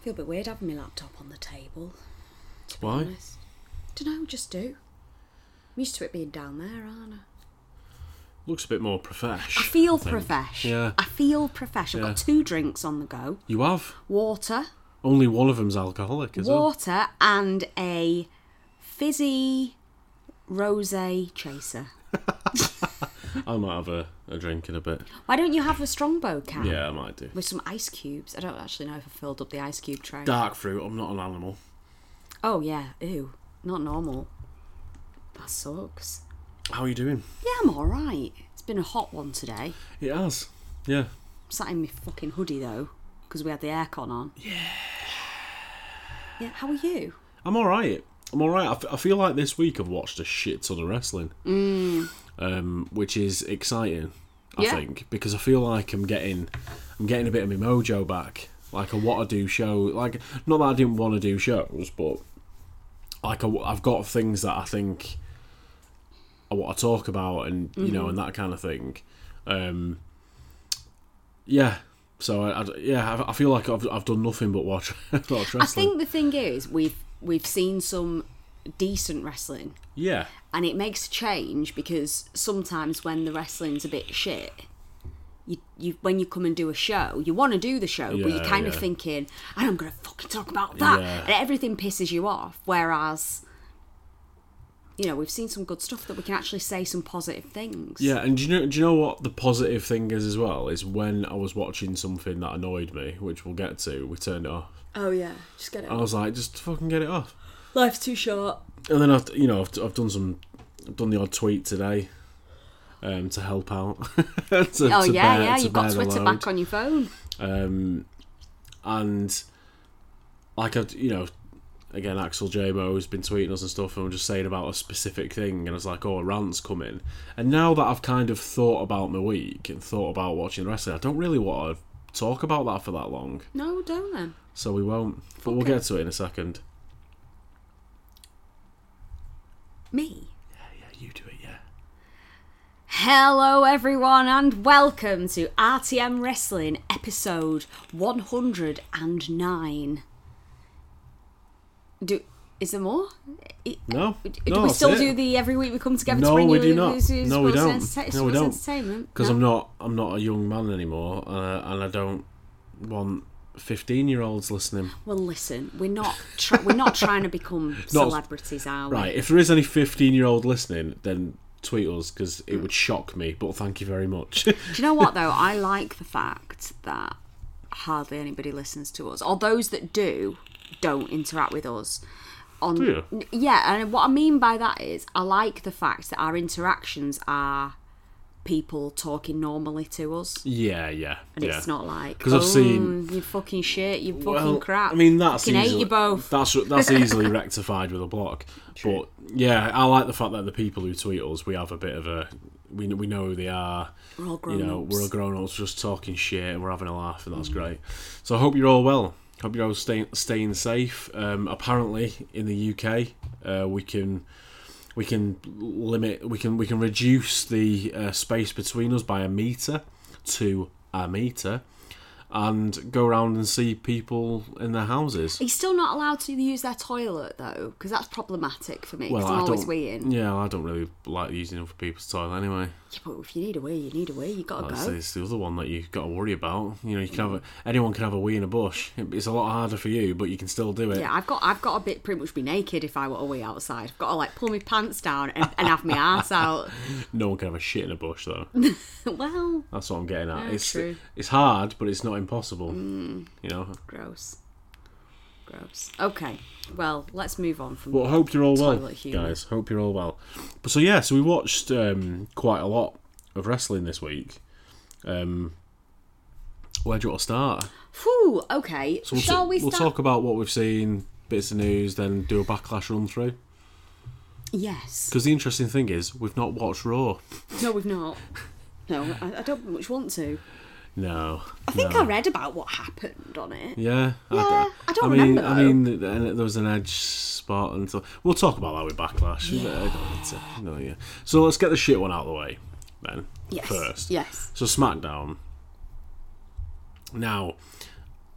feel a bit weird having my laptop on the table. To be Why? honest. Don't know, just do. I'm used to it being down there, aren't I? Looks a bit more profesh. I feel think. profesh. Yeah. I feel profesh. I've Yeah. got two drinks on the go. You have. Water, Only one of them's alcoholic, is well. water, and a fizzy rosé chaser. I might have a, a drink in a bit. Why don't you have a strongbow can? Yeah, I might do. With some ice cubes. I don't actually know if I filled up the ice cube tray. Dark fruit. I'm not an animal. Oh yeah, ew, not normal. That sucks. How are you doing? Yeah, I'm all right. It's been a hot one today. It has. Yeah. sat in my fucking hoodie though, because we had the aircon on. Yeah. Yeah. How are you? I'm all right. I'm all right. I, f- I feel like this week I've watched a shit ton of wrestling, um, which is exciting. I Yeah. think because I feel like I'm getting, I'm getting a bit of my mojo back. Like I want to do show. Like not that I didn't want to do shows, but like I, have got things that I think I want to talk about, and you know, and that kind of thing. Um, yeah. So I, I- yeah, I, I feel like I've I've done nothing but watch watch wrestling. I think the thing is we've we've seen some decent wrestling, yeah. and it makes a change because sometimes when the wrestling's a bit shit. You, you, when you come and do a show, you want to do the show, but you're Yeah, kind of thinking, I'm going to fucking talk about that. Yeah. And everything pisses you off. Whereas, you know, we've seen some good stuff that we can actually say some positive things. Yeah, and do you know do you know what the positive thing is as well? Is when I was watching something that annoyed me, which we'll get to, we turned it off. Oh, yeah. Just get it I was like, just fucking get it off. Life's too short. And then I've you know I've, I've done some I've done the odd tweet today, um, to help out. to, Oh to yeah, bear- yeah. You've got Twitter back on your phone. Um, and like I, you know, again, Axel J-Mo has been tweeting us and stuff, and I'm just saying about a specific thing, and I was like, oh, a rant's coming. And now that I've kind of thought about my week and thought about watching the wrestling, I don't really want to talk about that for that long, No, don't then. so we won't. But we'll Okay. get to it in a second. Me. Yeah, yeah, you do it, yeah. Hello, everyone, and welcome to RTM Wrestling episode 109. Do is there more? No, Do no, we still do the every week we come together to No, bring we you do not. No, we don't. enter- No, we don't. entertainment? because No? I'm not I'm not a young man anymore, uh, and I don't want fifteen year olds listening. Well, listen, we're not try- we're not trying to become celebrities, are we? Right, if there is any 15 year old listening, then tweet us because it would shock me, but thank you very much. Do you know what though? I like the fact that hardly anybody listens to us, or those that do don't interact with us. On? Yeah, and what I mean by that is I like the fact that our interactions are people talking normally to us, yeah, yeah. and yeah. it's not like 'Cause I've oh, seen- you fucking shit, you fucking Well, crap. I mean, that's Fucking hate easily, you both. That's that's easily rectified with a block. But yeah, I like the fact that the people who tweet us, we have a bit of a we we know who they are. We're all You know, grown-ups. we're all grown ups, just talking shit, and we're having a laugh, and Mm. that's great. So I hope you're all well. Hope you're all staying staying safe. Um, apparently, in the UK, uh, we can we can limit we can we can reduce the uh, space between us by a meter to a meter and go around and see people in their houses He's still not allowed to use their toilet though, because that's problematic for me. Because well I'm i always weeing. yeah i don't really like using other people's toilet anyway Yeah, but if you need a wee, you need a wee. You gotta That's go. it's the other one that you've got to worry about you know you can have a, anyone can have a wee in a bush it's a lot harder for you but you can still do it Yeah, I've got I've got to bit pretty much be naked if I were wee outside. I've got to like pull my pants down and, and have my ass out. no one can have a shit in a bush though well, that's what i'm getting at Yeah, it's true. it's hard but it's not impossible you know gross. Gross. Okay. Well, let's move on from I hope you're all well, humour. guys. Hope you're all well. But so yeah, so we watched um, quite a lot of wrestling this week. Um, where do you want to start? Whew, okay. So we'll, Shall t- we we'll talk about what we've seen, bits of news, then do a backlash run through. Yes. Because the interesting thing is, we've not watched Raw. No, we've not. No, I, I don't much want to. No. I think no. I read about what happened on it. Yeah, Yeah, I don't mean, remember, I mean, th- th- there was an edge spot, and so we'll talk about that with backlash. I to- no, yeah. So let's get the shit one out of the way, then. Yes. First. Yes. So SmackDown. Now,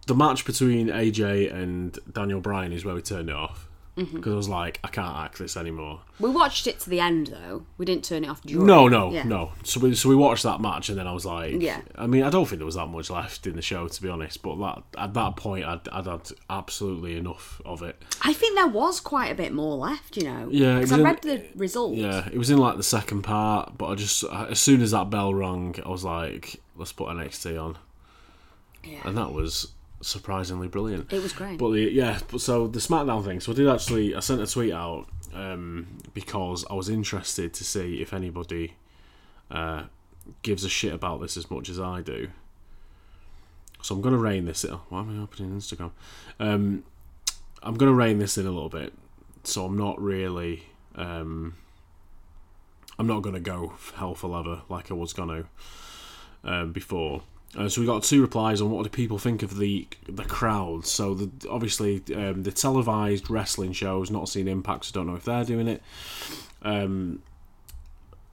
the match between AJ and Daniel Bryan is where we turned it off Mm-hmm. because I was like, I can't act this anymore. We watched it to the end though. We didn't turn it off during. No, no, Yeah. no. So we so we watched that match, and then I was like, Yeah. I mean, I don't think there was that much left in the show, to be honest. But that at that point, I'd, I'd had absolutely enough of it. I think there was quite a bit more left, you know. Yeah, because I in- read the results. Yeah, it was in like the second part, but I just as soon as that bell rang, I was like, let's put NXT on, Yeah. and that was surprisingly brilliant. It was great. But the, yeah, but so the SmackDown thing. So I did actually. I sent a tweet out um, because I was interested to see if anybody uh, gives a shit about this as much as I do. So I'm going to rein this. In. Why am I opening Instagram? Um, I'm going to rein this in a little bit. So I'm not really. Um, I'm not going to go hell for leather like I was going to um, before. Uh, so we got two replies on what do people think of the the crowd. So the, obviously um, the televised wrestling shows, not seen Impact, so don't know if they're doing it. Um,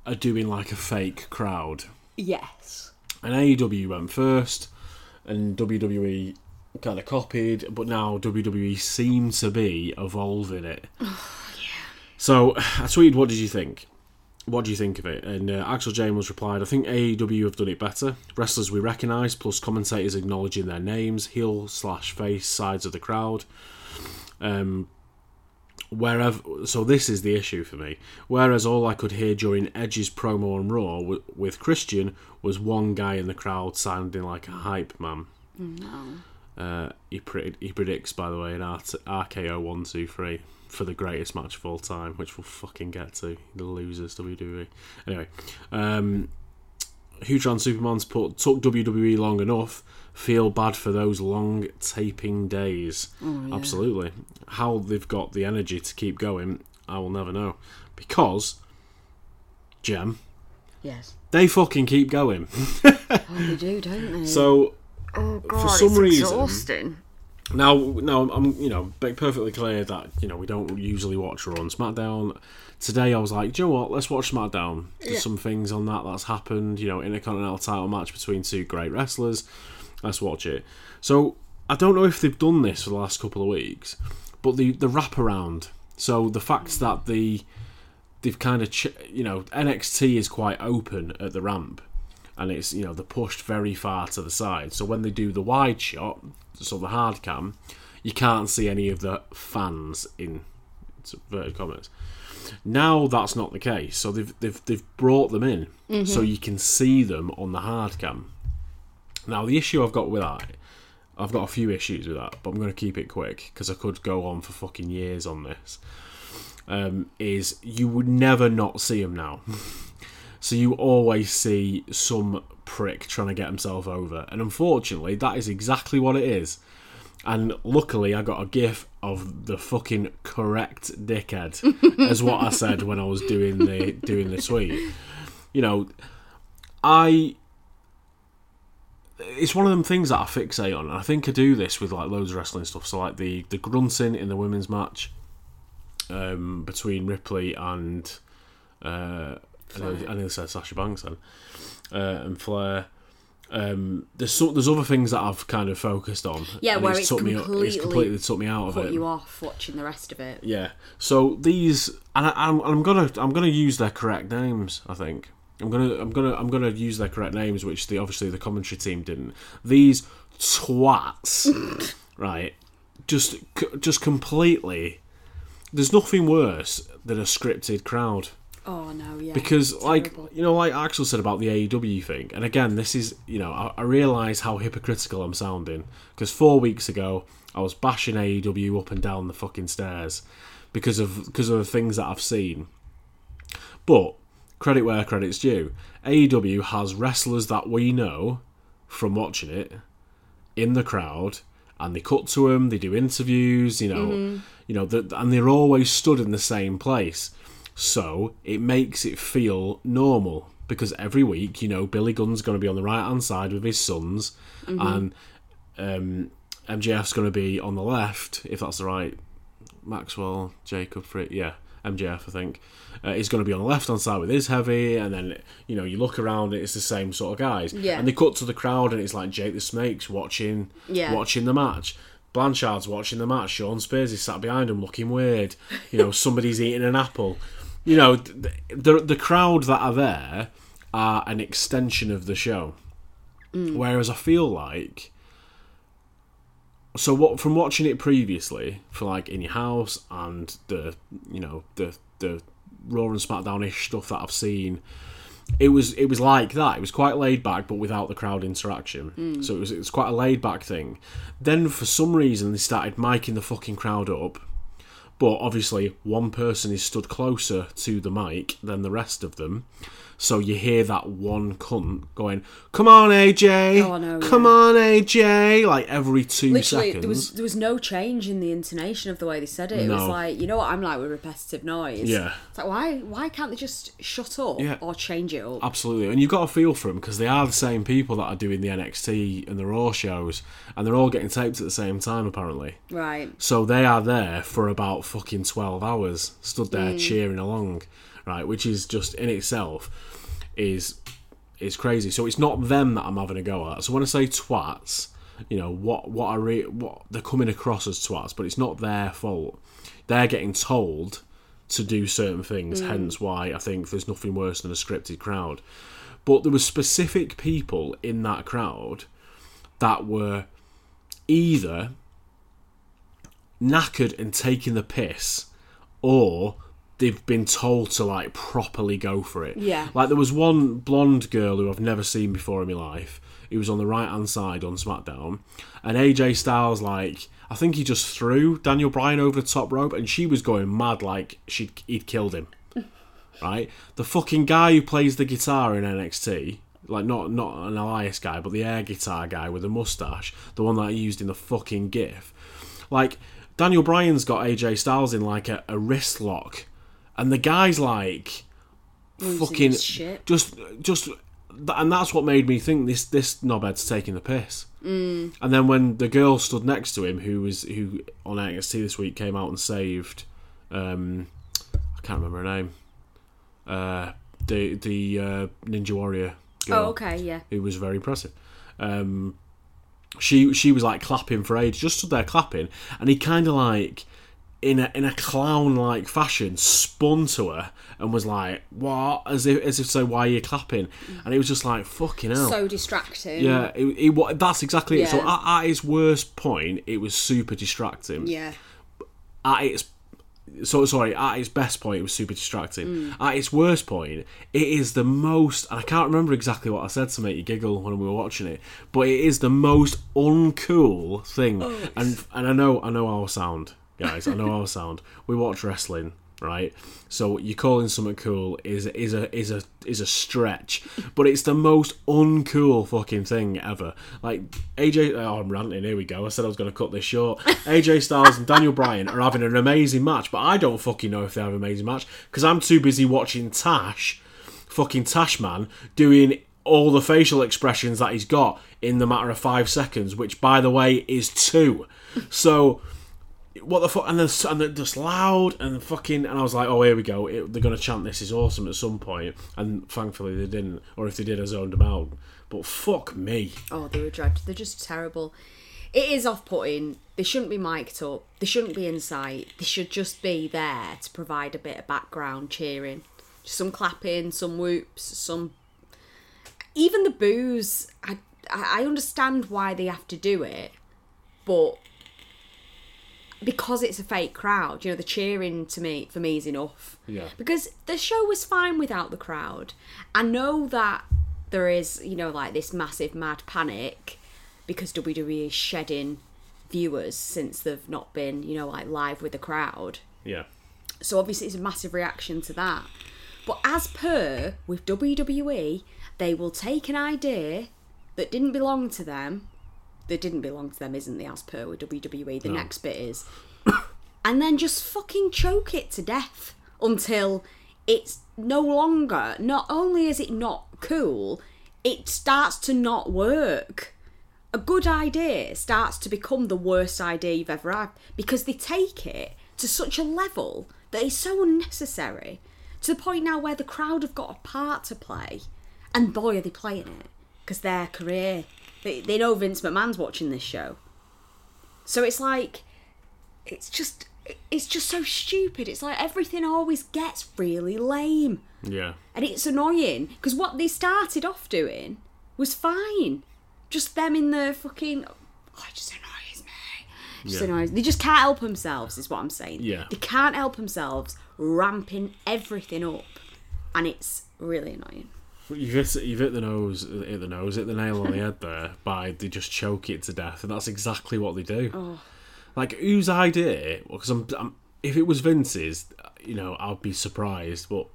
are doing like a fake crowd, Yes. and AEW went first, and WWE kind of copied, but now WWE seem to be evolving it. Oh, yeah. So I tweeted, "What did you think?" What do you think of it? And uh, Axel James replied, I think AEW have done it better. Wrestlers we recognise, plus commentators acknowledging their names, heel slash face sides of the crowd. Um, wherever, so this is the issue for me. Whereas all I could hear during Edge's promo on Raw w- with Christian was one guy in the crowd sounding like a hype man. No. Uh, he, pre- he predicts, by the way, an R- RKO 1 2 3 for the greatest match of all time, which we'll fucking get to. The losers, WWE. Anyway, um, Hutron Superman's put took WWE long enough. Feel bad for those long taping days. Absolutely. How they've got the energy to keep going, I will never know. Because, Gem, Yes. they fucking keep going. Oh, they do, don't they? So, oh god, some it's reason- exhausting. Now, now I'm you know perfectly clear that you know we don't usually watch Raw and SmackDown. Today I was like, do you know what? Let's watch SmackDown. There's Yeah. some things on that that's happened. You know, Intercontinental title match between two great wrestlers. Let's watch it. So I don't know if they've done this for the last couple of weeks, but the the wraparound. So the fact that the they've kind of ch- you know NXT is quite open at the ramp, and it's you know they're pushed very far to the side. So when they do the wide shot, so the hard cam, you can't see any of the fans in inverted commas. Now that's not the case. So they've they've they've brought them in, so you can see them on the hard cam. Now the issue I've got with that, I've got a few issues with that, but I'm going to keep it quick because I could go on for fucking years on this. Um, is you would never not see them now. So you always see some prick trying to get himself over. And unfortunately, that is exactly what it is. And luckily, I got a gif of the fucking correct dickhead, as what I said when I was doing the doing the tweet. You know, I. It's one of them things that I fixate on. And I think I do this with like loads of wrestling stuff. So like the the grunting in the women's match um, between Ripley and uh, I know- I nearly said Sasha Banks then, uh, and Flair. Um, there's so, there's other things that I've kind of focused on. Yeah, where it's it's took me completely it's completely took me out of Put it. you off watching the rest of it. Yeah. So these, and I, I'm, I'm gonna I'm gonna use their correct names. I think I'm gonna I'm gonna I'm gonna use their correct names, which the obviously the commentary team didn't. These twats, right? Just c- just completely. There's nothing worse than a scripted crowd Oh no, yeah. because like Terrible. you know like axel said about the aew thing and again this is you know i, I realise how hypocritical i'm sounding because four weeks ago i was bashing aew up and down the fucking stairs because of because of the things that i've seen but credit where credit's due aew has wrestlers that we know from watching it in the crowd and they cut to them they do interviews you know mm-hmm. you know that and they're always stood in the same place so it makes it feel normal because every week you know billy gunn's going to be on the right hand side with his sons and um, mjf's going to be on the left if that's the right maxwell jacob yeah MJF, I think. Uh, he's going to be on the left hand side with his heavy, and then you know you look around, it's the same sort of guys. Yeah. And they cut to the crowd, and it's like Jake the Snake's watching, Yeah. watching the match. Blanchard's watching the match. Shawn Spears is sat behind him, looking weird. You know, somebody's eating an apple. You know, the the crowd that are there are an extension of the show. Mm. Whereas I feel like so what from watching it previously for like in your house and the you know the the Raw and SmackDown ish stuff that I've seen, it was it was like that. It was quite laid back, but without the crowd interaction. Mm. So it was it was quite a laid back thing. Then for some reason they started miking the fucking crowd up. But obviously, one person is stood closer to the mic than the rest of them. So you hear that one cunt going, "Come on, AJ! Oh, know, Come yeah. on, AJ!" Like every two Literally, seconds. there was there was no change in the intonation of the way they said it. It was like, you know what I'm like with repetitive noise. Yeah. It's like why why can't they just shut up Yeah. or change it up? Absolutely, and you've got to feel for them because they are the same people that are doing the NXT and the Raw shows, and they're all getting taped at the same time apparently. Right. So they are there for about fucking twelve hours, stood there Mm. cheering along, right? Which is just in itself is is crazy. So it's not them that I'm having a go at. So when I say twats, you know what what I re- what they're coming across as twats, but it's not their fault. They're getting told to do certain things. Mm. Hence why I think there's nothing worse than a scripted crowd. But there were specific people in that crowd that were either knackered and taking the piss, or they've been told to like properly go for it. Yeah. Like there was one blonde girl who I've never seen before in my life. Who was on the right hand side on SmackDown, and AJ Styles like I think he just threw Daniel Bryan over the top rope, and she was going mad like she he'd killed him. right, the fucking guy who plays the guitar in NXT. Like not not an Elias guy, but the air guitar guy with the mustache, the one that I used in the fucking GIF. Like Daniel Bryan's got AJ Styles in like a, a wrist lock, and the guy's like Losing fucking shit. just just and that's what made me think this this knobhead's taking the piss. Mm. And then when the girl stood next to him, who was who on NXT this week came out and saved, um, I can't remember her name, uh, the the uh, Ninja Warrior girl Oh, okay, yeah. who was very impressive. Um, she she was like clapping for age, just stood there clapping, and he kind of like in a in a clown like fashion spun to her and was like, "What?" as if as if say, "Why are you clapping?" And it was just like, "Fucking hell." So distracting. yeah, it, it, wa- that's exactly it. So Yeah. at, at its worst point, it was super distracting Yeah. at its so sorry at its best point it was super distracting mm. at its worst point it is the most and i can't remember exactly what i said to make you giggle when we were watching it but it is the most uncool thing oh, and and i know i know our sound guys i know I sound. We watch wrestling right? So you calling something cool is is a is a is a stretch but it's the most uncool fucking thing ever. Like aj oh i'm ranting here we go. I said i was going to cut this short. Aj styles and daniel bryan are having an amazing match but i don't fucking know if they have an amazing match because i'm too busy watching tash fucking tash man doing all the facial expressions that he's got in the matter of five seconds which by the way is two. So what the fuck? And then and they're just loud and fucking. And I was like, oh, here we go. It, they're gonna chant this is awesome at some point. and thankfully they didn't. Or if they did, I zoned them out. But fuck me. Oh, they were dreadful. They're just terrible. It is off putting. They shouldn't be mic'd up. They shouldn't be in sight. They should just be there to provide a bit of background cheering. Just some clapping, some whoops, some. Even the boos. I I understand why they have to do it, but because it's a fake crowd, you know, the cheering to me for me is enough. Yeah. Because the show was fine without the crowd. I know that there is, you know, like this massive mad panic because WWE is shedding viewers since they've not been, you know, like live with the crowd. Yeah. So obviously it's a massive reaction to that. But as per with WWE, they will take an idea that didn't belong to them. That didn't belong to them, isn't the as per with WWE. The next bit is. and then just fucking choke it to death until it's no longer, not only is it not cool, it starts to not work. A good idea starts to become the worst idea you've ever had because they take it to such a level that is so unnecessary to the point now where the crowd have got a part to play, and boy are they playing it because their career. They, they know Vince McMahon's watching this show, so it's like, it's just it's just so stupid. It's like everything always gets really lame. Yeah. And it's annoying because what they started off doing was fine. Just them in the fucking. Oh, it just annoys me. Just Yeah. annoys. They just can't help themselves, is what I'm saying. Yeah. They can't help themselves ramping everything up. And it's really annoying. You've hit, you've hit the nose, hit the nose, hit the nail on the head there by they just choke it to death, and that's exactly what they do. Oh. Like whose idea? Because I'm, I'm, if it was Vince's, you know, I'd be surprised. But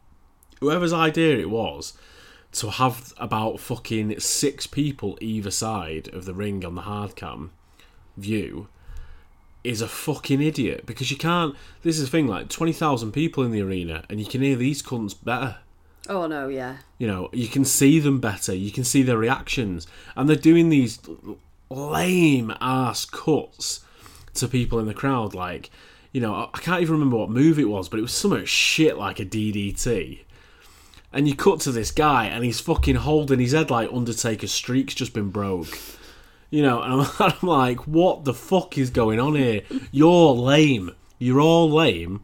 whoever's idea it was to have about fucking six people either side of the ring on the hard cam view is a fucking idiot because you can't. This is the thing, like twenty thousand people in the arena, and you can hear these cunts better. Oh, no, yeah. You know, you can see them better. You can see their reactions, and they're doing these lame ass cuts to people in the crowd. Like, you know, I- can't even remember what move it was, but it was something shit like a DDT. And you cut to this guy, and he's fucking holding his head like Undertaker's streak's just been broke. You know, and I'm, I'm like, what the fuck is going on here? You're lame. You're all lame.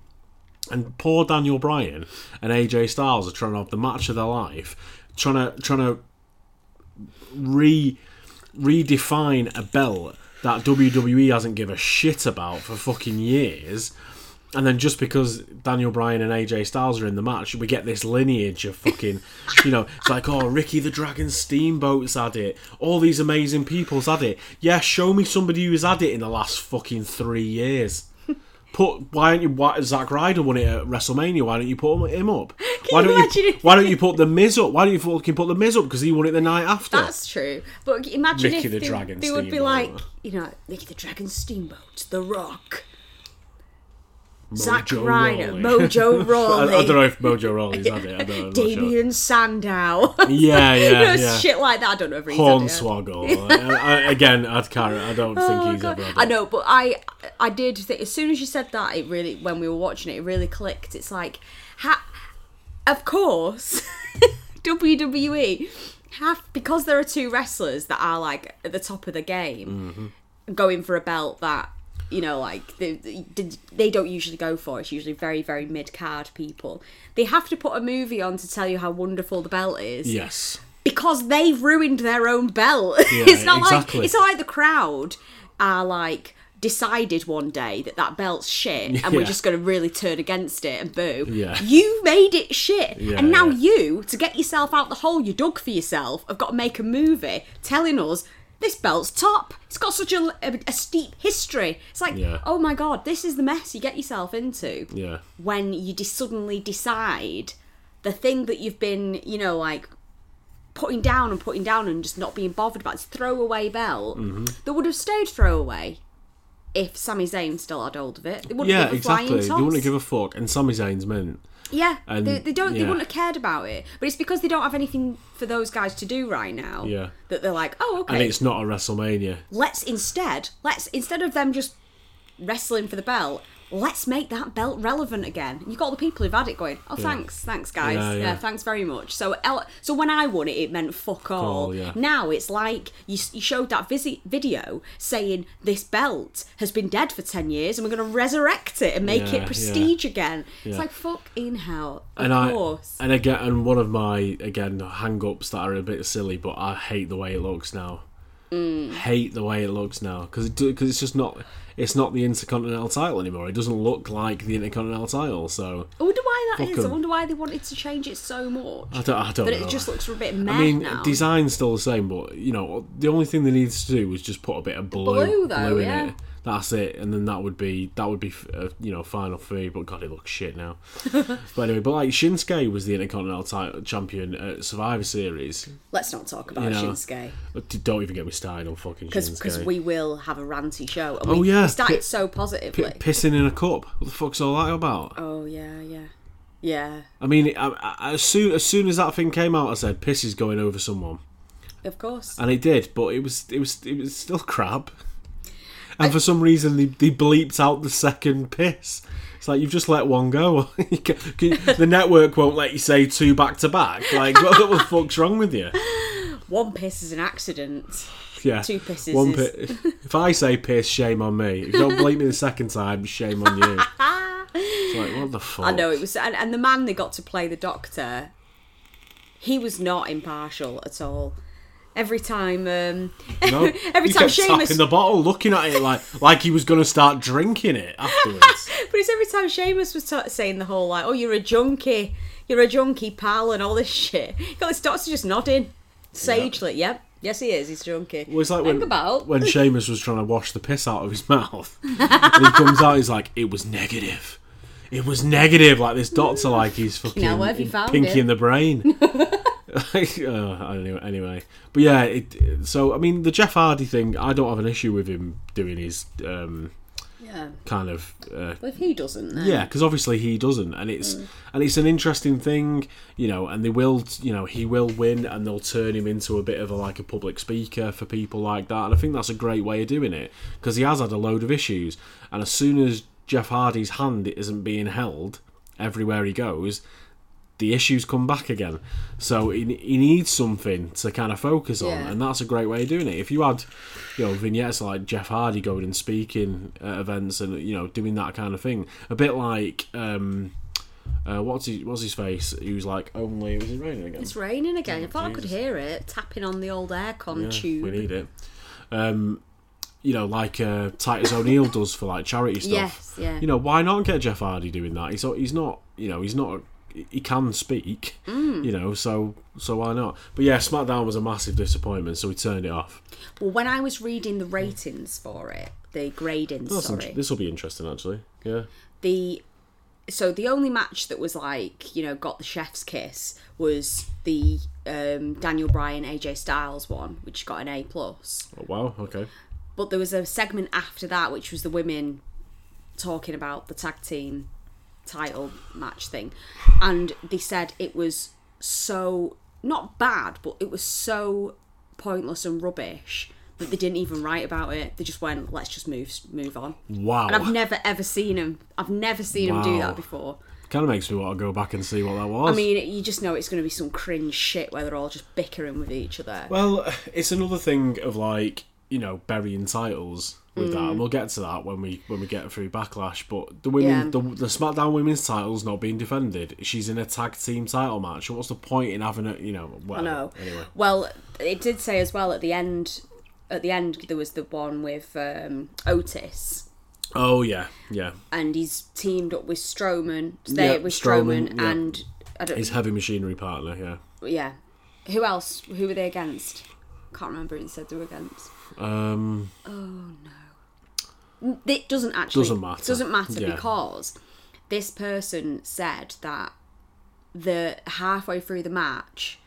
And poor Daniel Bryan and AJ Styles are trying to have the match of their life, trying to trying to re redefine a belt that WWE hasn't give a shit about for fucking years. And then just because Daniel Bryan and AJ Styles are in the match, we get this lineage of fucking, you know, it's like, oh, Ricky the Dragon Steamboat's had it. All these amazing people's had it. Yeah, show me somebody who's had it in the last fucking three years. Put why don't you? Why, Zack Ryder won it at WrestleMania. Why don't you put him up? why don't imagine you? if- Why don't you put the Miz up? Why don't you fucking put the Miz up because he won it the night after? That's true. But imagine Ricky if the they, Dragon they would be like, you know, Ricky the Dragon Steamboat, The Rock, Zack Mojo Ryder. Mojo I, Rawley. I don't know if Mojo Rawley's had it. I don't know. I'm sure. Sandow. Yeah, you yeah, know, yeah. shit like that. I don't know if he's had it. Hornswoggle. I, I, again, carry. I don't oh, think Oh, he's God. ever. I know, but I I did think as soon as you said that, it really when we were watching it, it really clicked. It's like, ha- of course, WWE have because there are two wrestlers that are like at the top of the game, mm-hmm. going for a belt that you know like they, they they don't usually go for. It's usually very very mid card people. They have to put a movie on to tell you how wonderful the belt is Yes. because they've ruined their own belt. Yeah, it's not exactly. like it's not like the crowd are like decided one day that that belt's shit and we're just going to really turn against it and boo. Yeah. You made it shit. Yeah, and now yeah. you, to get yourself out the hole you dug for yourself, have got to make a movie telling us this belt's top. It's got such a, a, a steep history. It's like, Yeah. oh my god, this is the mess you get yourself into Yeah. when you just suddenly decide the thing that you've been, you know, like putting down and putting down and just not being bothered about. It's throwaway belt Mm-hmm. that would have stayed throwaway if Sami Zayn still had hold of it. They wouldn't Yeah, give a exactly. They wouldn't give a fuck. And Sami Zayn's mint. Yeah, and- they, they don't. They yeah. wouldn't have cared about it. But it's because they don't have anything for those guys to do right now. Yeah. that they're like, oh, okay. And it's not a WrestleMania. Let's instead let's instead of them just wrestling for the belt. Let's make that belt relevant again. You got all the people who've had it going. Oh, thanks, thanks, guys. Yeah, Yeah, yeah. thanks very much. So, so when I won it, it meant fuck all. yeah. Now it's like you, you showed that visi- video saying this belt has been dead for ten years, and we're going to resurrect it and make Yeah, it prestige again. Yeah. It's like fucking hell. Of and I course. and again and one of my again hang-ups that are a bit silly, but I hate the way it looks now. Mm. Hate the way it looks now because because it's just not it's not the Intercontinental title anymore. It doesn't look like the Intercontinental title. So I wonder why that is. Is. I 'em. wonder why they wanted to change it so much. I don't I don't But know. it just looks a bit meh I mean, now. design's still the same, but you know, the only thing they needed to do was just put a bit of blue, blue, though, in yeah. it. That's it, and then that would be that would be uh, you know final three. But God, it looks shit now. but anyway, but like Shinsuke was the Intercontinental title champion at Survivor Series. Let's not talk about You know, Shinsuke. Don't even get me started on fucking because Shinsuke. we will have a ranty show. And Oh, we, yeah. we started Pi- so P- positively. pissing in a cup. What the fuck's all that about? oh yeah, yeah, yeah. I mean, I, I, as soon as soon as that thing came out, I said piss is going over someone. Of course. and it did, but it was it was it was still crap. And for some reason, they, they bleeped out the second piss. It's like you've just let one go. Can- can- the network won't let you say two back to back. Like, what the fuck's wrong with you? One piss is an accident. Yeah. Two pisses One is- if I say piss, shame on me. If you don't bleep me the second time, shame on you. It's like, what the fuck? I know it was, and, and the man they got to play the doctor, he was not impartial at all. Every time, um, No, every time Sheamus, the bottle, looking at it like like he was going to start drinking it afterwards. but it's every time Sheamus was ta saying the whole like, "Oh, you're a junkie, you're a junkie, pal," and all this shit. Got this doctor just nodding sagely. Yep, yes, he is. He's a junkie. Well, it's like Think when about. when Sheamus was trying to wash the piss out of his mouth, and he comes out, he's like, "It was negative. It was negative." Like this doctor, like he's fucking Now, where have you found pinky it? in the brain. Like, uh, anyway, anyway, but yeah. It, so I mean, the Jeff Hardy thing, I don't have an issue with him doing his um, Yeah. kind of uh, Well, if he doesn't, then yeah, because obviously he doesn't, and it's Mm. and it's an interesting thing, you know. And they will, you know, he will win, and they'll turn him into a bit of a like a public speaker for people like that. And I think that's a great way of doing it because he has had a load of issues, and as soon as Jeff Hardy's hand isn't being held everywhere he goes, the issues come back again. So he, he needs something to kind of focus on, Yeah. and that's a great way of doing it. If you had, you know, vignettes like Jeff Hardy going and speaking at events and you know doing that kind of thing, a bit like um, uh, what's his what's his face? He was like only was it raining again? It's raining again. I thought I could hear it tapping on the old aircon Yeah, tube. we need it. Um, you know, like uh, Titus O'Neil does for like charity stuff. Yes, yeah. You know, why not get Jeff Hardy doing that? He's he's not, you know, he's not. He can speak, Mm. you know, so so why not? But yeah, SmackDown was a massive disappointment, so we turned it off. Well, when I was reading the ratings for it, the gradings, That's sorry, This will be interesting, actually. Yeah, the so the only match that was like you know got the chef's kiss was the um, Daniel Bryan AJ Styles one, which got an A plus. oh, wow, okay, But there was a segment after that, which was the women talking about the tag team title match thing, and they said it was so not bad, but it was so pointless and rubbish that they didn't even write about it. They just went, "Let's just move move on." wow. And I've never ever seen him. I've never seen him do that before. kind of makes me want to go back and see what that was. I mean, you just know it's going to be some cringe shit where they're all just bickering with each other. Well, it's another thing of like you know burying titles with that, Mm. and we'll get to that when we when we get through backlash. But the women, Yeah. the, the SmackDown Women's title's not being defended. She's in a tag team title match. What's the point in having a you know? I know. Anyway, Well, it did say as well at the end. At the end, there was the one with um, Otis, oh yeah, yeah. and he's teamed up with Strowman. They Yeah, with Strowman, Strowman, yeah. and I don't. His heavy machinery partner. Yeah. yeah. Who else? Who were they against? Can't remember who said they were against. Um. Oh no. It doesn't actually Doesn't matter. Doesn't matter Yeah. because this person said that the halfway through the match,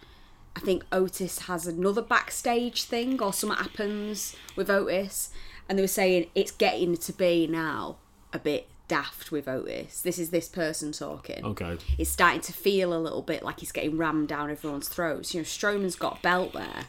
I think Otis has another backstage thing or something happens with Otis, and they were saying it's getting to be now a bit daft with Otis. This is this person talking. Okay. It's starting to feel a little bit like he's getting rammed down everyone's throats. You know, Strowman's got a belt there,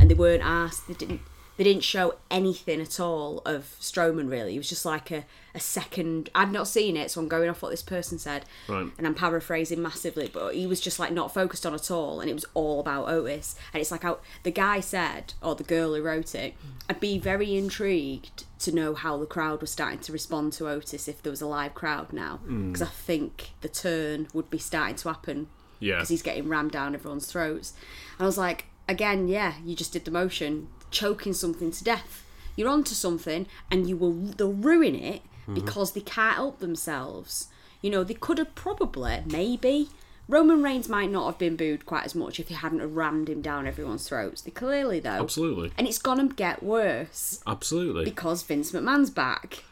and they weren't asked. They didn't. They didn't show anything at all of Strowman. Really, it was just like a, a second. I've not seen it, so I'm going off what this person said, Right. and I'm paraphrasing massively. But he was just like not focused on at all, and it was all about Otis. And it's like how the guy said, or the girl who wrote it, I'd be very intrigued to know how the crowd was starting to respond to Otis if there was a live crowd now, hmm. because I think the turn would be starting to happen Yeah. because he's getting rammed down everyone's throats. And I was like, again, yeah, you just did the motion, choking something to death. You're onto something, and you will they'll ruin it mm-hmm. because they can't help themselves. You know, they could have probably, maybe. Roman Reigns might not have been booed quite as much if he hadn't rammed him down everyone's throats. They clearly though, Absolutely. and it's gonna get worse Absolutely. because Vince McMahon's back.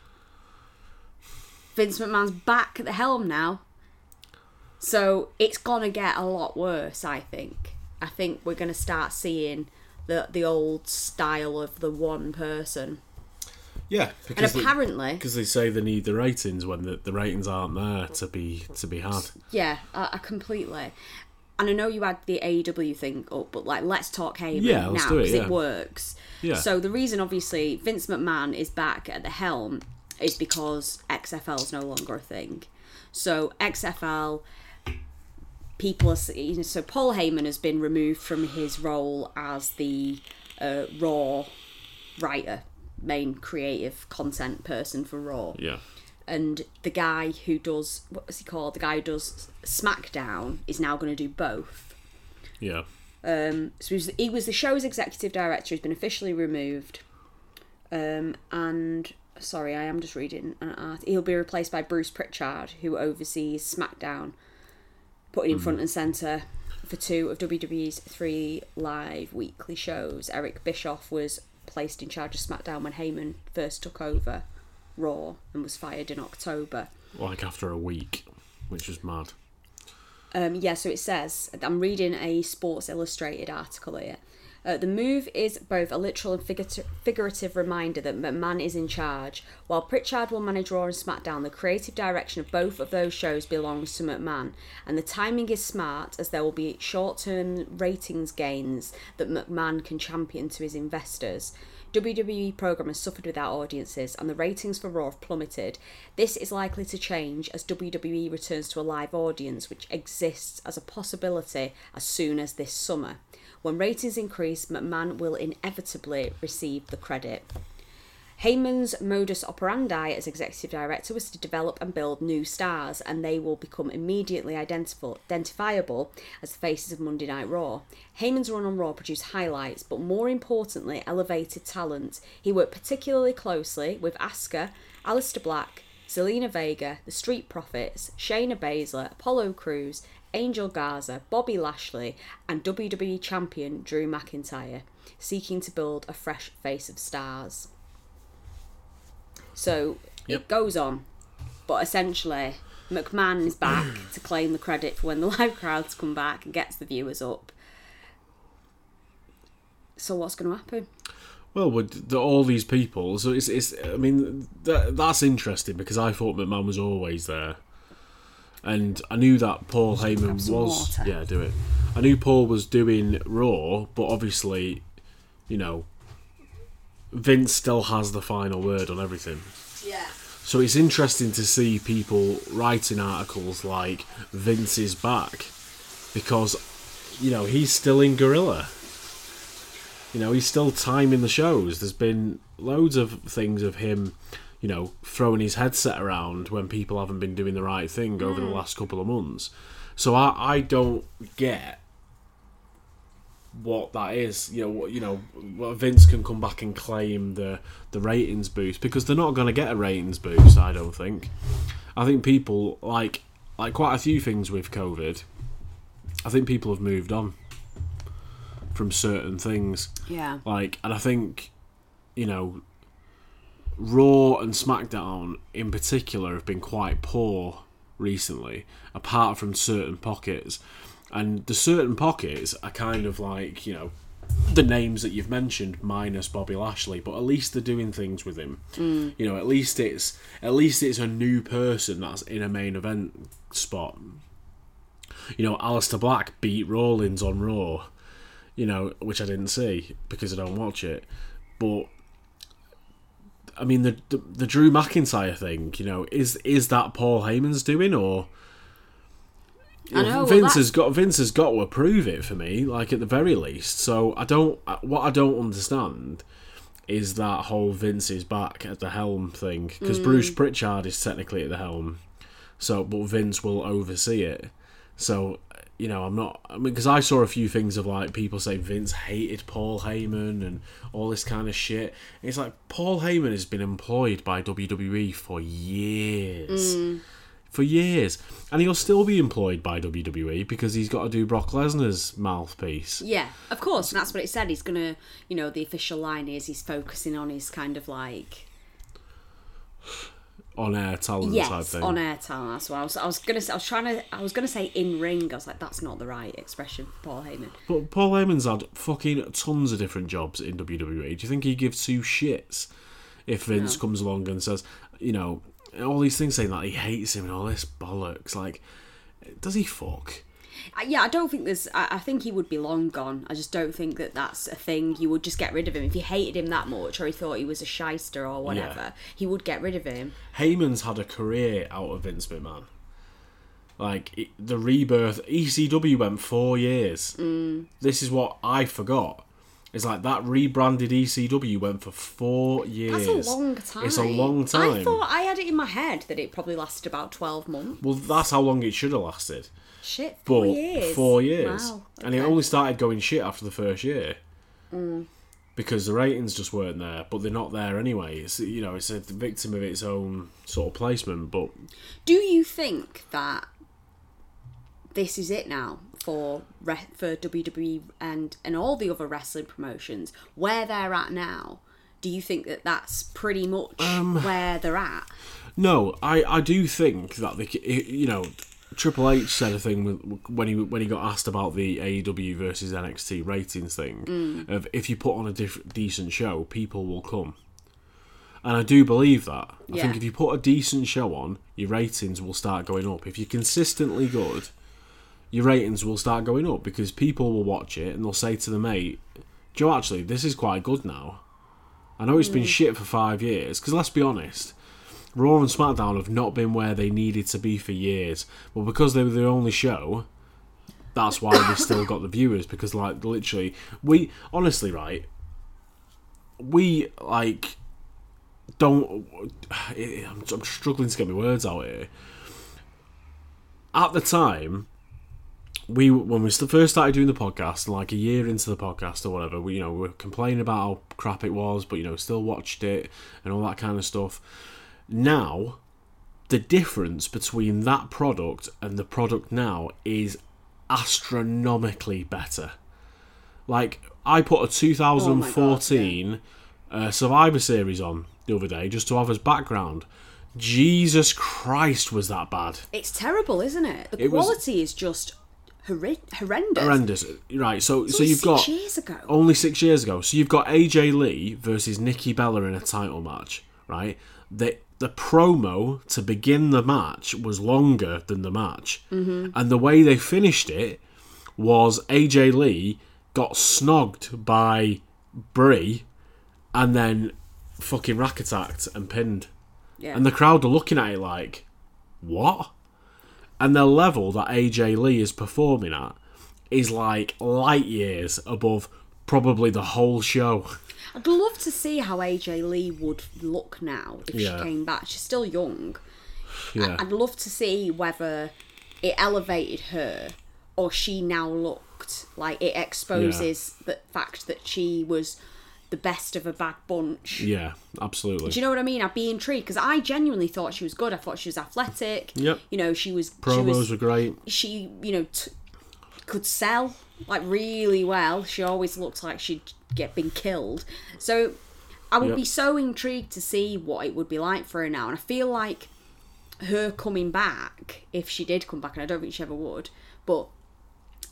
Vince McMahon's back at the helm now. So it's gonna get a lot worse, I think. I think we're gonna start seeing the the old style of the one person. yeah. And Because they, apparently, because they say they need the ratings when the, the ratings aren't there to be to be had. yeah, I, I completely. And I know you had the AEW thing up, but like, let's talk Heyman Yeah, let's now do it, because yeah. it works. Yeah. So the reason, obviously, Vince McMahon is back at the helm is because XFL is no longer a thing. So XFL people are you know, so Paul Heyman has been removed from his role as the uh, Raw writer, main creative content person for Raw Yeah. and the guy who does what was he called? The guy who does SmackDown is now going to do both. Yeah. Um, so he was, he was the show's executive director. He's been officially removed, um, and sorry, I am just reading an art. He'll be replaced by Bruce Pritchard, who oversees SmackDown, putting in front and center for two of WWE's three live weekly shows. Eric Bischoff was placed in charge of SmackDown when Heyman first took over Raw and was fired in October. Like after a week, which is mad. Um, yeah, so it says, I'm reading a Sports Illustrated article here. Uh, the move is both a literal and figurative, reminder that McMahon is in charge. While Pritchard will manage Raw and SmackDown, the creative direction of both of those shows belongs to McMahon. And the timing is smart, as there will be short term ratings gains that McMahon can champion to his investors. WWE programmers suffered without audiences, and the ratings for Raw have plummeted. This is likely to change as WWE returns to a live audience, which exists as a possibility as soon as this summer. When ratings increase, McMahon will inevitably receive the credit. Heyman's modus operandi as executive director was to develop and build new stars, and they will become immediately identifiable as the faces of Monday Night Raw. Heyman's run on Raw produced highlights, but more importantly, elevated talent. He worked particularly closely with Asuka, Aleister Black, Zelina Vega, The Street Profits, Shayna Baszler, Apollo Crews, Angel Garza, Bobby Lashley, and WWE Champion Drew McIntyre, seeking to build a fresh face of stars. So Yep. it goes on, but essentially, McMahon is back to claim the credit for when the live crowds come back and gets the viewers up. So what's going to happen? Well, with the, all these people, so it's, it's I mean, that, that's interesting because I thought McMahon was always there. And I knew that Paul Heyman was. water. Yeah, do it. I knew Paul was doing Raw, but obviously, you know, Vince still has the final word on everything. Yeah. So it's interesting to see people writing articles like Vince is back because, you know, he's still in Gorilla. You know, he's still timing the shows. There's been loads of things of him, you know, throwing his headset around when people haven't been doing the right thing over the hmm. last couple of months. So I, I don't get what that is. You know, what you know, what Vince can come back and claim the the ratings boost because they're not going to get a ratings boost. I don't think. I think people like like quite a few things with COVID. I think people have moved on from certain things. Yeah. Like, and I think, you know, Raw and SmackDown in particular have been quite poor recently, apart from certain pockets. And the certain pockets are kind of like, you know, the names that you've mentioned minus Bobby Lashley, but at least they're doing things with him. Mm. You know, at least it's at least it's a new person that's in a main event spot. You know, Aleister Black beat Rollins on Raw you know, which I didn't see because I don't watch it. But I mean, the the, the Drew McIntyre thing, you know, is is that Paul Heyman's doing or? I know, well, Vince that's- has got Vince has got to approve it for me, like at the very least. So I don't. What I don't understand is that whole Vince is back at the helm thing because Mm. Bruce Pritchard is technically at the helm, so but Vince will oversee it. So you know, I'm not. I mean, because I saw a few things of like people say Vince hated Paul Heyman and all this kind of shit. It's like Paul Heyman has been employed by WWE for years. Mm. For years, and he'll still be employed by WWE because he's got to do Brock Lesnar's mouthpiece. Yeah, of course, and that's what it said. He's gonna, you know, the official line is he's focusing on his kind of like on air talent type yes, thing. on air talent. That's what I was. I was gonna. Say, I was trying to. I was gonna say in ring. I was like, that's not the right expression for Paul Heyman. But Paul Heyman's had fucking tons of different jobs in WWE. Do you think he gives two shits if Vince comes along and says, you know, all these things saying that he hates him and all this bollocks? Like, does he fuck? Yeah, I don't think there's. I, I think he would be long gone. I just don't think that that's a thing. You would just get rid of him if you hated him that much, or he thought he was a shyster or whatever. He would get rid of him. Heyman's had a career out of Vince McMahon. Like it, the rebirth, ECW went four years. Mm. This is what I forgot. It's like that rebranded ECW went for four years. That's a long time. It's a long time. I thought I had it in my head that it probably lasted about twelve months. Well, that's how long it should have lasted. Shit, But four years. four years, Wow. and it. Mm. only started going shit after the first year. Because the ratings just weren't there, but they're not there anyway. It's you know it's a victim of its own sort of placement. But Do you think that this is it now for re- for WWE and and all the other wrestling promotions where they're at now? Do you think that that's pretty much Um, where they're at? No, I, I do think that the you know Triple H said a thing with, when he when he got asked about the AEW versus NXT ratings thing mm. of if you put on a diff- decent show, people will come, and I do believe that. I think if you put a decent show on, your ratings will start going up. If you're consistently good, your ratings will start going up because people will watch it and they'll say to the mate, "Joe, actually, this is quite good now." I know it's been mm. shit for five years because let's be honest. Raw and SmackDown have not been where they needed to be for years. But because they were the only show, that's why they still got the viewers. Because, like, literally, we honestly, right? We like don't. I'm, I'm struggling to get my words out here. At the time, we when we first started doing the podcast, like a year into the podcast or whatever, we you know we were complaining about how crap it was, but you know still watched it and all that kind of stuff. Now, the difference between that product and the product now is astronomically better. Like I put a 2014 uh, Survivor Series on the other day just to have as background. Jesus Christ, was that bad? It's terrible, isn't it? The It was- quality is just horri- horrendous. horrendous. Right, so so only you've six got years ago. only six years ago. So you've got AJ Lee versus Nikki Bella in a title match, right? The the promo to begin the match was longer than the match, mm-hmm. and the way they finished it was AJ Lee got snogged by Brie, and then fucking rack attacked and pinned, Yeah. and the crowd are looking at it like, what? and the level that AJ Lee is performing at is like light years above probably the whole show. I'd love to see how AJ Lee would look now if Yeah. she came back. She's still young. Yeah, I'd love to see whether it elevated her or she now looked like it exposes the fact that she was the best of a bad bunch. yeah, absolutely. Do you know what I mean? I'd be intrigued because I genuinely thought she was good. I thought she was athletic. Yep. You know, she was. Promos she was, were great. she you know t- could sell like really well. She always looked like she'd get been killed. So i would Yep. be so intrigued to see what it would be like for her now. And i feel like her coming back if she did come back and i don't think she ever would but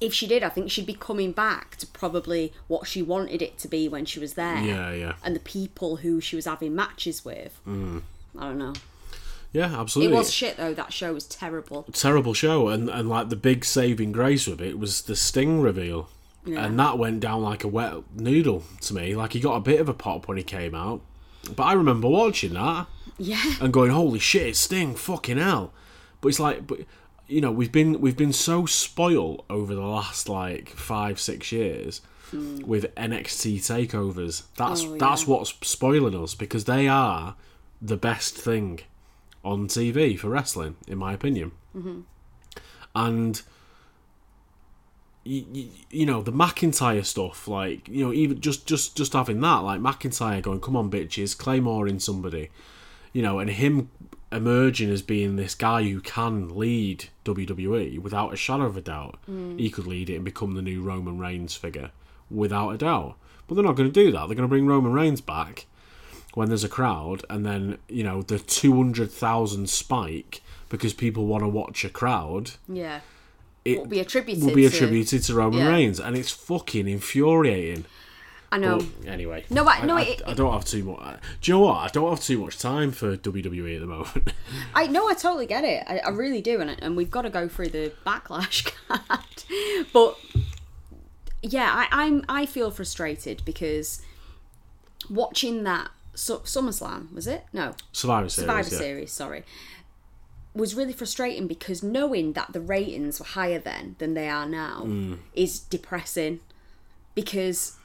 if she did i think she'd be coming back to probably what she wanted it to be when she was there. Yeah, yeah, and the people who she was having matches with. Mm. i don't know yeah, absolutely. it was shit though that show was terrible terrible show, and and like the big saving grace of it was the Sting reveal, Yeah. and that went down like a wet noodle to me. Like he got a bit of a pop when he came out, but I remember watching that. yeah and going, "Holy shit, it's Sting! Fucking hell!" But it's like, but you know, we've been we've been so spoiled over the last like five six years hmm. with NXT takeovers. That's. Oh, that's what's spoiling us because they are the best thing on TV for wrestling, in my opinion. Mm-hmm. And you, you know the McIntyre stuff, like you know, even just just just having that, like McIntyre going, "Come on, bitches, Claymore in somebody," you know, and him emerging as being this guy who can lead WWE without a shadow of a doubt. He could lead it and become the new Roman Reigns figure without a doubt. But they're not going to do that. They're going to bring Roman Reigns back when there's a crowd, and then you know the two hundred thousand spike because people want to watch a crowd. yeah It will be attributed will be to- attributed to Roman yeah. Reigns, and it's fucking infuriating. I know. But anyway, No, I- no, I, it- I don't have too much. Do you know what? I don't have too much time for WWE at the moment. I know. I totally get it. I, I really do, and and we've got to go through the backlash card. but yeah, I, I'm I feel frustrated because watching that Su- SummerSlam was it? No, Survivor Series. Survivor yeah. Series. Sorry, was really frustrating because knowing that the ratings were higher then than they are now Mm. is depressing because.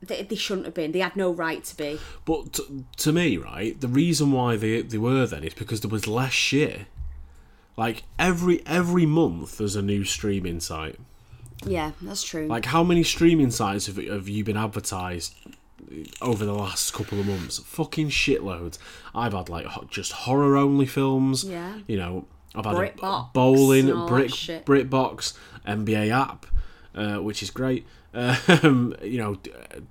They, they shouldn't have been. They had no right to be. But t- to me, right, the reason why they they were then is because there was less shit. Like every every month, there's a new streaming site. Yeah, that's true. Like how many streaming sites have, have you been advertised over the last couple of months? Fucking shitloads. I've had like ho- just horror only films. Yeah. You know, I've had a BritBox bowling, and all that Brit shit. BritBox, NBA app, uh, which is great. Um, you know,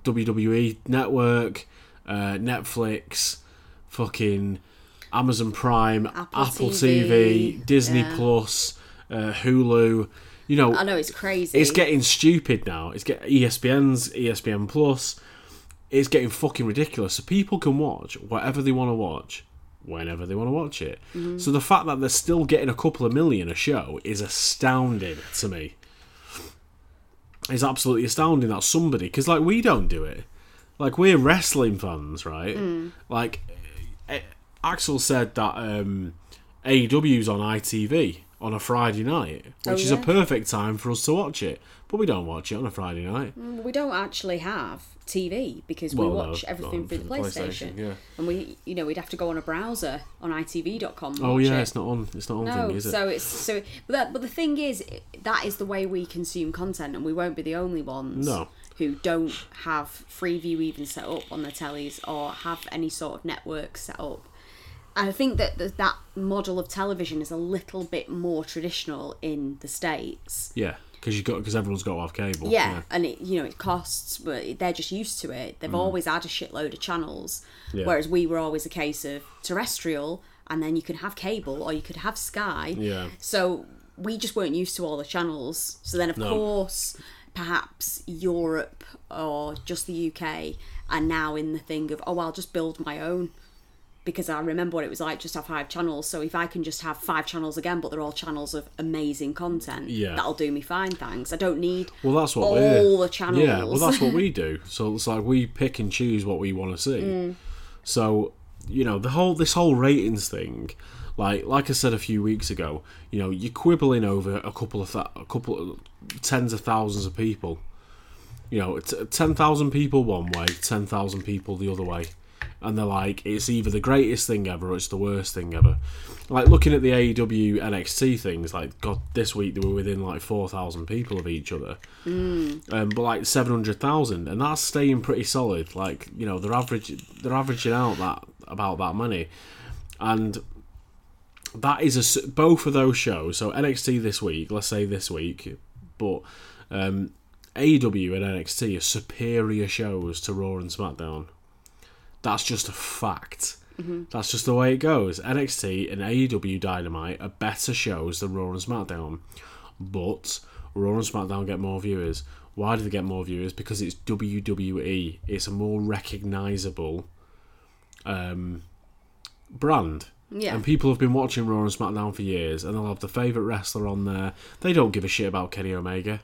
WWE Network, uh, Netflix, fucking Amazon Prime, Apple, Apple TV, TV, Disney yeah. Plus, uh, Hulu. You know, I know it's crazy. it's getting stupid now. It's get ESPN's ESPN Plus. It's getting fucking ridiculous. So people can watch whatever they want to watch whenever they want to watch it. Mm-hmm. So the fact that they're still getting a couple of million a show is astounding to me. It's absolutely astounding that somebody because like we don't do it. Like we're wrestling fans, right? Mm. Like eh, Axel said that um, AEW's on ITV on a Friday night, which Oh, is a perfect time for us to watch it. But we don't watch it on a Friday night. we don't actually have TV because Well, we no, watch everything um, through the PlayStation. PlayStation, yeah. And we, you know, we'd have to go on a browser on itv.com. Oh yeah, it. it's not on. It's not on No, thing, is it? so it's so. But that, but the thing is, that is the way we consume content, and we won't be the only ones. No. Who don't have Freeview even set up on their tellies or have any sort of network set up. And I think that th- that model of television is a little bit more traditional in the states. yeah, because you got because everyone's got to have cable. Yeah, and it you know it costs, but they're just used to it. They've always had a shitload of channels, Mm. Yeah. whereas we were always a case of terrestrial, and then you could have cable or you could have Sky. Yeah. So we just weren't used to all the channels. So then, of No. course, perhaps Europe or just the UK are now in the thing of oh, I'll just build my own. Because I remember what it was like just have five channels. So if I can just have five channels again, but they're all channels of amazing content, Yeah. that'll do me fine. Thanks. I don't need Well, that's what all the channels. Yeah, well, that's what we do. So it's like we pick and choose what we want to see. Mm. So you know the whole this whole ratings thing, like like I said a few weeks ago, you know you're quibbling over a couple of th- a couple of tens of thousands of people. You know, t- ten thousand people one way, ten thousand people the other way, and they're like it's either the greatest thing ever or it's the worst thing ever. Like looking at the AEW NXT things, like God, this week they were within like four thousand people of each other um, but like seven hundred thousand, and that's staying pretty solid. Like you know, they're average, they're averaging out that about that money, and that is a both of those shows. So NXT this week, let's say this week, but um, AEW and NXT are superior shows to Raw and SmackDown. That's just a fact. That's just the way it goes. NXT and AEW Dynamite are better shows than Raw and SmackDown, but Raw and SmackDown get more viewers. Why do they get more viewers? Because it's WWE. It's a more recognizable um, brand. Yeah. And people have been watching Raw and SmackDown for years, and they'll have the favorite wrestler on there. They don't give a shit about Kenny Omega.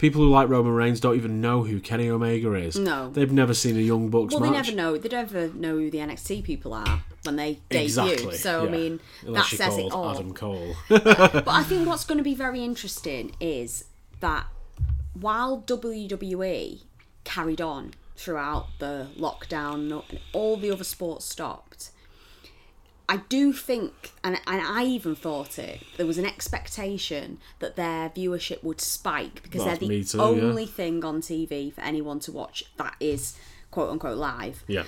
People who like Roman Reigns don't even know who Kenny Omega is. No. They've never seen a Young Bucks Well, match. they never know. They never know who the NXT people are when they debut. Exactly. So yeah. I mean, Unless that says it all. Adam Cole. But I think what's going to be very interesting is that while WWE carried on throughout the lockdown and all the other sports stopped, I do think, and, and I even thought it, there was an expectation that their viewership would spike because That's they're the too, yeah. only thing on TV for anyone to watch that is quote unquote live. yeah.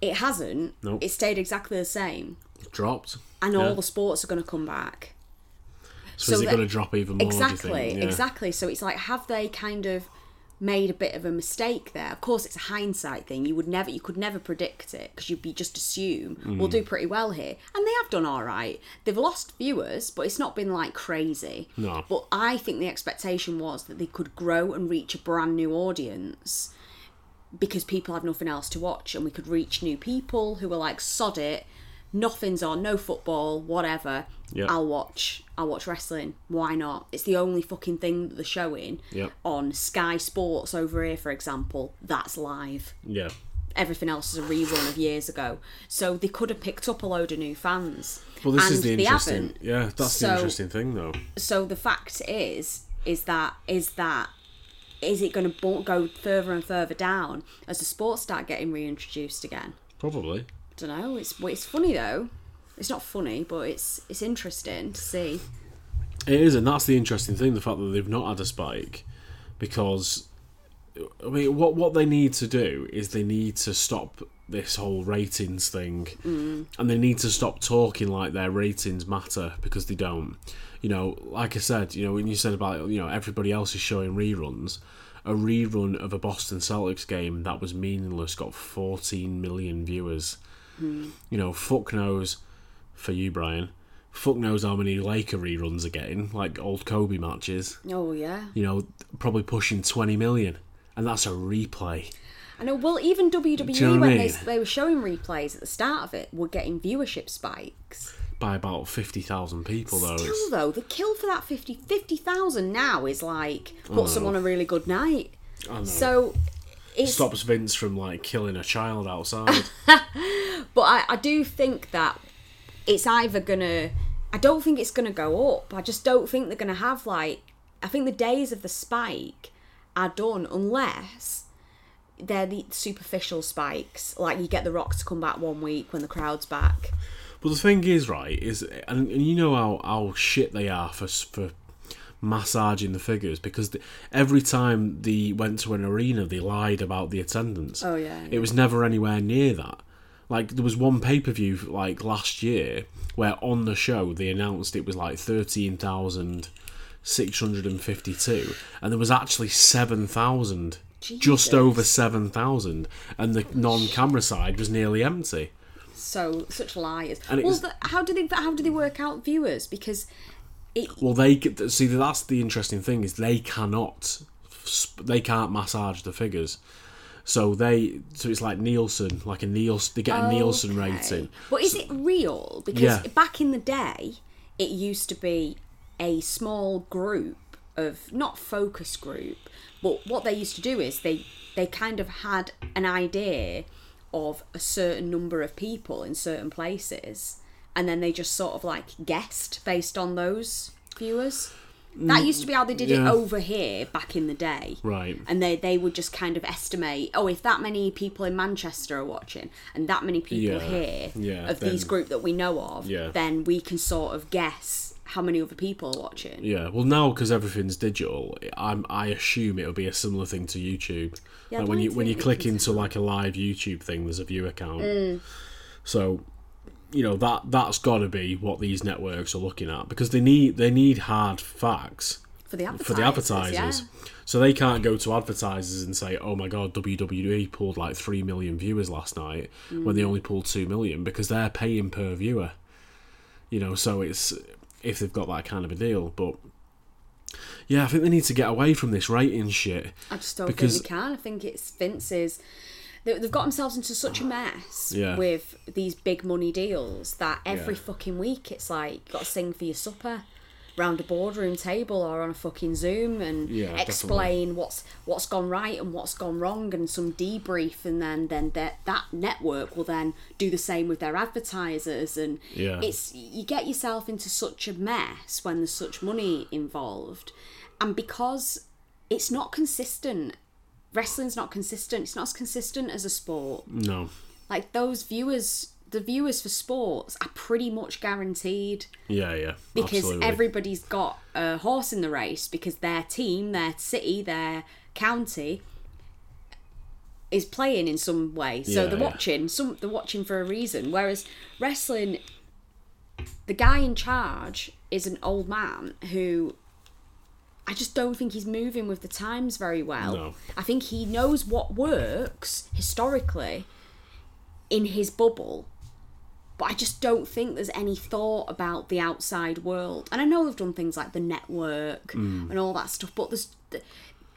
It hasn't. Nope. It stayed exactly the same. Dropped. And Yeah. all the sports are going to come back. So, is so it going to drop even more? Exactly? Yeah. exactly. So it's like, have they kind of made a bit of a mistake there. Of course, it's a hindsight thing. You would never, you could never predict it because you'd be just assume we'll mm. do pretty well here, and they have done all right. They've lost viewers, but it's not been like crazy. No. But I think the expectation was that they could grow and reach a brand new audience because people have nothing else to watch, and we could reach new people who were like, "Sod it." Nothing's on, no football, whatever. Yeah. I'll watch. I'll watch wrestling. Why not? It's the only fucking thing that they're showing Yep. on Sky Sports over here, for example. That's live. Yeah. Everything else is a rerun of years ago. So they could have picked up a load of new fans. Well, this is the interesting. Yeah, that's So- the interesting thing, though. So the fact is, is that is that is it going to go further and further down as the sports start getting reintroduced again? Probably. Don't know. It's it's funny though. It's not funny, but it's it's interesting to see. It is, and that's the interesting thing: the fact that they've not had a spike, because I mean, what what they need to do is they need to stop this whole ratings thing, Mm. and they need to stop talking like their ratings matter because they don't. You know, like I said, you know, when you said about you know everybody else is showing reruns, a rerun of a Boston Celtics game that was meaningless got 14 million viewers. Mm. You know, fuck knows for you, Brian. Fuck knows how many Laker reruns are getting, like old Kobe matches. Oh yeah. You know, probably pushing 20 million. And that's a replay. I know. Well, even WWE you know what I when they, they were showing replays at the start of it were getting viewership spikes. By about 50,000 people, though. Still It's, though, the kill for that 50 50,000 now is like puts them on a really good night. I know. So it's stops Vince from, like, killing a child outside. but I, I do think that it's either gonna I don't think it's gonna go up. I just don't think they're gonna have like I think the days of the spike are done unless they're the superficial spikes. Like you get the rocks to come back one week when the crowd's back. But the thing is, right, is and, and you know how, how shit they are for for massaging the figures because the, every time they went to an arena, they lied about the attendance. Oh, yeah, it was never anywhere near that. Like there was one pay per view like last year where on the show they announced it was like thirteen thousand six hundred and fifty two, and there was actually seven thousand. Just over seven thousand, and the non-camera side was nearly empty. So such liars. Well, was- the, how do they how do they work out viewers? Because it Well, they see that's the interesting thing is they cannot they can't massage the figures, so they so it's like Nielsen like a Nielsen they get a Nielsen rating. But is it real? Because Yeah. back in the day, it used to be a small group of not focus group, but what they used to do is they they kind of had an idea of a certain number of people in certain places, and then they just sort of like guessed based on those viewers. That used to be how they did it over here back in the day Right. and they they would just kind of estimate oh if that many people in manchester are watching and that many people Yeah, here yeah, of these group that we know of Yeah. then we can sort of guess how many other people are watching Yeah, well now because everything's digital, I'm I assume it'll be a similar thing to YouTube. Yeah, like when you when you click into like a live YouTube thing, there's a view account. Mm. So, you know that that's got to be what these networks are looking at because they need they need hard facts for the advertisers, for the advertisers. yeah. So they can't go to advertisers and say, "Oh my god, WWE pulled like three million viewers last night," when Mm. they only pulled two million because they're paying per viewer. You know, so it's if they've got that kind of a deal, but yeah, I think they need to get away from this rating shit. i just don't because- think we can i think it's vince's they- They've got themselves into such a mess Yeah. with these big money deals that every Yeah. fucking week it's like got to sing for your supper round a boardroom table or on a fucking Zoom and Yeah, definitely. explain what's what's gone right and what's gone wrong and some debrief and then then that that network will then do the same with their advertisers and Yeah. it's you get yourself into such a mess when there's such money involved and because it's not consistent wrestling's not consistent it's not as consistent as a sport No, like those viewers the viewers for sports are pretty much guaranteed yeah, yeah, because absolutely. everybody's got a horse in the race because their team, their city, their county is playing in some way. So Yeah, they're yeah. watching. Some they're watching for a reason. Whereas wrestling, the guy in charge is an old man who I just don't think he's moving with the times very well. No. I think he knows what works historically in his bubble, but I just don't think there's any thought about the outside world. And I know they've done things like the network Mm. and all that stuff, but there's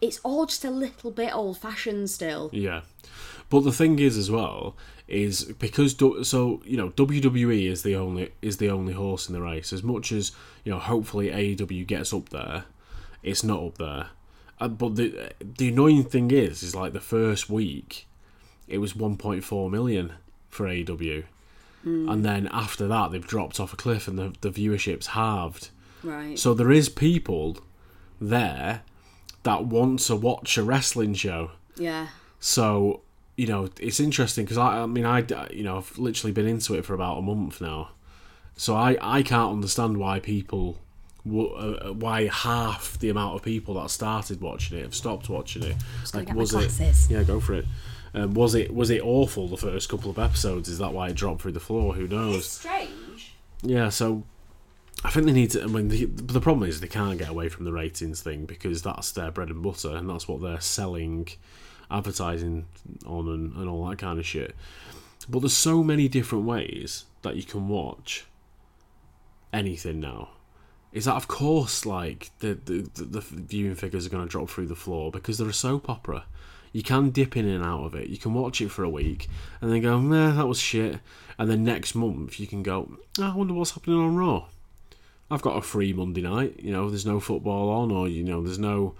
it's all just a little bit old fashioned still. Yeah, but the thing is as well is because so you know WWE is the only is the only horse in the race. As much as you know, hopefully AEW gets up there, it's not up there. Uh, but the the annoying thing is, is like the first week, it was 1.4 million for AEW, and then after that they've dropped off a cliff and the the viewership's halved. Right. So there is people there that want to watch a wrestling show. yeah. So you know, it's interesting because I, I mean, I, you know, I've literally been into it for about a month now, so I, I can't understand why people, why half the amount of people that started watching it have stopped watching it. gonna Like, get my was it? Yeah, go for it. Um, was it was it awful the first couple of episodes? Is that why it dropped through the floor? Who knows? strange. Yeah, so I think they need to. I mean, the, the problem is they can't get away from the ratings thing because that's their bread and butter, and that's what they're selling, advertising on, and, and all that kind of shit. But there's so many different ways that you can watch anything now. Is that of course like the the, the, the viewing figures are going to drop through the floor because they're a soap opera. You can dip in and out of it. You can watch it for a week and then go, nah, that was shit. And then next month you can go, "Ah, I wonder what's happening on Raw. I've got a free Monday night. You know, there's no football on, or you know, there's no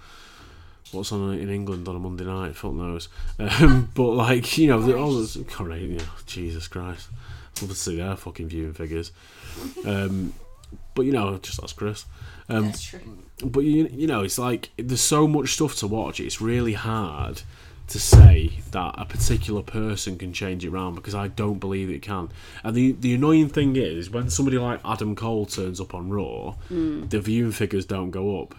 what's on in England on a Monday night. Fuck knows. Um, but like, you know, the, all this, correct, you know, Jesus Christ, love to see their fucking viewing figures. Um, but you know, just ask Chris. Um, That's true. but you you know it's like there's so much stuff to watch it's really hard to say that a particular person can change it around because I don't believe it can and the the annoying thing is when somebody like Adam Cole turns up on Raw the viewing figures don't go up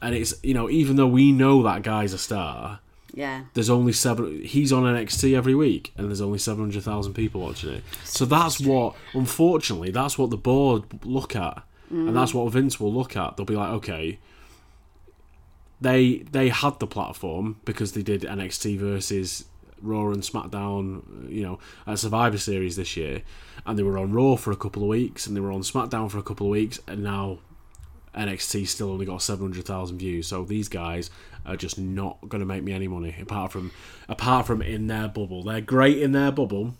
and it's you know even though we know that guy's a star Yeah. there's only seven. He's on NXT every week, and there's only seven hundred thousand people watching it. So that's what, unfortunately, that's what the board look at, and that's mm. what Vince will look at. They'll be like, okay, they they had the platform because they did NXT versus Raw and SmackDown, you know, at Survivor Series this year, and they were on Raw for a couple of weeks, and they were on SmackDown for a couple of weeks, and now NXT still only got seven hundred thousand views. So these guys are just not going to make me any money apart from apart from in their bubble. They're great in their bubble.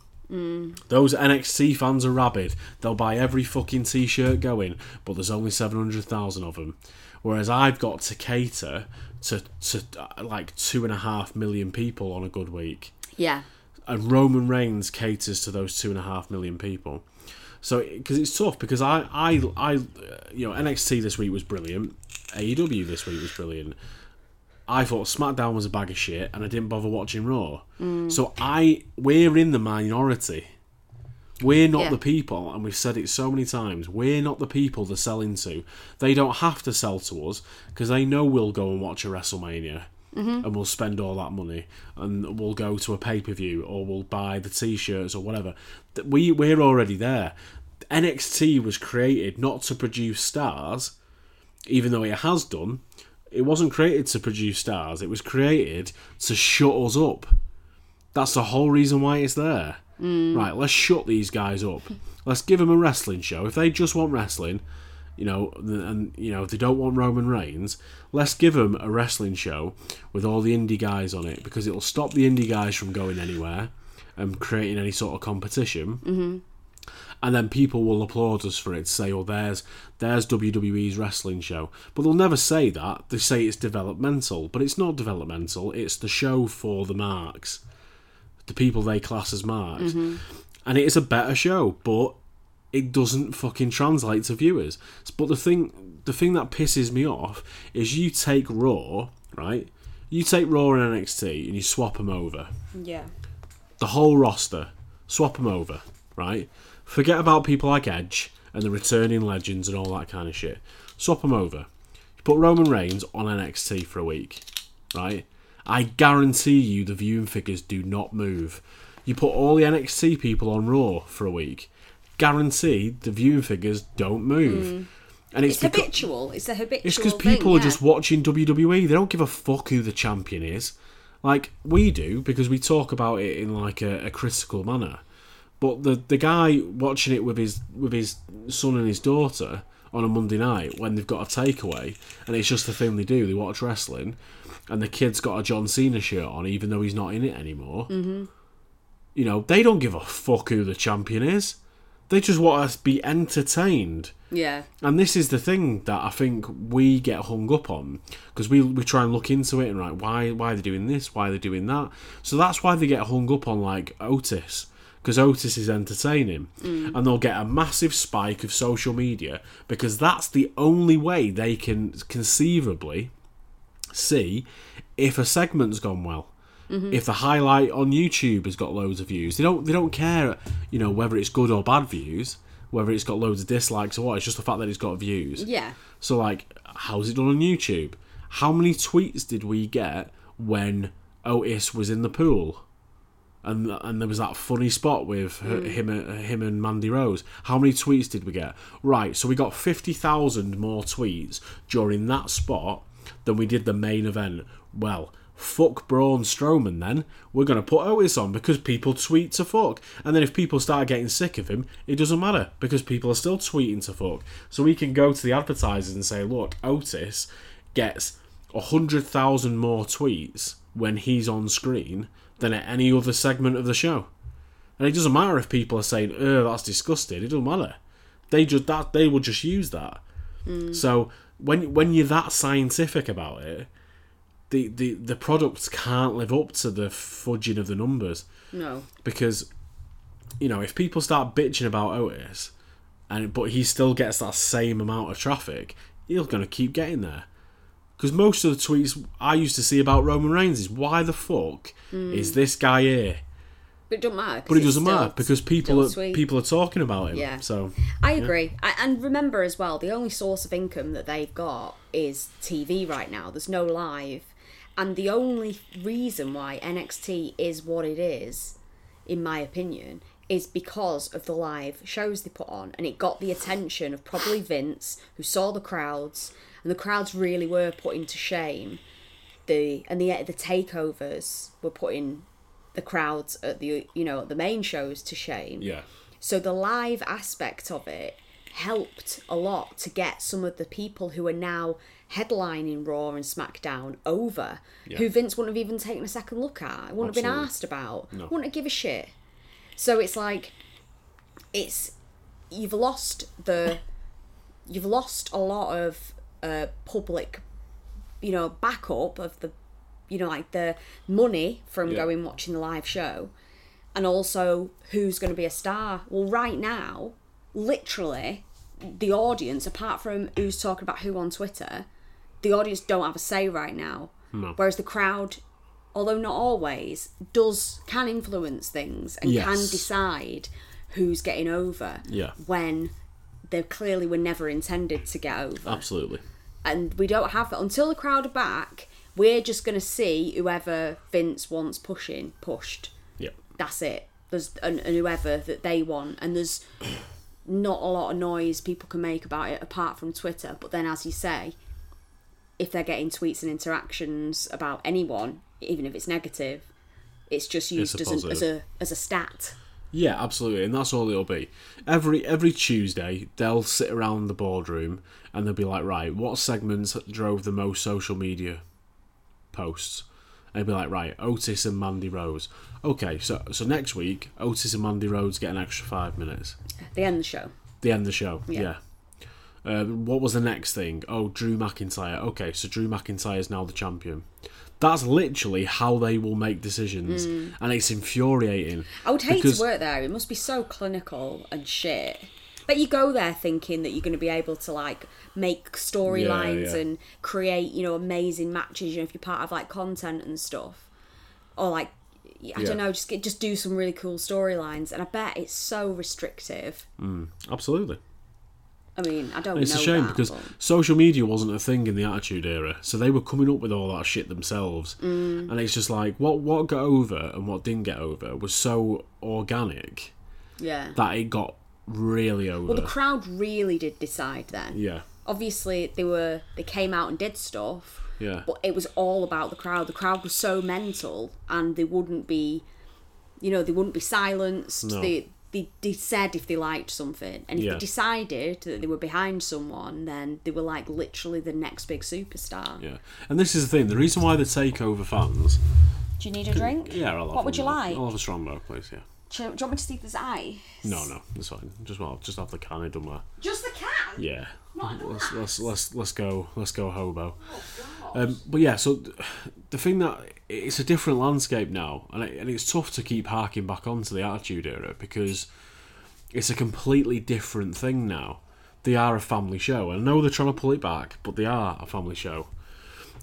Those NXT fans are rabid. They'll buy every fucking t-shirt going, but there's only seven hundred thousand of them. Whereas I've got to cater to to uh, like two and a half million people on a good week Yeah. and Roman Reigns caters to those two and a half million people. So because it's tough because I I I uh, you know NXT this week was brilliant, AEW this week was brilliant. I thought SmackDown was a bag of shit, and I didn't bother watching Raw. So I we're in the minority. We're not Yeah. the people, and we've said it so many times. We're not the people they're selling to. They don't have to sell to us because they know we'll go and watch a WrestleMania mm-hmm. and we'll spend all that money and we'll go to a pay per view or we'll buy the t shirts or whatever. We we're already there. NXT was created not to produce stars, even though it has done. It wasn't created to produce stars. It was created to shut us up. That's the whole reason why it's there. Right, let's shut these guys up. Let's give them a wrestling show. If they just want wrestling, you know, and you know, if they don't want Roman Reigns, let's give them a wrestling show with all the indie guys on it because it'll stop the indie guys from going anywhere and creating any sort of competition. Mm-hmm. And then people will applaud us for it. Say, "Oh, there's there's WWE's wrestling show," but they'll never say that. They say it's developmental, but it's not developmental. It's the show for the marks, the people they class as marks, mm-hmm. and it is a better show, but it doesn't fucking translate to viewers. But the thing, the thing that pisses me off is you take Raw, right? You take Raw and NXT and you swap them over, Yeah. the whole roster, swap them over, right? Forget about people like Edge and the returning legends and all that kind of shit. Swap them over. You put Roman Reigns on NXT for a week, right? I guarantee you the viewing figures do not move. You put all the NXT people on Raw for a week, guarantee the viewing figures don't move. Hmm. And it's, It's becau- habitual. It's a habitual. It's because thing, people are just watching WWE. They don't give a fuck who the champion is. Like we do because we talk about it in like a, a critical manner. But the the guy watching it with his with his son and his daughter on a Monday night when they've got a takeaway and it's just the thing they do. They watch wrestling, and the kid's got a John Cena shirt on even though he's not in it anymore. Mm-hmm. You know they don't give a fuck who the champion is. They just want us to be entertained. Yeah. And this is the thing that I think we get hung up on because we, we try and look into it and like why why are they doing this why are they doing that so that's why they get hung up on like Otis because Otis is entertaining mm. and they'll get a massive spike of social media because that's the only way they can conceivably see if a segment's gone well mm-hmm. if the highlight on YouTube has got loads of views they don't they don't care you know whether it's good or bad views whether it's got loads of dislikes or what it's just the fact that it's got views Yeah. so, like, how's it done on YouTube? How many tweets did we get when Otis was in the pool? And, and there was that funny spot with her, mm. him uh, him and Mandy Rose. How many tweets did we get? Right, so we got fifty thousand more tweets during that spot than we did the main event. Well, fuck Braun Strowman then. We're gonna put Otis on because people tweet to fuck. And then if people start getting sick of him, it doesn't matter because people are still tweeting to fuck. So we can go to the advertisers and say, look, Otis gets hundred thousand more tweets when he's on screen than at any other segment of the show. And it doesn't matter if people are saying, "Oh, that's disgusting." It doesn't matter. They just that they will just use that. Mm. So when when you're that scientific about it, the, the the products can't live up to the fudging of the numbers No. because you know if people start bitching about Otis, and but he still gets that same amount of traffic, he's going to keep getting there. Because most of the tweets I used to see about Roman Reigns is why the fuck is hmm. this guy here? But it doesn't matter. But it doesn't matter because people are, sweet. people are talking about him. Yeah. So I agree. I, and remember as well, the only source of income that they've got is TV right now. There's no live. And the only reason why NXT is what it is, in my opinion, is because of the live shows they put on. And it got the attention of probably Vince, who saw the crowds, and the crowds really were putting to shame the and the the takeovers were putting the crowds at the you know at the main shows to shame. yeah, So the live aspect of it helped a lot to get some of the people who are now headlining Raw and SmackDown over, who Vince wouldn't have even taken a second look at, wouldn't have been asked about, No. wouldn't have give a shit. So it's like, it's you've lost the, you've lost a lot of uh, public, you know, backup of the, you know, like the money from Yeah. going watching the live show and also who's going to be a star. Well, right now, literally, the audience, apart from who's talking about who on Twitter, the audience don't have a say right now. No. Whereas the crowd, although not always, does can influence things and can decide who's getting over. Yeah. When they clearly were never intended to get over absolutely. And we don't have that until the crowd are back. We're just going to see whoever Vince wants pushing pushed. Yeah, That's it. There's and, and whoever that they want, and there's not a lot of noise people can make about it apart from Twitter. But then, as you say, if they're getting tweets and interactions about anyone, even if it's negative, it's just used a as, an, as a as a stat. Yeah, absolutely, and that's all it'll be. Every every Tuesday, they'll sit around the boardroom and they'll be like, right, what segments drove the most social media posts? And they'll be like, right, Otis and Mandy Rose. Okay, so so next week, Otis and Mandy Rose get an extra five minutes. They end of the show. The end of the show. Yeah. Yeah. Uh, what was the next thing? Oh, Drew McIntyre. Okay, so Drew McIntyre is now the champion. That's literally how they will make decisions, mm. and it's infuriating. I would hate because- to work there. It must be so clinical and shit. But you go there thinking that you're going to be able to like make storylines Yeah, yeah. and create, you know, amazing matches. You know, if you're part of like content and stuff, or like I Yeah. don't know, just get, just do some really cool storylines. And I bet it's so restrictive. Mm, absolutely. I mean, I don't know. It's a shame that, because but- social media wasn't a thing in the Attitude Era, so they were coming up with all that shit themselves, Mm. and it's just like what what got over and what didn't get over was so organic yeah. that it got really over. well, the crowd really did decide then. yeah, obviously they were they came out and did stuff, Yeah. but it was all about the crowd. The crowd was so mental, and they wouldn't be, you know, they wouldn't be silenced. No. They, they they said if they liked something, and if Yeah. they decided that they were behind someone, then they were like literally the next big superstar. Yeah. And this is the thing. The reason why the takeover fans. Do you need a drink? Yeah. I'll have What would you one. like? I'll have a strongbow, please. Yeah. Do you, do you want me to see if there's ice? No, no, that's fine. Just well, just have the can. It don't matter. Just the can. Yeah. Let's let's let's let's go let's go hobo. Oh, Um, but yeah, so the thing that it's a different landscape now, and it, and it's tough to keep harking back onto the Attitude Era because it's a completely different thing now. They are a family show, and I know they're trying to pull it back, but they are a family show,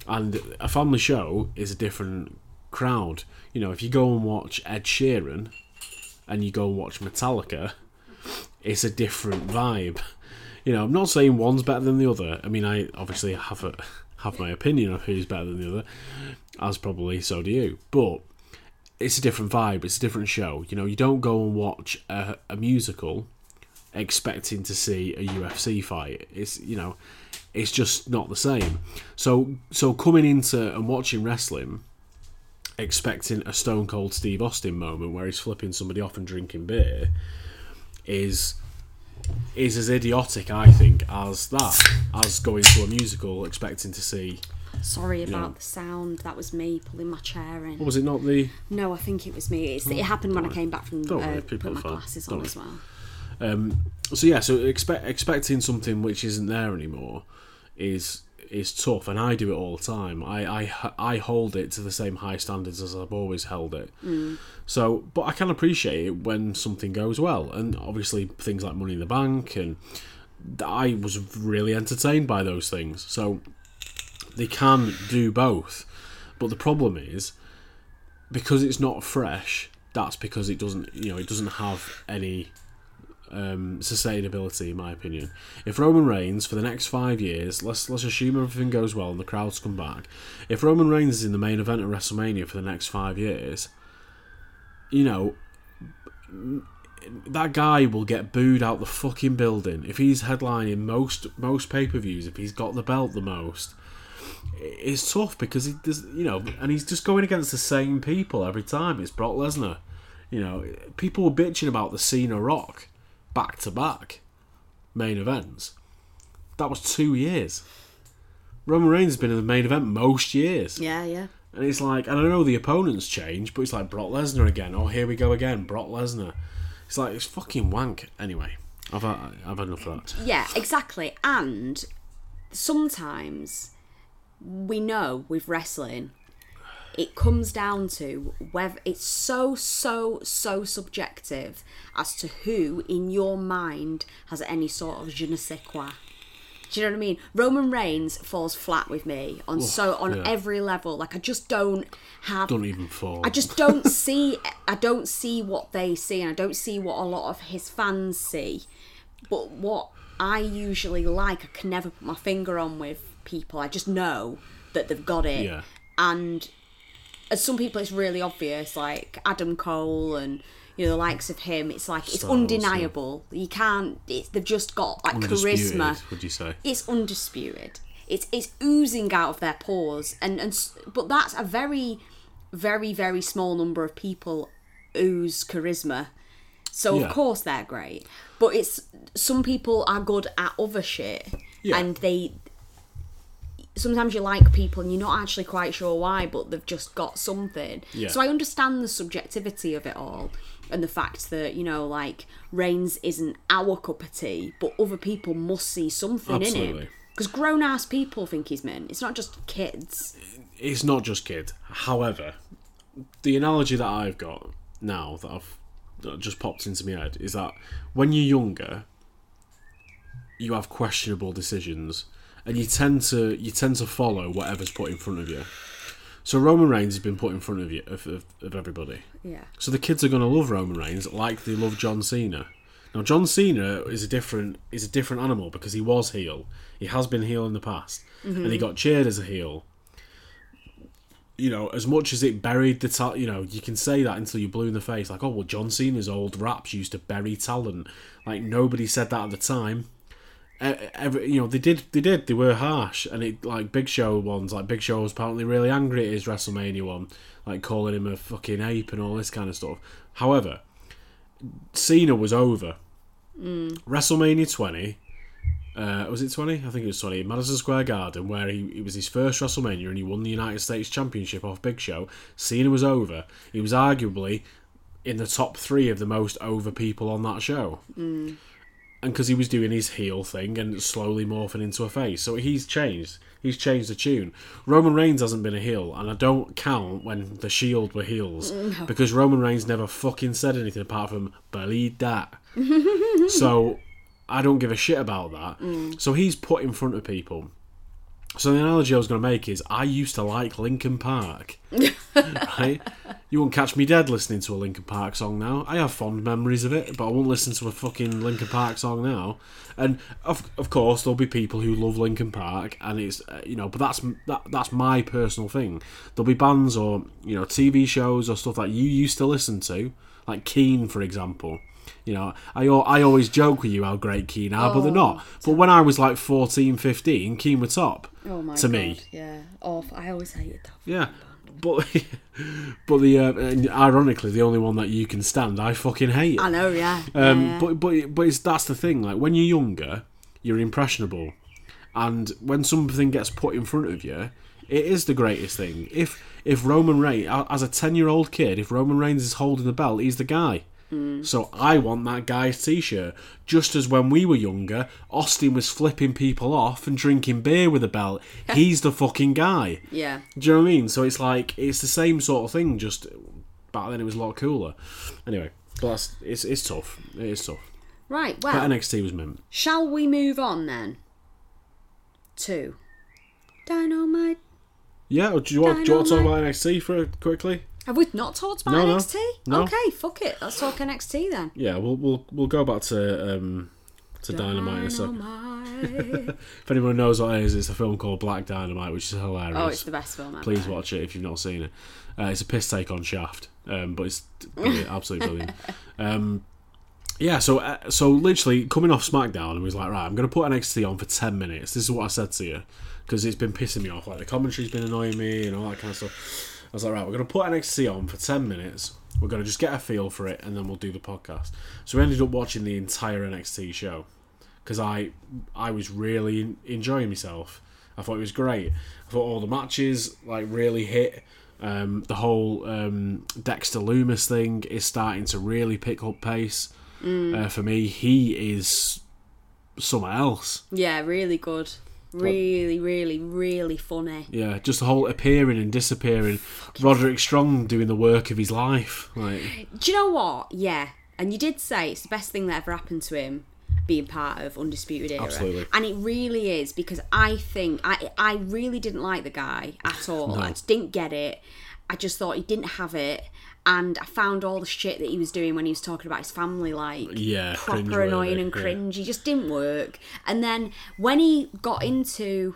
and a family show is a different crowd. You know, if you go and watch Ed Sheeran, and you go and watch Metallica, it's a different vibe. You know, I'm not saying one's better than the other. I mean, I obviously have a have my opinion of who's better than the other, as probably so do you. But it's a different vibe. It's a different show. You know, you don't go and watch a, a musical expecting to see a UFC fight. It's you know, it's just not the same. So so coming into and watching wrestling, expecting a Stone Cold Steve Austin moment where he's flipping somebody off and drinking beer, is is as idiotic, I think, as that as going to a musical expecting to see. Sorry about know. the sound. That was me pulling my chair in. What was it? Not the No, I think it was me. It's, it happened when I came back from Don't uh, worry, people putting my fine. glasses Don't on worry. as well. Um, so yeah, so expect expecting something which isn't there anymore is is tough, and I do it all the time. I I I hold it to the same high standards as I've always held it. Mm. So, but I can appreciate it when something goes well, and obviously things like Money in the Bank, and I was really entertained by those things. So they can do both, but the problem is because it's not fresh. That's because it doesn't, you know, it doesn't have any um, sustainability, in my opinion. If Roman Reigns for the next five years, let's let's assume everything goes well and the crowds come back. If Roman Reigns is in the main event of WrestleMania for the next five years, you know, that guy will get booed out the fucking building if he's headlining most most pay per views. If he's got the belt the most, it's tough because he does, you know, and he's just going against the same people every time. It's Brock Lesnar. You know, people were bitching about the Cena Rock back to back main events. That was two years. Roman Reigns has been in the main event most years. Yeah, yeah. And it's like, and I know the opponents change, but it's like Brock Lesnar again. Oh, here we go again, Brock Lesnar. It's like, it's fucking wank. Anyway, I've had, I've had enough of that. Yeah, exactly. And sometimes we know with wrestling, it comes down to whether it's so, so, so subjective as to who in your mind has any sort of je ne sais quoi. Do you know what I mean? Roman Reigns falls flat with me on so on yeah. every level. Like I just don't have Don't even fall. I just don't see I don't see what they see and I don't see what a lot of his fans see. But what I usually like I can never put my finger on with people. I just know that they've got it. Yeah. And as some people it's really obvious, like Adam Cole and you know the likes of him. It's like it's undeniable. You can't. It's, they've just got like charisma would you say? it's undisputed. It's it's oozing out of their pores, and and but that's a very, very very small number of people ooze charisma. So Yeah. of course they're great, but it's some people are good at other shit, Yeah. and they. Sometimes you like people and you're not actually quite sure why, but they've just got something. Yeah. So I understand the subjectivity of it all and the fact that, you know, like Reigns isn't our cup of tea, but other people must see something in him. Because grown ass people think he's men. It's not just kids. it's not just kid. However, the analogy that I've got now that I've that just popped into my head is that when you're younger, you have questionable decisions, and you tend to you tend to follow whatever's put in front of you. So Roman Reigns has been put in front of you of, of, of everybody. Yeah. So the kids are going to love Roman Reigns like they love John Cena. Now John Cena is a different is a different animal because he was heel. He has been heel in the past, and he mm-hmm. got cheered as a heel. You know, as much as it buried the talent, you know, you can say that until you're blue in the face. Like, oh well, John Cena's old raps used to bury talent. Like nobody said that at the time. Every, you know, they did, they did, they were harsh, and it like Big Show ones, like Big Show was apparently really angry at his WrestleMania one, like calling him a fucking ape and all this kind of stuff. However, Cena was over. WrestleMania 20, uh, was it 20? I think it was 20. Madison Square Garden, where he, it was his first WrestleMania and he won the United States Championship off Big Show. Cena was over. He was arguably in the top three of the most over people on that show. And because he was doing his heel thing and slowly morphing into a face. So he's changed. He's changed the tune. Roman Reigns hasn't been a heel, and I don't count when the Shield were heels mm, because Roman Reigns never fucking said anything apart from believe that. so I don't give a shit about that. Mm. So he's put in front of people. So the analogy I was going to make is I used to like Linkin Park. right? You won't catch me dead listening to a Linkin Park song now. I have fond memories of it, but I won't listen to a fucking Linkin Park song now. And of, of course, there'll be people who love Linkin Park, and it's uh, you know, but that's that that's my personal thing. There'll be bands or you know TV shows or stuff that you used to listen to, like Keane, for example. You know, I, I always joke with you how great Keane are, but they're not. But when I was like 14, 15, Keane were top Oh my to god. me. Yeah. Awful. I always hated that. Yeah, but but the uh, and ironically, the only one that you can stand, I fucking hate. I know, yeah. Um, yeah. But but but it's that's the thing. Like when you're younger, you're impressionable, and when something gets put in front of you, it is the greatest thing. If if Roman Reigns, as a ten year old kid, if Roman Reigns is holding the belt, he's the guy. Mm. So I want that guy's t-shirt. Just as when we were younger, Austin was flipping people off and drinking beer with a belt. He's the fucking guy. yeah. Do you know what I mean? So it's like it's the same sort of thing. Just back then it was a lot cooler. Anyway, but that's it's it's tough. It is tough. Right. But Well, NXT was mint. shall we move on then? To Dynamite. Yeah. Do you want do you want to talk about NXT for quickly? Have we not talked about No. NXT? No. Okay, fuck it. Let's talk NXT then. Yeah. We'll we'll we'll go back to um to Dynamite in a second. If anyone knows what it is, it's a film called Black Dynamite, which is hilarious. oh, it's the best film ever. Please watch it if you've not seen it. Uh, it's a piss take on Shaft, um, but it's brilliant, absolutely brilliant. Um, yeah, so uh, so literally coming off SmackDown, and was like, right, I'm going to put NXT on for ten minutes. This is what I said to you because it's been pissing me off. Like the commentary's been annoying me and all that kind of stuff. I was like, right, we're going to put NXT on for ten minutes. We're going to just get a feel for it, and then we'll do the podcast. So we ended up watching the entire NXT show because I I was really enjoying myself. I thought it was great. I thought all the matches like really hit. Um, the whole um, Dexter Lumis thing is starting to really pick up pace. Uh, for me, he is somewhere else. Yeah, really good. Really, really, really funny. Yeah, just the whole appearing and disappearing. Roderick Strong doing the work of his life. Like, Do you know what? Yeah. And you did say it's the best thing that ever happened to him being part of Undisputed Era. Absolutely. And it really is because I think I I really didn't like the guy at all. I just didn't get it. I just thought he didn't have it. And I found all the shit that he was doing when he was talking about his family, like Yeah, proper annoying and yeah. cringe. He just didn't work. And then when he got into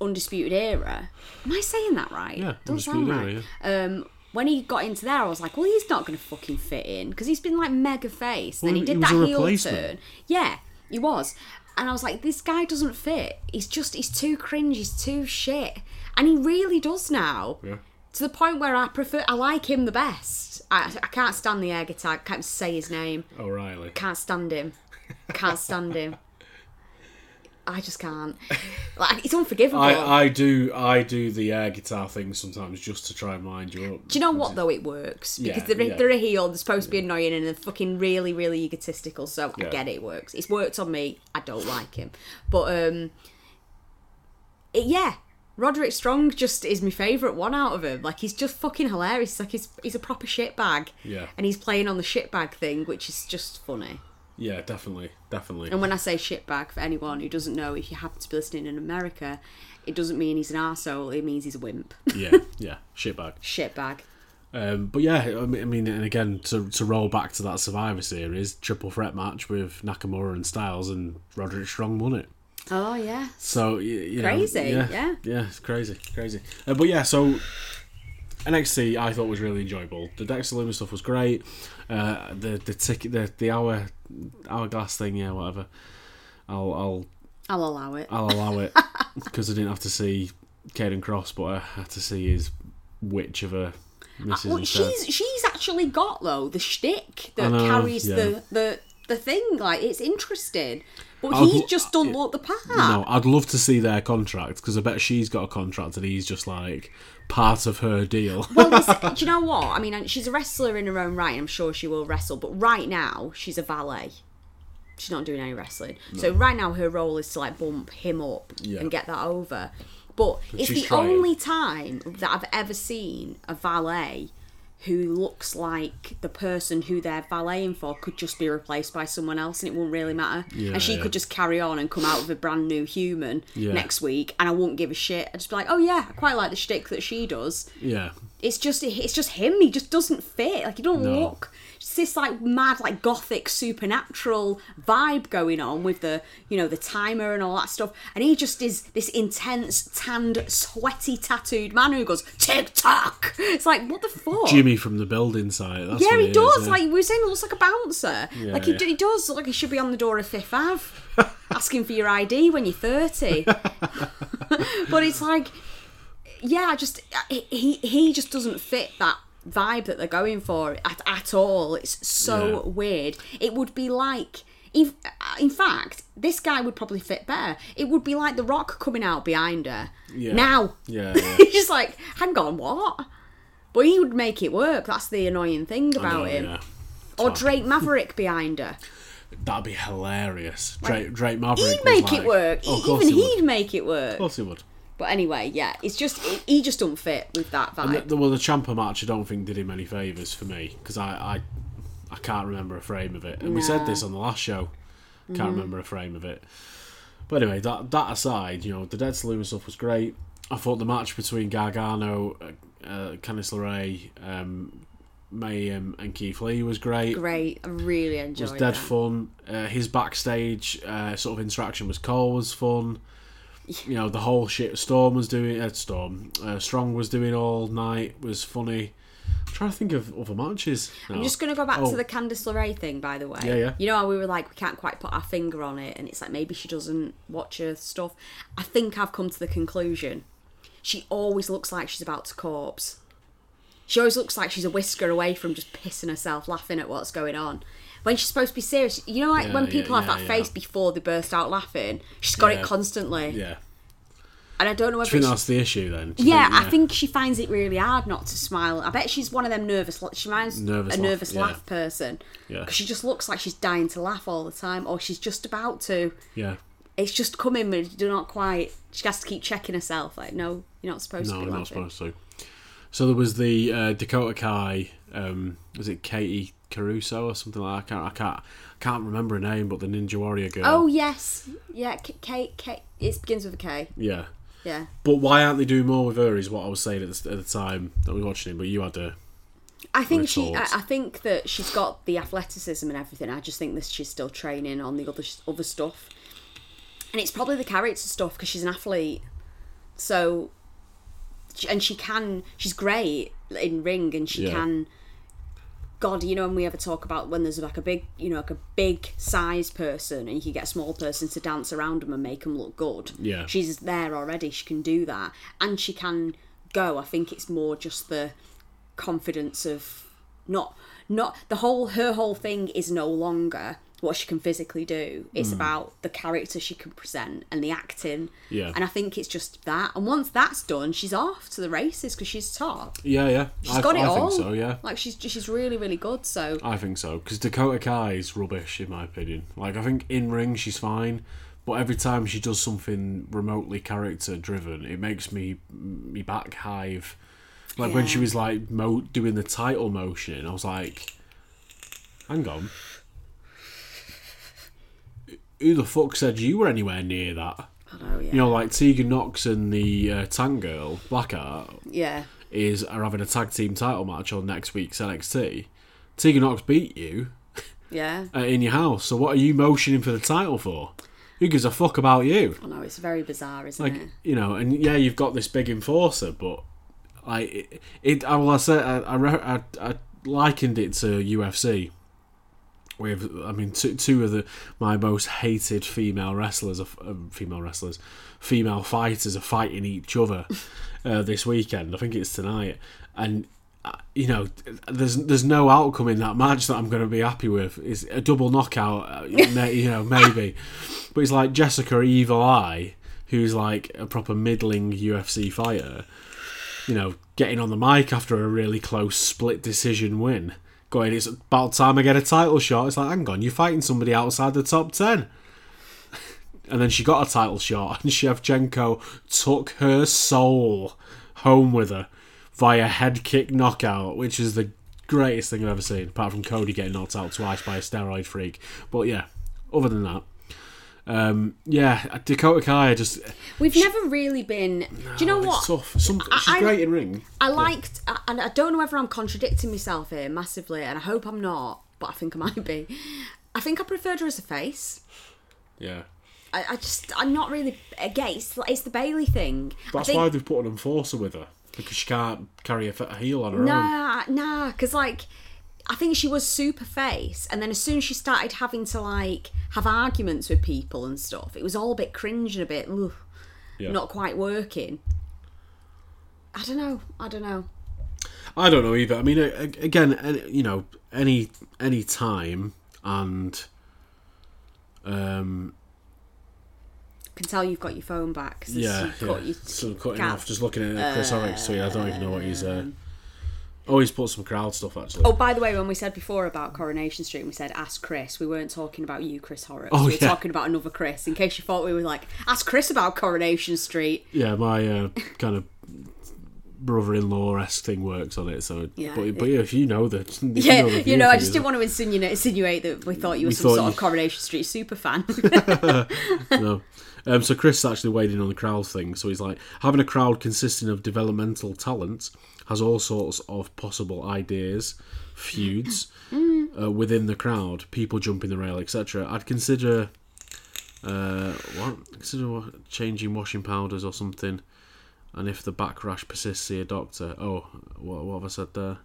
Undisputed Era, am I saying that right? Yeah, Doesn't sound Undisputed right. Um, when he got into there, I was like, well, he's not going to fucking fit in because he's been like mega face. And then he did he that heel turn. Yeah, he was. And I was like, this guy doesn't fit. He's just, he's too cringe. He's too shit. And he really does now. yeah. To the point where I prefer, I like him the best. I, I can't stand the air guitar. I can't say his name. O'Reilly. Can't stand him. Can't stand him. I just can't. Like, it's unforgivable. I, I do I do the air guitar thing sometimes just to try and wind you up. Do you know what though? It works because Yeah, they're, yeah. they're a heel. They're supposed to be annoying and they're fucking really, really egotistical. So I get it. it works. It's worked on me. I don't like him, but um, it, yeah. Roderick Strong just is my favourite one out of him. Like he's just fucking hilarious. Like he's he's a proper shitbag. Yeah. And he's playing on the shitbag thing, which is just funny. Yeah, definitely, definitely. And when I say shitbag, for anyone who doesn't know, if you happen to be listening in America, it doesn't mean he's an arsehole, it means he's a wimp. yeah, yeah, shitbag. shitbag. Um, but yeah, I mean, I mean, and again, to, to roll back to that Survivor Series triple threat match with Nakamura and Styles, and Roderick Strong won it. Oh, yeah. So you know, Crazy, yeah, yeah. yeah, it's crazy, crazy. Uh, but yeah, so NXT I thought was really enjoyable. The Dexter Lumis stuff was great. Uh, the the ticket, the the hour hourglass thing, yeah, whatever. I'll I'll I'll allow it. I'll allow it because I didn't have to see Caden Cross, but I had to see his witch of a missus Well, she's she's actually got though the shtick that know, carries yeah. the, the the thing. Like it's interesting, but I'd he just doesn't look the part. No, I'd love to see their contract because I bet she's got a contract and he's just like part of her deal. Well, this, do you know what? I mean, she's a wrestler in her own right. I'm sure she will wrestle, but right now she's a valet. She's not doing any wrestling. So right now her role is to like bump him up Yeah. and get that over. But, it's the trying. only time that I've ever seen a valet who looks like the person who they're valeting for could just be replaced by someone else and it won't really matter. Yeah, and she yeah. could just carry on and come out with a brand new human Yeah. next week and I won't give a shit. I'd just be like, oh yeah, I quite like the shtick that she does yeah, it's just it's just him. He just doesn't fit. Like he don't No. look. It's this like mad like gothic supernatural vibe going on with the you know the timer and all that stuff. And he just is this intense, tanned, sweaty, tattooed man who goes tick tock. It's like what the fuck. Jimmy from the building site. That's yeah, he is, does. yeah. Like we were saying, he looks like a bouncer. Yeah, like he, yeah. he does like he should be on the door of Fifth Ave, asking for your ID when you're thirty. but it's like, yeah, just he he just doesn't fit that vibe that they're going for at, at all. It's so Yeah. weird. It would be like. If, in fact, this guy would probably fit better. It would be like The Rock coming out behind her. Yeah. Now. Yeah, yeah. He's just like, hang on, what? But he would make it work. That's the annoying thing about know, him. yeah. Or Drake Maverick behind her. That'd be hilarious. Drake, Drake Maverick. He'd make it work. Oh, Even he would. he'd make it work. Of course he would. But anyway, yeah, it's just he just don't fit with that And vibe. the, well, the Ciampa match, I don't think did him any favours for me because I, I, I can't remember a frame of it. And we said Mm-hmm. this on the last show. Can't remember a frame of it. But anyway, that that aside, you know, the Dead Saloon stuff was great. I thought the match between Gargano, uh, uh, Candice LeRae, um, Mia Yim, and Keith Lee was great. Great, I really enjoyed. It was dead that. fun. Uh, his backstage uh, sort of interaction with Cole was fun. You know, the whole shit Storm was doing. Uh, Storm uh, Strong was doing all night was funny. I'm trying to think of other matches. I'm just going to go back Oh. to the Candice LeRae thing, by the way. Yeah, yeah. You know how we were like, we can't quite put our finger on it, and it's like maybe she doesn't watch her stuff. I think I've come to the conclusion. She always looks like she's about to corpse. She always looks like she's a whisker away from just pissing herself laughing at what's going on. When she's supposed to be serious, you know, like Yeah, when yeah, people have yeah, that yeah. face before they burst out laughing, she's got it constantly. Yeah. And I don't know Do whether you think it's- that's the issue then? Do you yeah, think- I think she finds it really hard not to smile. I bet she's one of them nervous. She reminds Nervous a laugh, nervous laugh person. Yeah. Because she just looks like she's dying to laugh all the time, or she's just about to. Yeah. It's just coming, but you do not quite. She has to keep checking herself. Like, no, you're not supposed No, to be not supposed to. So there was the uh, Dakota Kai. Um, was it Katie Caruso or something like that? I can't. I can't. I can't remember her name, but the Ninja Warrior girl. Oh yes, yeah. K, K, K. It begins with a K. Yeah. Yeah. But why aren't they doing more with her? Is what I was saying at the, at the time that we were watching it. But you had a I think she. I. I think that she's got the athleticism and everything. I just think that she's still training on the other other stuff, and it's probably the character stuff because she's an athlete. So, and she can. She's great in ring, and she Yeah. can. God, you know, when we ever talk about when there's like a big, you know, like a big size person, and you can get a small person to dance around them and make them look good. Yeah. she's there already. She can do that, and she can go. I think it's more just the confidence of not not the whole her whole thing is no longer what she can physically do it's Mm. about the character she can present and the acting Yeah. and i think it's just that and once that's done she's off to the races because she's top yeah, yeah. she's I, got it I all think so. Yeah. like she's she's really really good so I think so because Dakota Kai is rubbish in my opinion. Like I think in ring she's fine, but every time she does something remotely character driven, it makes me me back hive. Like when she was like mo- doing the title motion, I was like, "Hang on, who the fuck said you were anywhere near that?" i know yeah You know, like Tegan Nox and the uh, Tank Girl Blackheart yeah is are having a tag team title match on next week's NXT. Tegan Nox beat you yeah uh, in your house, so what are you motioning for the title for? Who gives a fuck about you? i know it's very bizarre isn't Like it you know, and yeah, you've got this big enforcer, but I it, it I, well, I said I, I, I, I likened it to UFC. With I mean two, two of the my most hated female wrestlers are uh, female wrestlers female fighters are fighting each other uh, this weekend. I think it's tonight. And uh, you know there's there's no outcome in that match that I'm going to be happy with. Is a double knockout uh, you know maybe. But it's like Jessica Evil Eye who's like a proper middling UFC fighter you know getting on the mic after a really close split decision win going, it's about time I get a title shot. It's like, hang on, you're fighting somebody outside the top 10. and then she got a title shot, and Shevchenko took her soul home with her via head kick knockout, which is the greatest thing I've ever seen, apart from Cody getting knocked out twice by a steroid freak. But yeah, other than that, um, yeah, Dakota Kai just. We've never really been. do you know what? Tough. Some, she's I- great in ring. I liked, I- and I don't know whether I'm contradicting myself here massively, and I hope I'm not, but I think I might be. I think I preferred her as a face. Yeah. I, I just, I'm not really. Again, it's, the Bayley thing. That's think, why they've put an enforcer with her. Because she can't carry a, heel on her own. Nah, nah, because like, I think she was super face, and then as soon as she started having to like have arguments with people and stuff, it was all a bit cringe and a bit, ugh, Yeah. not quite working. I don't know. I don't know. I don't know either. I mean, again, you know, any any time and um, can tell you've got your phone back. yeah, yeah. got your so cutting off, just looking at Chris Horrocks tweet. I don't even know what he's. Uh, oh, he's put some crowd stuff actually. Oh, by the way, when we said before about Coronation Street, we said ask Chris. We weren't talking about you, Chris Horrocks. Oh, we were yeah. talking about another Chris. In case you thought we were like, ask Chris about Coronation Street. Yeah, my uh, kind of brother-in-law esque thing works on it. So, Yeah. but, but yeah, if you know that, Yeah, know you know, I just didn't want to insinuate, insinuate that we thought you were We some sort you- of Coronation Street super fan. no. Um, so Chris actually weighed in on the crowd thing. So he's like, having a crowd consisting of developmental talent has all sorts of possible ideas, feuds uh, within the crowd, people jumping the rail, etc. I'd consider uh, what consider what, changing washing powders or something. And if the backrash persists, see a doctor. Oh, what, what have I said there?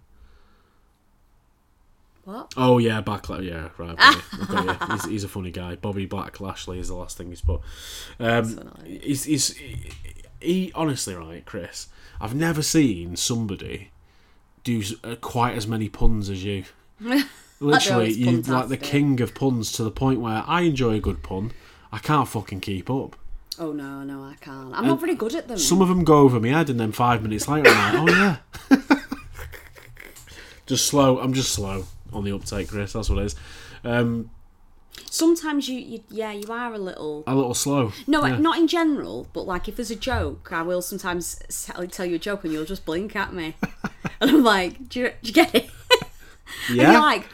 what? Oh yeah, Backlash. Yeah, right. I've got you. I've got you. He's, he's a funny guy. Bobby Black Lashley is the last thing he's put. Um, he's, he's he, honestly right, Chris. I've never seen somebody do uh, quite as many puns as you. Literally, you like the king of puns to the point where I enjoy a good pun. I can't fucking keep up. Oh no, no, I can't. I'm not very good at them. Some of them go over my head, and then five minutes later, I'm like, oh yeah. just slow. I'm just slow on the uptake, Chris. That's what it is. Um, Sometimes you, you, yeah, you are a little. a little slow. No, Yeah. not in general, but like if there's a joke, I will sometimes tell you a joke and you'll just blink at me, and I'm like, "Do you, do you get it?" And you're like,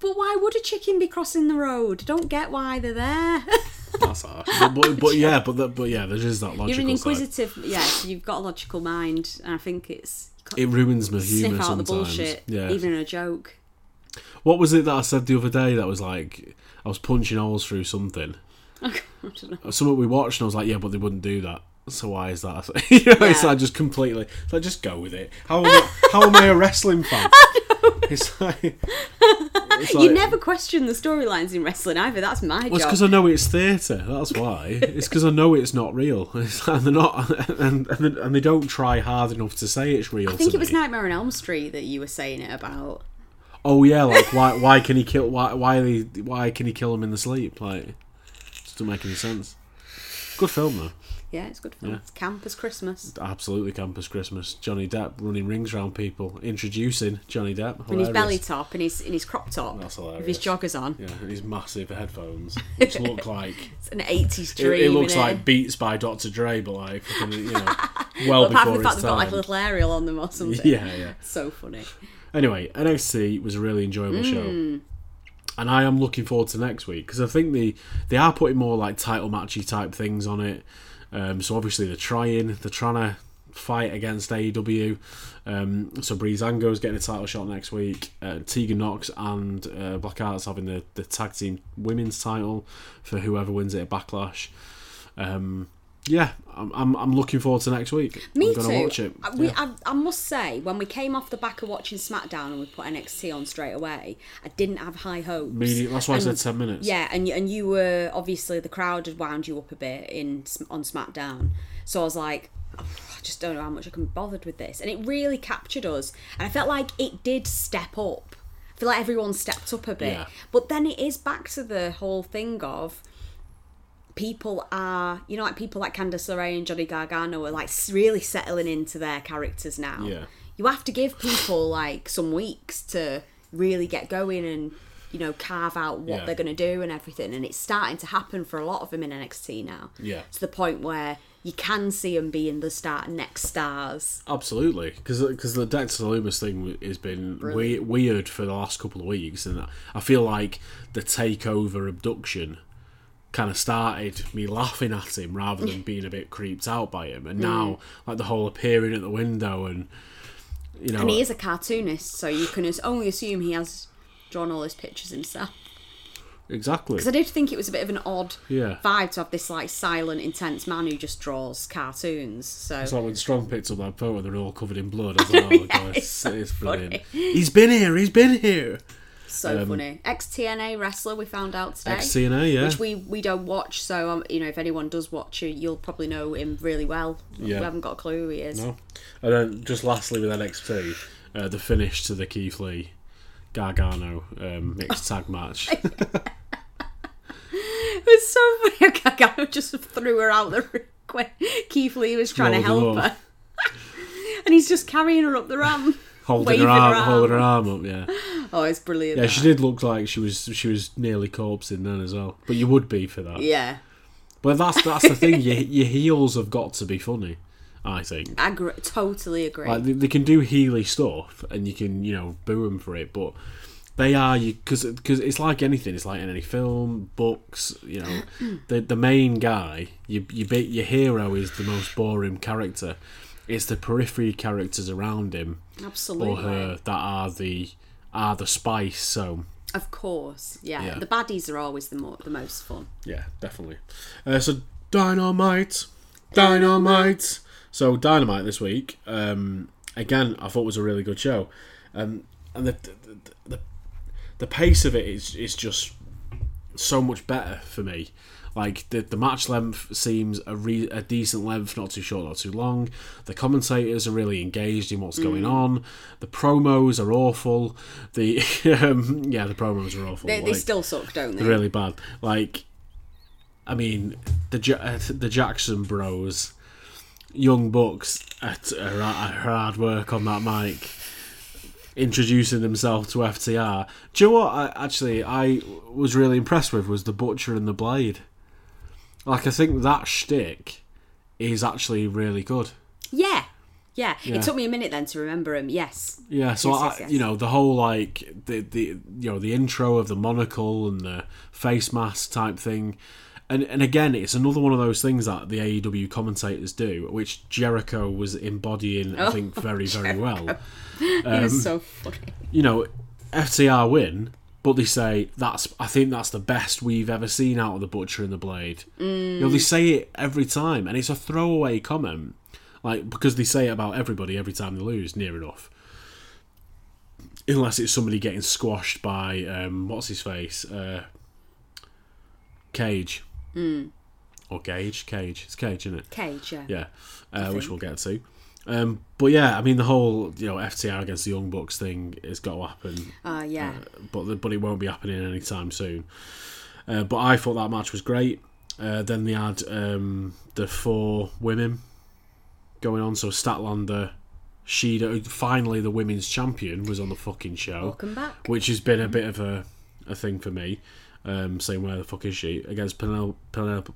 "But why would a chicken be crossing the road? Don't get why they're there." That's harsh. But, but, but yeah, but that, but yeah, there is that logical You're an side. inquisitive, yeah. So you've got a logical mind, and I think it's It ruins my humour sometimes. the bullshit, Yeah. even in a joke. What was it that I said the other day that was like I was punching holes through something? I don't know. Something we watched and I was like, yeah, but they wouldn't do that. So why is that? you know, it's like just completely. It's like just go with it. How am I, how am I a wrestling fan? It's like it's you never question the storylines in wrestling either. That's my Well, it's because I know it's theatre. That's why. it's because I know it's not real. It's like they're not, and, and and they don't try hard enough to say it's real. I think it was me. Nightmare on Elm Street that you were saying it about. Oh yeah, like why why can he kill why why they, why can he kill him in the sleep? Like, it doesn't make any sense. Good film though. Yeah, it's good film. Yeah. It's camp as Christmas. Absolutely campus Christmas. Johnny Depp running rings around people, introducing Johnny Depp. In his belly top and his in his crop top That's with his hilarious. joggers on. Yeah, and his massive headphones, which look like It's an eighties it, dream. it looks innit? like Beats by Dr. Dre, but like you know, well Well, apart from the fact his they've got like a little aerial on them or something. Yeah, yeah. So funny. Anyway, NXT was a really enjoyable Mm. show, and I am looking forward to next week because I think they they are putting more like title matchy type things on it. Um, so obviously they're trying, they're trying to fight against AEW. Um, so Breezango's getting a title shot next week. Uh, Tegan Nox and uh, Blackheart's having the, the tag team women's title for whoever wins it at Backlash. Um, yeah, I'm, I'm, I'm looking forward to next week. Me I'm gonna too. watch it. I- We, Yeah. I, I must say, when we came off the back of watching SmackDown and we put NXT on straight away, I didn't have high hopes. Media- that's why I said 10 minutes. Yeah, and you, and you were obviously the crowd had wound you up a bit in on SmackDown, so I was like, "Oh, I just don't know how much I can be bothered with this, and it really captured us, and I felt like it did step up. I feel like everyone stepped up a bit, Yeah. but then it is back to the whole thing of people are, you know, like people like Candice LeRae and Johnny Gargano are like really settling into their characters now. Yeah. You have to give people like some weeks to really get going and, you know, carve out what Yeah. they're going to do and everything. And it's starting to happen for a lot of them in NXT now. Yeah. To the point where you can see them being the start next stars. Absolutely, because the Dexter Lumis thing has been we- weird for the last couple of weeks, and I feel like the takeover abduction kind of started me laughing at him rather than being a bit creeped out by him, and now mm. like the whole appearing at the window and you know And he is a cartoonist, so you can only assume he has drawn all his pictures himself. exactly Because I did think it was a bit of an odd Yeah. vibe to have this like silent, intense man who just draws cartoons. So It's like when Strong picked up that photo, they're all covered in blood. I was like, oh Yeah, god, it's it's, it's brilliant. funny. He's been here. He's been here. So funny. Ex TNA wrestler we found out today. Ex TNA, yeah. Which we, we don't watch, so um, you know if anyone does watch it, you'll probably know him really well. Yeah. We haven't got a clue who he is. No. And then just lastly with NXT, uh, the finish to the Keith Lee Gargano um, mixed tag match. It was so funny. Gargano just threw her out the ring when Keith Lee was trying to help her, and he's just carrying her up the ramp, holding her arm, her holding her arm. arm up, yeah. Oh, it's brilliant. Yeah, that. she did look like she was she was nearly corpsing then as well. But you would be for that. Yeah, But that's that's the thing. Your, your heels have got to be funny. I think. I agree, totally agree. Like they, they can do heely stuff, and you can you know boo them for it, but they are you because because it's like anything. It's like in any film, books. You know, the the main guy, your bit your hero is the most boring character. It's the periphery characters around him Absolutely. or her that are the are the spice. So Of course, yeah. Yeah. The baddies are always the more the most fun. yeah, definitely. Uh, so dynamite, dynamite. So dynamite this week. Um, again, I thought was a really good show, um, and the, the the the pace of it is is just so much better for me. Like the the match length seems a re- a decent length, not too short, not too long. The commentators are really engaged in what's going on. The promos are awful. The um, yeah, the promos are awful. They, they Like- still suck, don't they? they're really bad. Like, I mean, the Ja- uh, the Jackson Bros, young bucks at hard work on that mic, introducing themselves to FTR. Do you know what? I, actually, I was really impressed with was the Butcher and the Blade. Like, I think that shtick is actually really good. Yeah. yeah. Yeah. It took me a minute then to remember him. Yes. Yeah, so Yes, I, yes, yes. you know the whole like the the you know the intro of the monocle and the face mask type thing, and and again it's another one of those things that the AEW commentators do, which Jericho was embodying I Oh, think very very well. it Um, was so funny. You know, FTR win, but they say that's I think that's the best we've ever seen out of the Butcher and the Blade. You know, they say it every time, and it's a throwaway comment, like because they say it about everybody every time they lose, near enough. Unless it's somebody getting squashed by um, what's his face, uh, Cage, or Gage, Cage. It's Cage, isn't it? Cage, yeah. Yeah, uh, which we'll get to. Um, but yeah, I mean the whole you know FTR against the Young Bucks thing has got to happen Uh, yeah. but the, but it won't be happening anytime soon. Uh, but I thought that match was great. Uh, then they had um, the four women going on. So Statlander, Shida, finally the women's champion, was on the fucking show, Welcome back. which has been a bit of a, a thing for me. Um, saying where the fuck is she against Penel- Penelope,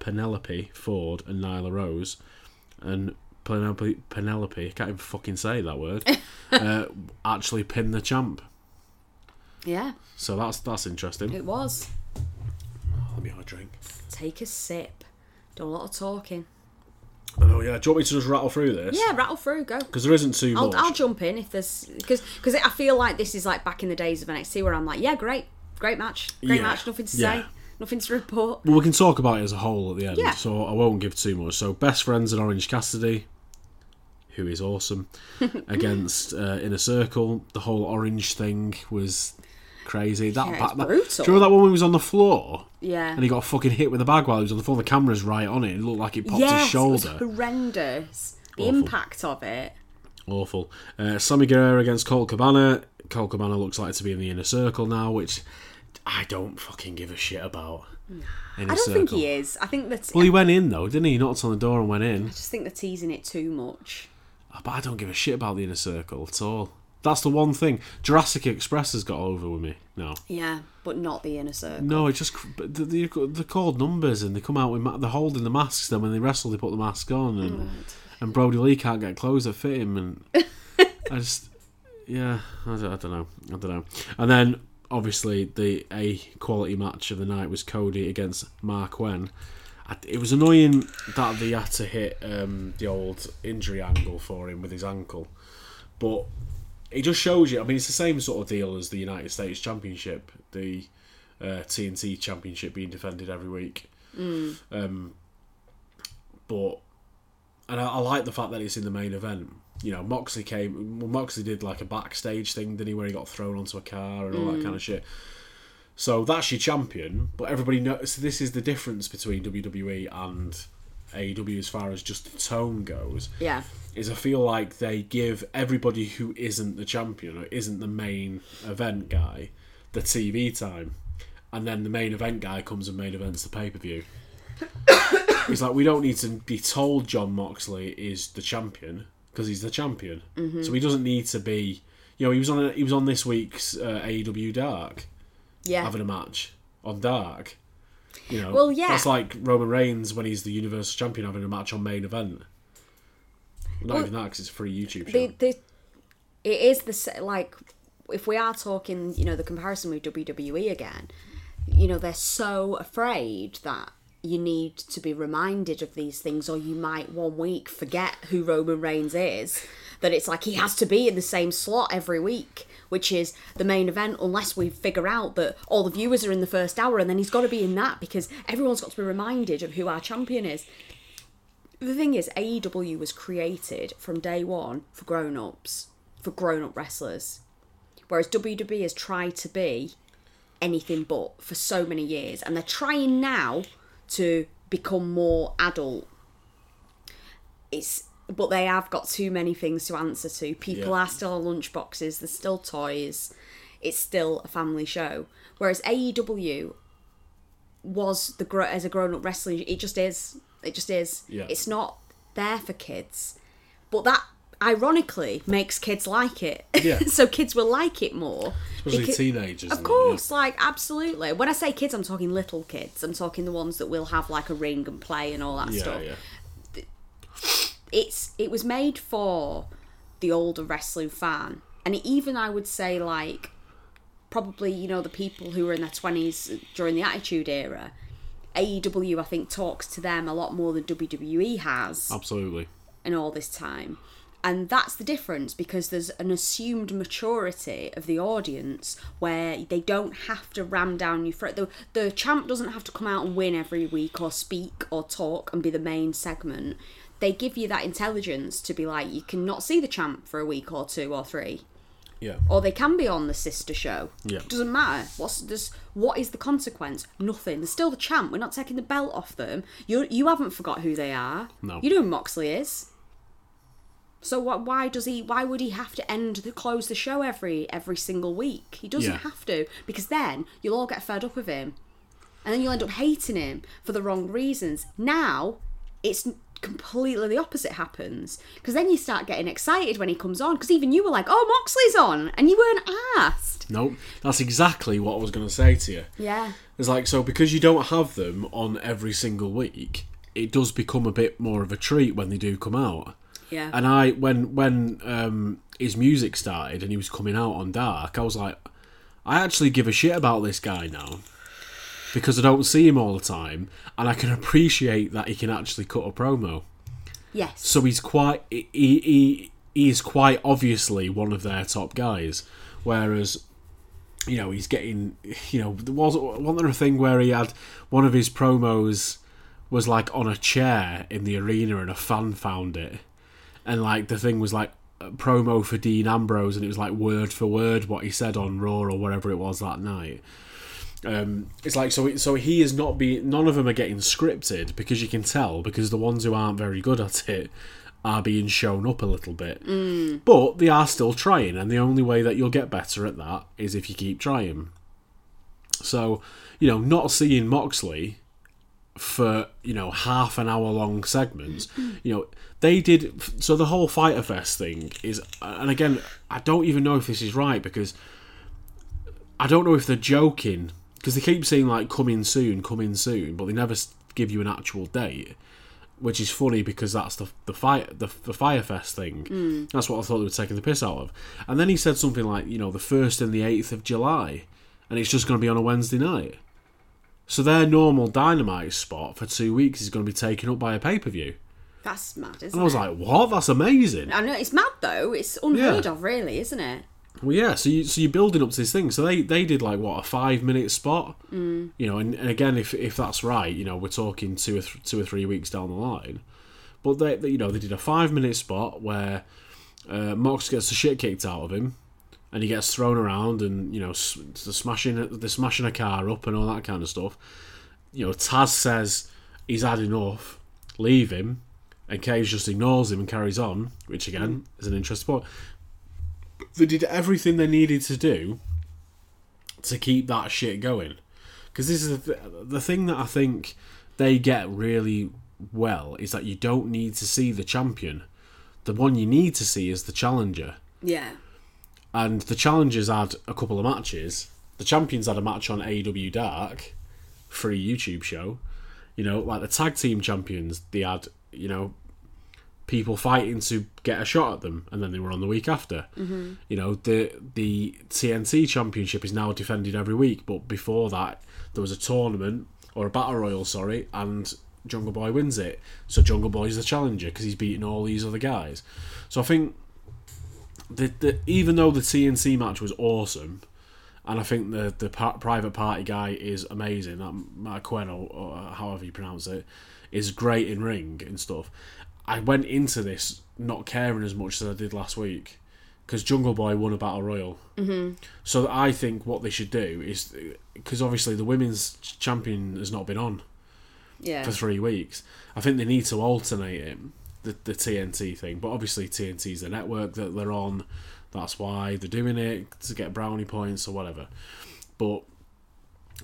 Penelope Ford and Nyla Rose, and Penelope Penelope I can't even fucking say that word. uh, actually pinned the champ. Yeah, So that's that's interesting. it was. Let me have a drink. Take a sip. Do a lot of talking. Oh yeah. Do you want me to just rattle through this? Yeah, rattle through, go. Because there isn't too I'll, much. I'll jump in if there's because because I feel like this is like back in the days of NXT where I'm like, yeah, great, great match, great Yeah, match, nothing to yeah. say. Nothing to report. Well, we can talk about it as a whole at the end, Yeah. so I won't give too much. So, best friends in Orange Cassidy, who is awesome, against uh, Inner Circle. The whole orange thing was crazy. That, Yeah, it's that, that- brutal. Do you remember that one when he was on the floor Yeah. and he got fucking hit with a bag while he was on the floor? The camera's right on it. It looked like it popped yes, his shoulder. it was horrendous. The Awful. impact of it. Awful. Uh, Sammy Guevara against Colt Cabana. Colt Cabana looks like to be in the inner circle now, which I don't fucking give a shit about. Inner I don't circle. think he is. I think that. Well, he went in though, didn't he? He knocked on the door and went in. I just think they're teasing it too much. But I don't give a shit about the inner circle at all. That's the one thing. Jurassic Express has got over with me. No, Yeah, but not the inner circle. no, it just but they- they- they're called numbers and they come out with they're holding the masks. Then when they wrestle, they put the mask on and and Brodie Lee can't get clothes that fit him and I just yeah I don't, I don't know I don't know. And then obviously the a quality match of the night was Cody against Marq Quen. I- It was annoying that they had to hit um, the old injury angle for him with his ankle, but it just shows you. I mean, it's the same sort of deal as the United States Championship, the uh, TNT Championship being defended every week. Um, but and I, I like the fact that it's in the main event. You know, Moxley came. Well, Moxley did like a backstage thing, didn't he, where he got thrown onto a car and all that kind of shit. So that's your champion, but everybody knows so this is the difference between WWE and AEW as far as just the tone goes Yeah. is I feel like they give everybody who isn't the champion or isn't the main event guy the TV time, and then the main event guy comes and main events the pay per view. it's like we don't need to be told Jon Moxley is the champion because he's the champion, so he doesn't need to be. You know, he was on a, he was on this week's uh, AEW Dark Yeah. having a match on Dark. You know, Well, yeah. that's like Roman Reigns when he's the Universal Champion having a match on main event. Not Well, even that because it's a free YouTube show. the, the, it is the like if we are talking you know the comparison with WWE again you know they're so afraid that you need to be reminded of these things or you might one week forget who Roman Reigns is that it's like he has to be in the same slot every week which is the main event unless we figure out that all the viewers are in the first hour and then he's got to be in that because everyone's got to be reminded of who our champion is the thing is, AEW was created from day one for grown ups, for grown up wrestlers. Whereas WWE has tried to be anything but for so many years. And they're trying now to become more adult. It's but they have got too many things to answer to. People Yeah. are still on lunchboxes, there's still toys, it's still a family show. Whereas AEW was the gro- as a grown up wrestling. It just is. It just is. Yeah. It's not there for kids, but that ironically makes kids like it. Yeah. so kids will like it more. Especially Becau- teenagers. Of and that, course, like absolutely. When I say kids, I'm talking little kids. I'm talking the ones that will have like a ring and play and all that Yeah, stuff. yeah. yeah. It's it was made for the older wrestling fan, and even I would say like probably you know the people who were in their twenties during the Attitude Era. AEW, I think, talks to them a lot more than WWE has Absolutely. in all this time. And that's the difference because there's an assumed maturity of the audience where they don't have to ram down your throat. The, the champ doesn't have to come out and win every week or speak or talk and be the main segment. They give you that intelligence to be like, you cannot see the champ for a week or two or three. Yeah. Or they can be on the sister show. Yeah. Doesn't matter. What's this? What is the consequence? Nothing. They're still the champ. We're not taking the belt off them. You you haven't forgot who they are. No. You know who Moxley is. So what? Why does he? Why would he have to end the close the show every every single week? He doesn't Yeah. have to because then you'll all get fed up with him, and then you'll end up hating him for the wrong reasons. Now it's completely the opposite happens because then you start getting excited when he comes on because even you were like, "Oh, Moxley's on," and you weren't asked. Nope. That's exactly what I was going to say to you. Yeah. It's like so because you don't have them on every single week, it does become a bit more of a treat when they do come out. Yeah. And I when when um, his music started and he was coming out on Dark, I was like, I actually give a shit about this guy now because I don't see him all the time, and I can appreciate that he can actually cut a promo. yes. So he's quite he he, he is quite obviously one of their top guys, whereas you know, he's getting, you know, there was wasn't there a thing where he had one of his promos was like on a chair in the arena and a fan found it, and like the thing was like promo for Dean Ambrose and it was like word for word what he said on Raw or whatever it was that night. Um, it's like so. So he is not being. None of them are getting scripted because you can tell because the ones who aren't very good at it are being shown up a little bit. But they are still trying, and the only way that you'll get better at that is if you keep trying. So, you know, not seeing Moxley for you know half an hour long segments, you know, they did. So the whole Fyter Fest thing is, and again, I don't even know if this is right because I don't know if they're joking because they keep saying like coming soon, coming soon, but they never give you an actual date, which is funny because that's the the fire the, the Firefest thing. Mm. That's what I thought they were taking the piss out of. And then he said something like you know the first and the eighth of July, and it's just going to be on a Wednesday night. So their normal dynamite spot for two weeks is going to be taken up by a pay per view. That's mad, isn't And I was it? like, what? That's amazing. I know it's mad though. It's unheard Yeah. of, really, isn't it? Well, yeah. So you so you're building up to this thing. So they they did like what a five minute spot. Mm. You know, and, and again, if if that's right, you know, we're talking two or th- two or three weeks down the line. But they, they you know they did a five minute spot where uh, Mox gets the shit kicked out of him, and he gets thrown around, and you know s- they're smashing they're smashing a car up and all that kind of stuff. You know, Taz says he's had enough, leave him, and Cage just ignores him and carries on, which again is an interesting point they did everything they needed to do to keep that shit going. Because this is the, th- the thing that I think they get really well is that you don't need to see the champion. The one you need to see is the challenger. Yeah. And the challengers had a couple of matches. The champions had a match on AW Dark, free YouTube show. You know, like the tag team champions, they had, you know, people fighting to get a shot at them, and then they were on the week after. Mm-hmm. You know, the the TNT championship is now defended every week, but before that, there was a tournament or a battle royal, sorry, and Jungle Boy wins it. So Jungle Boy is the challenger because he's beaten all these other guys. So I think the, the even though the TNT match was awesome, and I think the the par- private party guy is amazing. That or, or however you pronounce it is great in ring and stuff. I went into this not caring as much as I did last week because Jungle Boy won a battle royal. Mm-hmm. So I think what they should do is because obviously the women's champion has not been on Yeah. for three weeks. I think they need to alternate it, the, the TNT thing. But obviously, TNT is the network that they're on. That's why they're doing it to get brownie points or whatever. But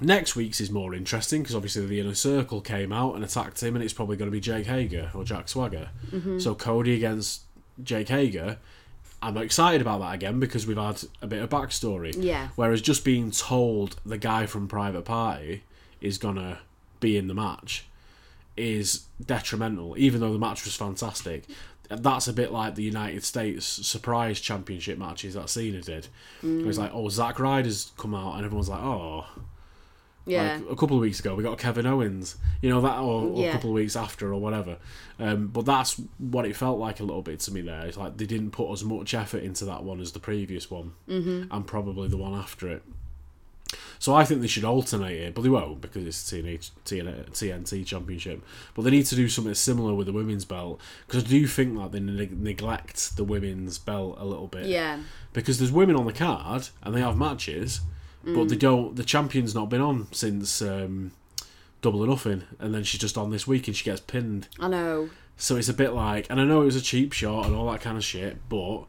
next week's is more interesting because obviously the inner circle came out and attacked him, and it's probably going to be Jake Hager or Jack Swagger. Mm-hmm. So Cody against Jake Hager. I'm excited about that again because we've had a bit of backstory. Yeah. Whereas just being told the guy from Private Party is gonna be in the match is detrimental, even though the match was fantastic. That's a bit like the United States surprise championship matches that Cena did. It was mm. like, oh, Zack Ryder's come out, and everyone's like, oh. Yeah. Like a couple of weeks ago, we got Kevin Owens, you know that, or, or Yeah. a couple of weeks after, or whatever. Um, but that's what it felt like a little bit to me. There, it's like they didn't put as much effort into that one as the previous one, mm-hmm. and probably the one after it. So I think they should alternate it, but they won't because it's TNT, TNT Championship. But they need to do something similar with the women's belt because I do think that they neg- neglect the women's belt a little bit yeah. because there's women on the card and they have matches, but they don't. The champion's not been on since um, Double or Nothing, and then she's just on this week and she gets pinned. I know. So it's a bit like, and I know it was a cheap shot and all that kind of shit, but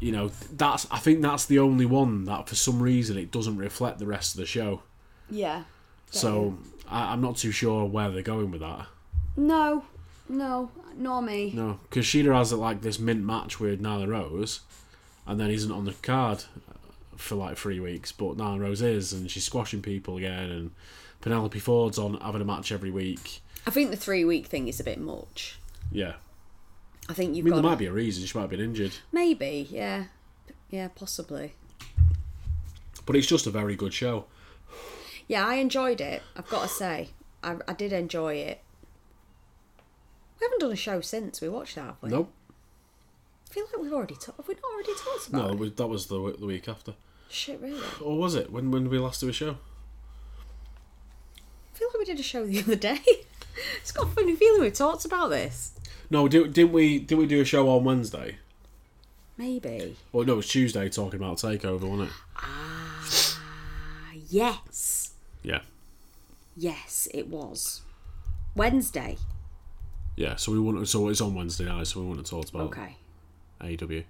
you know that's I think that's the only one that for some reason it doesn't reflect the rest of the show. Yeah. So I, I'm not too sure where they're going with that. No. No. Nor me. No, because Shida has like this mint match with Nyla Rose, and then isn't on the card for like three weeks. But Nyla Rose is, and she's squashing people again. And Penelope Ford's on having a match every week. I think the three week thing is a bit much. Yeah, I think you've mean got there might be a reason she might have been injured, maybe. Yeah. Yeah. Possibly. but it's just a very good show. Yeah, I enjoyed it. I've got to say, I, I did enjoy it. We haven't done a show since we watched that, have we? Nope, I feel like we've already talked. Have we not already talked about no, it? was- that was the the week after. Shit, really? Or was it? When when did we last do a show? I feel like we did a show the other day. it's got a funny feeling we talked about this. No, did, didn't we? Did we do a show on Wednesday? Maybe. Or no, it was Tuesday talking about takeover, wasn't it? Ah, yes. Yeah, Yes, it was. Wednesday. yeah. So we wouldn't. So it's on Wednesday night. So we want to talk about Okay. AEW.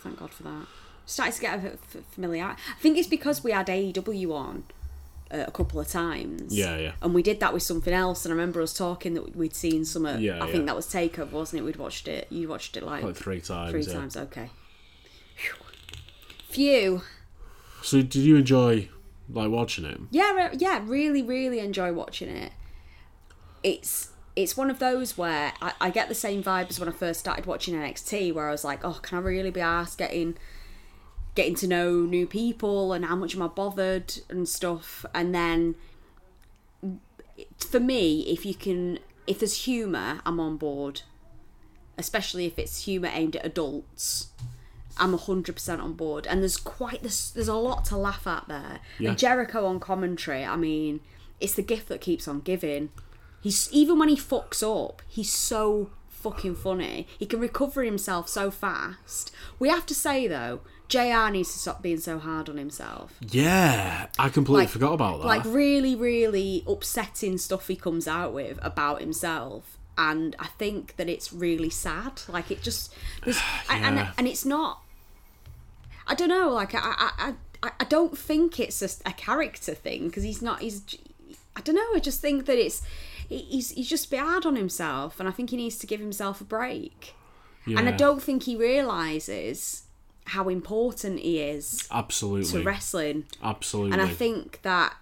Thank God for that. Started to get a bit familiar. I think it's because we had AEW on uh, a couple of times. Yeah, yeah. And we did that with something else, and I remember us talking that we'd seen some. Yeah, I yeah. think that was Takeover, wasn't it? We'd watched it. You watched it like, Like three times. three yeah. times. Okay. Phew. So did you enjoy like watching it? Yeah, yeah, really, really enjoy watching it. It's it's one of those where I, I get the same vibe as when I first started watching NXT, where I was like, oh, can I really be asked getting getting to know new people and how much am I bothered and stuff, and then for me, if you can, if there's humour, I'm on board. Especially if it's humour aimed at adults, I'm hundred percent on board. And there's quite there's there's a lot to laugh at there. Yeah. And Jericho on commentary, I mean, it's the gift that keeps on giving. He's even when he fucks up, he's so fucking funny. He can recover himself so fast. We have to say though, JR needs to stop being so hard on himself. Yeah, I completely Like- forgot about that. like really really upsetting stuff he comes out with about himself. And i think that it's really sad. Like it just there's and, Yeah. and and it's not i don't know like i i i, I don't think it's just a character thing because he's not he's i don't know i just think that it's he's he's just a hard on himself and i think he needs to give himself a break. Yeah, and i don't think he realizes how important he is absolutely to wrestling absolutely. and I think that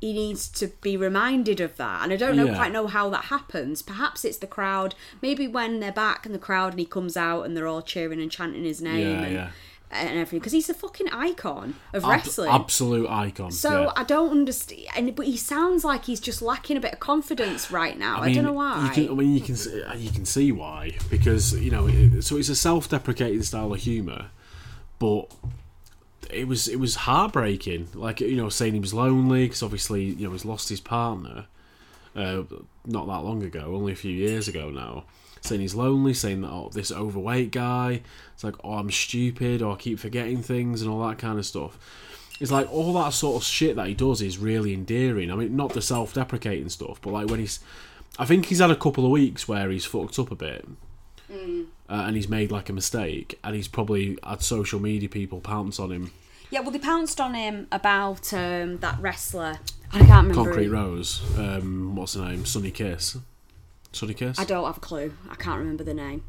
he needs to be reminded of that. And I don't know Yeah. quite know how that happens. Perhaps it's the crowd. Maybe when they're back in the crowd and he comes out and they're all cheering and chanting his name Yeah, and, yeah. And everything because he's a fucking icon of Ab- wrestling. absolute icon. so yeah. I don't understand. And but he sounds like he's just lacking a bit of confidence right now. I, mean, don't know why. You can, I mean, you can see- you can see why because you know. It, so it's a self-deprecating style of humor, but it was it was heartbreaking. Like you know, saying he was lonely because obviously you know he's lost his partner, uh, not that long ago, only a few years ago now. Saying he's lonely, saying that oh, this overweight guy, it's like oh I'm stupid, or I keep forgetting things and all that kind of stuff. It's like all that sort of shit that he does is really endearing. I mean, not the self-deprecating stuff, but like when he's, I think he's had a couple of weeks where he's fucked up a bit, uh, and he's made like a mistake, and he's probably had social media people pounce on him. yeah, well, they pounced on him about um, that wrestler. I can't remember. Concrete who- Rose, um, what's her name? Sunny Kiss. Sunny Kiss. I don't have a clue. I can't remember the name.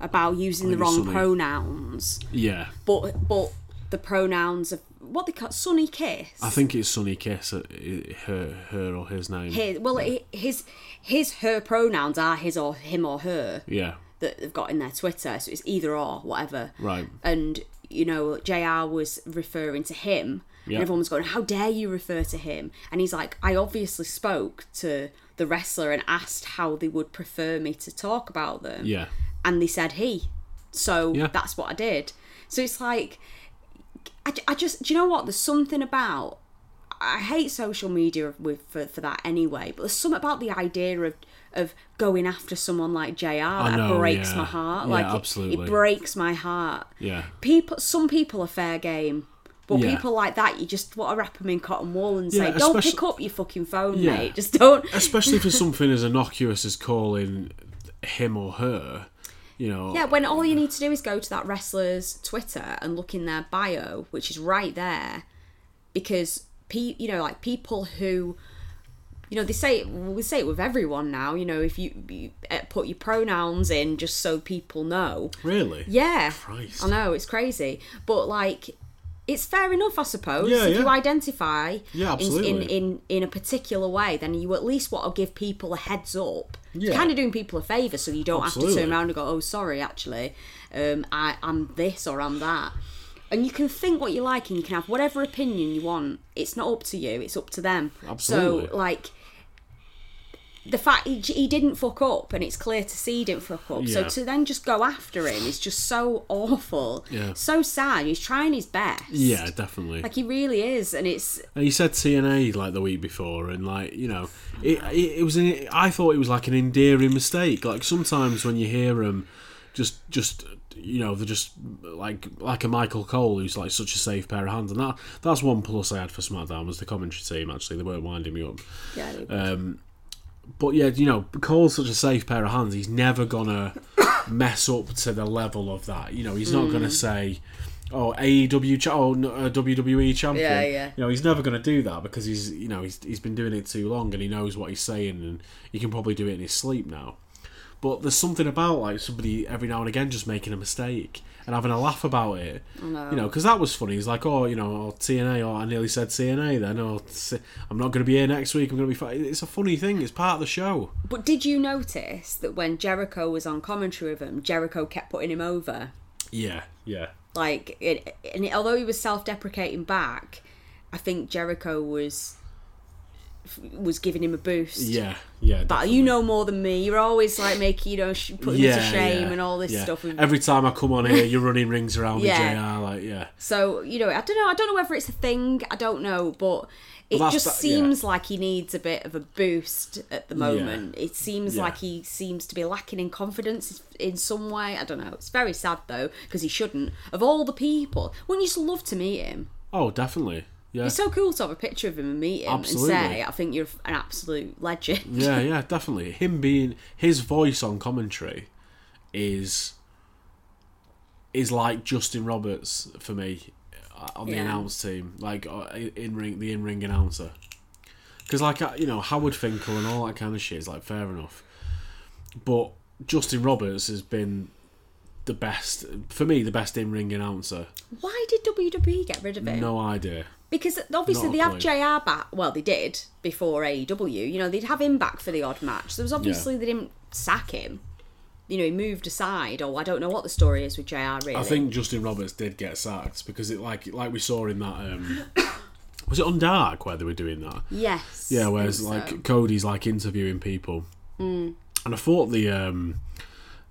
About using the wrong Sunny. pronouns. Yeah, but but the pronouns of what they call Sunny Kiss. I think it's Sunny Kiss. uh, i- Her, her or his name. his, well, hi- his his her pronouns are his or him or her Yeah, that they've got in their Twitter, so it's either or whatever. right. And you know, Jr. was referring to him, Yeah. and everyone was going, "How dare you refer to him?" And he's like, "I obviously spoke to the wrestler and asked how they would prefer me to talk about them." Yeah, and they said he. So Yeah. that's what I did. So it's like, I, I just, do you know what? There's something about, I hate social media with for, for that anyway, but there's something about the idea of of going after someone like JR that know, breaks yeah. my heart. Yeah, like, it- absolutely. It, breaks my heart. yeah. People, some people are fair game. But Yeah. people like that, you just want to wrap them in cotton wool and say, Yeah, "Don't especially- pick up your fucking phone, Yeah. mate. Just don't." Especially for something as innocuous as calling him or her. You know. Yeah, when all you need to do is go to that wrestler's Twitter and look in their bio, which is right there, because pe- you know, like people who, you know, they say we say it with everyone now. You know, if you, you uh, put your pronouns in just so people know. Really. Yeah, Christ. I know it's crazy, but like. It's fair enough, I suppose. Yeah, if yeah. you identify Yeah, in, in, in in a particular way, then you at least want to give people a heads up. Yeah. You're kind of doing people a favour, so you don't have to turn around and go, "Oh, sorry, actually, um, I, I'm this or I'm that." And you can think what you like, and you can have whatever opinion you want. It's not up to you; it's up to them. Absolutely. So, like, the fact he, he didn't fuck up, and it's clear to see he didn't fuck up. So to then just go after him is just so awful. Yeah. So sad. He's trying his best. Yeah, definitely. Like he really is, and it's And he said TNA like the week before, and like you know, it it, it was an, I thought it was like an endearing mistake. Like sometimes when you hear them, just just you know they're just like like a Michael Cole who's like such a safe pair of hands, and that that's one plus I had for SmackDown was the commentary team. Actually, they weren't winding me up. yeah. Um, but yeah, you know, Cole's such a safe pair of hands. He's never gonna mess up to the level of that. You know, he's not Mm. gonna say, "Oh, AEW, cha- oh, uh, WWE champion." Yeah, yeah. You know, he's never gonna do that because he's, you know, he's he's been doing it too long and he knows what he's saying and he can probably do it in his sleep now. But there's something about like somebody every now and again just making a mistake and having a laugh about it. know. You know, because that was funny. He's like, "Oh, you know, oh, TNA, or oh, I nearly said CNA then. Oh, or C- I'm not going to be here next week. I'm going to be." Fi-. It's a funny thing. It's part of the show. But did you notice that when Jericho was on commentary with him, Jericho kept putting him over? Yeah, yeah, Like, it, and although he was self-deprecating back, I think Jericho was was giving him a boost. yeah, yeah. But definitely. you know more than me. You're always like making, you know, sh- putting him to shame yeah, and all this yeah. stuff. And- Every time I come on here, you're running rings around Yeah. me, JR. Like, yeah, So you know, I don't know. I don't know whether it's a thing. I don't know, but it Well, just that- yeah. seems like he needs a bit of a boost at the moment. It seems Yeah. like he seems to be lacking in confidence in some way. I don't know. It's very sad though because he shouldn't. Of all the people, wouldn't you just love to meet him? oh, definitely, yeah, It's so cool to have a picture of him and meet him Absolutely. and say, "I think you're an absolute legend." yeah, yeah, definitely. Him being his voice on commentary is is like Justin Roberts for me uh, on the Yeah. announce team, like uh, in ring the in ring announcer. Because like uh, you know Howard Finkel and all that kind of shit is like fair enough, but Justin Roberts has been the best for me, the best in ring announcer. Why did WWE get rid of him? No idea. Because obviously they have. JR back. Well, they did before AEW. You know, they'd have him back for the odd match. There was obviously they didn't sack him. You know, he moved aside, or I don't know what the story is with JR. Really, I think Justin Roberts did get sacked because it like like we saw in that um was it on Dark where they were doing that? yes. Yeah, whereas like so. Cody's like interviewing people, mm. and I thought the um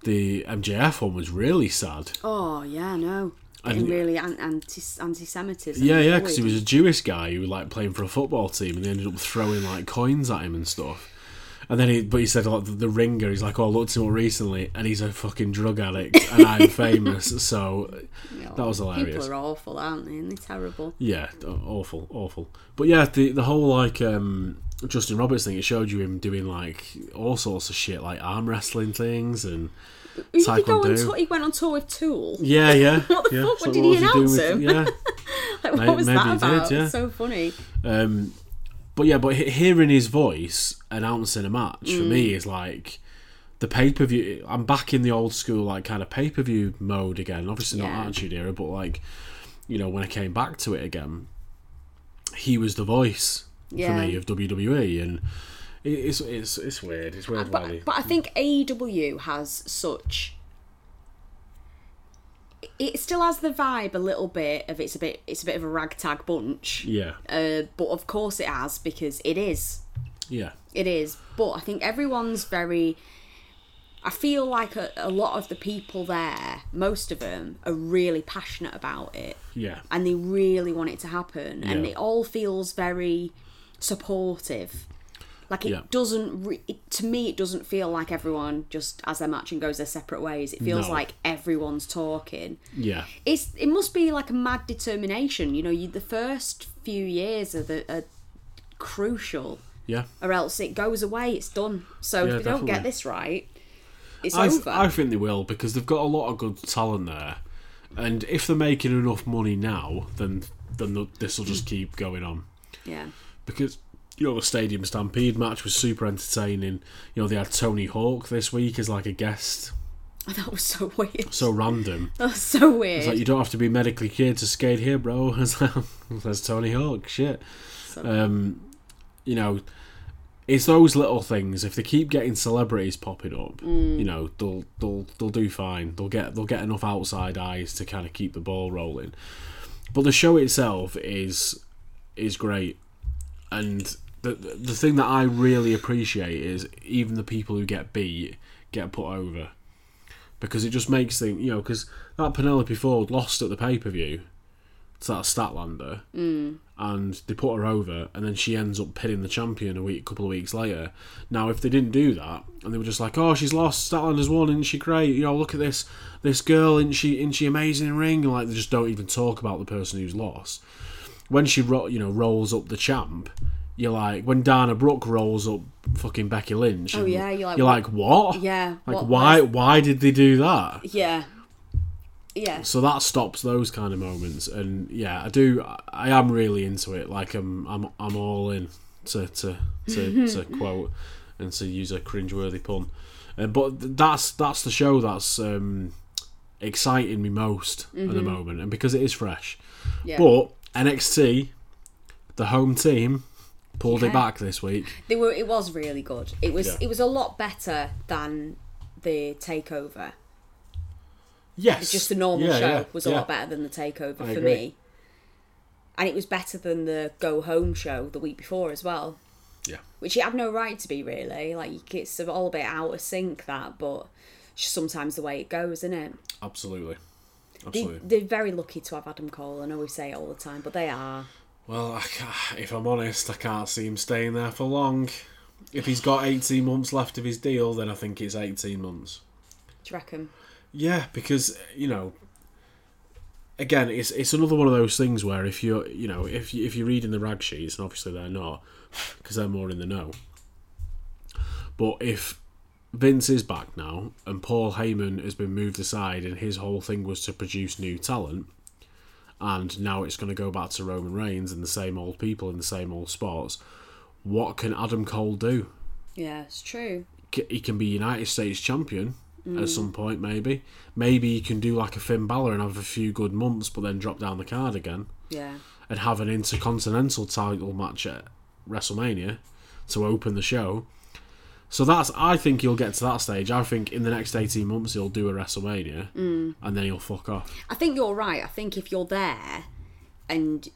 the MJF one was really sad. oh yeah, no, And- really anti anti-Semitism. Yeah, yeah, because he was a Jewish guy who was like playing for a football team, and they ended up throwing like coins at him and stuff. And then he, but he said like the, the ringer. He's like, "Oh, I looked him up recently, and he's a fucking drug addict, and I'm famous." So that was hilarious. People are awful, aren't they? And they're terrible. Yeah, awful, awful. But yeah, the the whole like um, Justin Roberts thing, it showed you him doing like all sorts of shit, like arm wrestling things and Did he go on? He went on tour with Tool. yeah, yeah. What the yeah. fuck? What So did he announce with- him? Yeah. Like, what May- was maybe that he did, about? yeah. It's so funny. Um, but yeah, but hearing his voice announcing a match for Mm. me is like the pay per view. I'm back in the old school like kind of pay per view mode again. Obviously not Yeah. Attitude Era, but like you know when I came back to it again, he was the voice Yeah. for me of WWE, and it's it's it's weird. It's weird. they- But, but I think AEW has such. It still has the vibe a little bit of it's a bit it's a bit of a ragtag bunch. yeah, Uh, but of course it has because it is yeah, it is. But I think everyone's very. I feel like a, a lot of the people there, most of them, are really passionate about it yeah, and they really want it to happen and it all feels very supportive like it Yeah. doesn't re- it, to me it doesn't feel like everyone just as they're and goes their separate ways. It feels No. like everyone's talking. Yeah, it's it must be like a mad determination you know you the first few years are the are crucial. Yeah. or else it goes away it's done. So Yeah, if we don't get this right it's I, over. I think they will because they've got a lot of good talent there, and if they're making enough money now, then then this will just mm. keep going on. yeah. Because you know the Stadium Stampede match was super entertaining. You know they had Tony Hawk this week as like a guest, that was so weird so random. that was so weird It's like you don't have to be medically cleared to skate here, bro. There's Tony Hawk. Shit. So- Um, you know, it's those little things. If they keep getting celebrities popping up, Mm. you know, they'll they'll they'll do fine. They'll get they'll get enough outside eyes to kind of keep the ball rolling. But the show itself is is great, and the the thing that I really appreciate is even the people who get beat get put over. Because it just makes things you know because that Penelope Ford lost at the pay per view to that Statlander hmm. and they put her over and then she ends up pinning the champion a week couple of weeks later. Now if they didn't do that and they were just like oh she's lost. Statlander's won. Isn't she great? You know look at this this girl. Isn't she isn't she amazing in ring? And like they just don't even talk about the person who's lost. When she ro- you know rolls up the champ, you're like when Dana Brooke rolls up fucking Becky Lynch. Oh, yeah, you're like, you're what? like what? Yeah, Like what- why? Why did they do that? Yeah. Yeah. So that stops those kind of moments, and yeah, I do. I am really into it. Like I'm, I'm, I'm all in to to to, to quote and to use a cringeworthy pun. Uh, but that's that's the show that's um, exciting me most at the moment, and because it is fresh. Yeah. But NXT, the home team, pulled Yeah. it back this week. They were. It was really good. It was. Yeah. It was a lot better than the takeover. Yes, Just the normal Yeah, show yeah, was a yeah. lot better than the takeover I for agree. me. And it was better than the go home show the week before as well, Yeah, which it had no right to be really. Like it's all a bit out of sync that, but it's just sometimes the way it goes, isn't it? absolutely, They, absolutely. they're very lucky to have Adam Cole. I know we say it all the time, but they are. Well, I if I'm honest, I can't see him staying there for long. If he's got 18 months left of his deal, then I think it's 18 months. Do you reckon? Yeah, because you know, again, it's it's another one of those things where if you're you know if you, if you're reading the rag sheets, and obviously they're not, because they're more in the know. But if Vince is back now, and Paul Heyman has been moved aside, and his whole thing was to produce new talent, and now it's going to go back to Roman Reigns and the same old people in the same old spots. What can Adam Cole do? Yeah, it's true. he can be United States champion at mm. some point, maybe. Maybe he can do like a Finn Balor and have a few good months, but then drop down the card again Yeah. and have an intercontinental title match at WrestleMania to open the show. So that's, I think he'll get to that stage. I think in the next 18 months he'll do a WrestleMania mm. and then he'll fuck off. I think you're right. I think if you're there and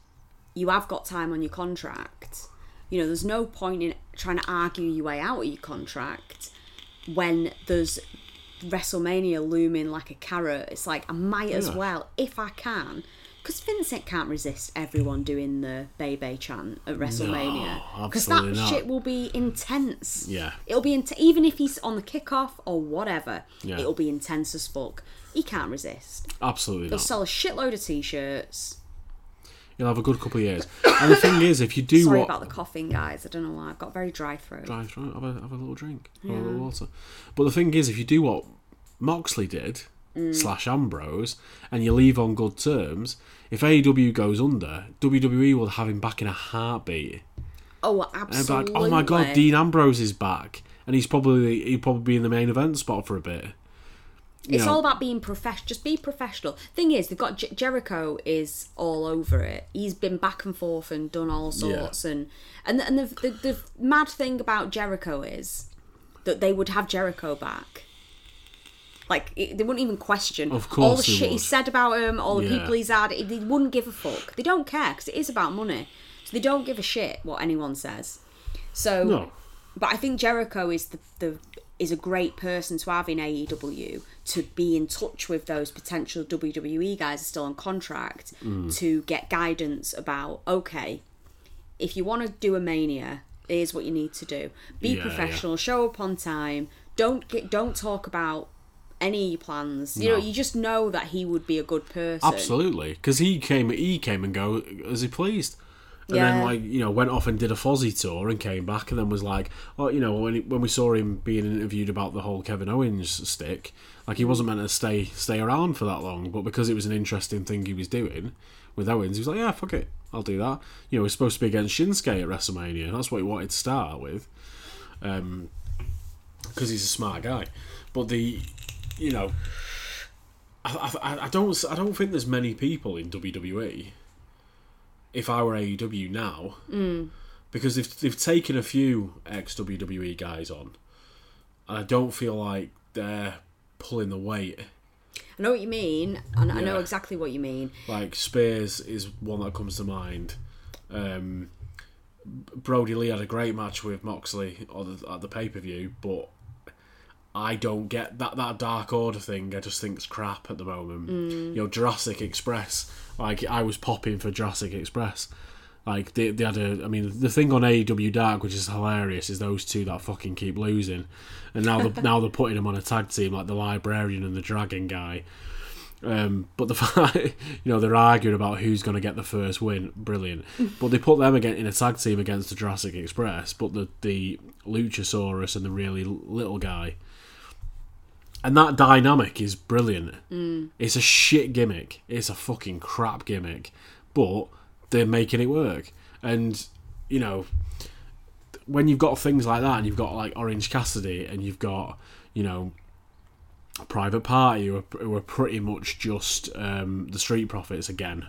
you have got time on your contract, you know, there's no point in trying to argue your way out of your contract when there's WrestleMania looming like a carrot. It's like I might as well, if I can, because Vincent can't resist everyone doing the Bebe chant at WrestleMania because that not. shit will be intense. Yeah. It'll be int- even if he's on the kickoff or whatever. Yeah. It'll be intense as fuck. He can't resist. Absolutely They'll not. sell a shitload of t-shirts. You'll have a good couple of years. And the thing is, if you do Sorry what. about the coughing, guys. I don't know why. I've got very dry throat. Dry throat, have a, have a little drink, have a little water. But the thing is, if you do what Moxley did, Mm. slash Ambrose, and you leave on good terms, if AEW goes under, WWE will have him back in a heartbeat. Oh, And be absolutely. like, oh my god, Dean Ambrose is back. And he's probably he'll probably be in the main event spot for a bit. You It's know, all about being professional. Just be professional. Thing is, they've got Jer- Jericho is all over it. He's been back and forth and done all sorts. And and and the, the the mad thing about Jericho is that they would have Jericho back. Like it, they wouldn't even question Of all the shit he said about him, all the Yeah. people he's had. They wouldn't give a fuck. They don't care because it is about money. So they don't give a shit what anyone says. So No. but I think Jericho is the, the is a great person to have in AEW to be in touch with those potential WWE guys are still on contract Mm. to get guidance about okay, if you want to do a mania, here's what you need to do. Be Yeah, professional, show up on time. Don't get don't talk about any plans. You know, you just know that he would be a good person. Absolutely, because he came he came and go as he pleased, and Yeah. then like you know went off and did a Fozzy tour and came back and then was like, oh you know when he, when we saw him being interviewed about the whole Kevin Owens stick, like he wasn't meant to stay stay around for that long, but because it was an interesting thing he was doing with Owens, he was like, yeah fuck it, I'll do that. You know, he's supposed to be against Shinsuke at WrestleMania. That's what he wanted to start with, um, because he's a smart guy, but the you know. I, I, I don't I don't think there's many people in WWE. If I were AEW now, because they've they've taken a few ex WWE guys on, and I don't feel like they're pulling the weight. I know what you mean, and I know exactly what you mean. Like Spears is one that comes to mind. Um, Brodie Lee had a great match with Moxley the, at the pay per view, but I don't get that that Dark Order thing. I just think it's crap at the moment. You know, Jurassic Express. Like I was popping for Jurassic Express. Like they, they had a. I mean, the thing on AEW Dark, which is hilarious, is those two that fucking keep losing, and now they're, now they're putting them on a tag team like the Librarian and the Dragon guy. Um, but the fact, you know, they're arguing about who's going to get the first win. Brilliant. But they put them again in a tag team against the Jurassic Express. But the the Luchasaurus and the really little guy, and that dynamic is brilliant. It's a shit gimmick. It's a fucking crap gimmick, but they're making it work. And you know, when you've got things like that, and you've got like Orange Cassidy, and you've got you know private party who are, who are pretty much just um, the street profits again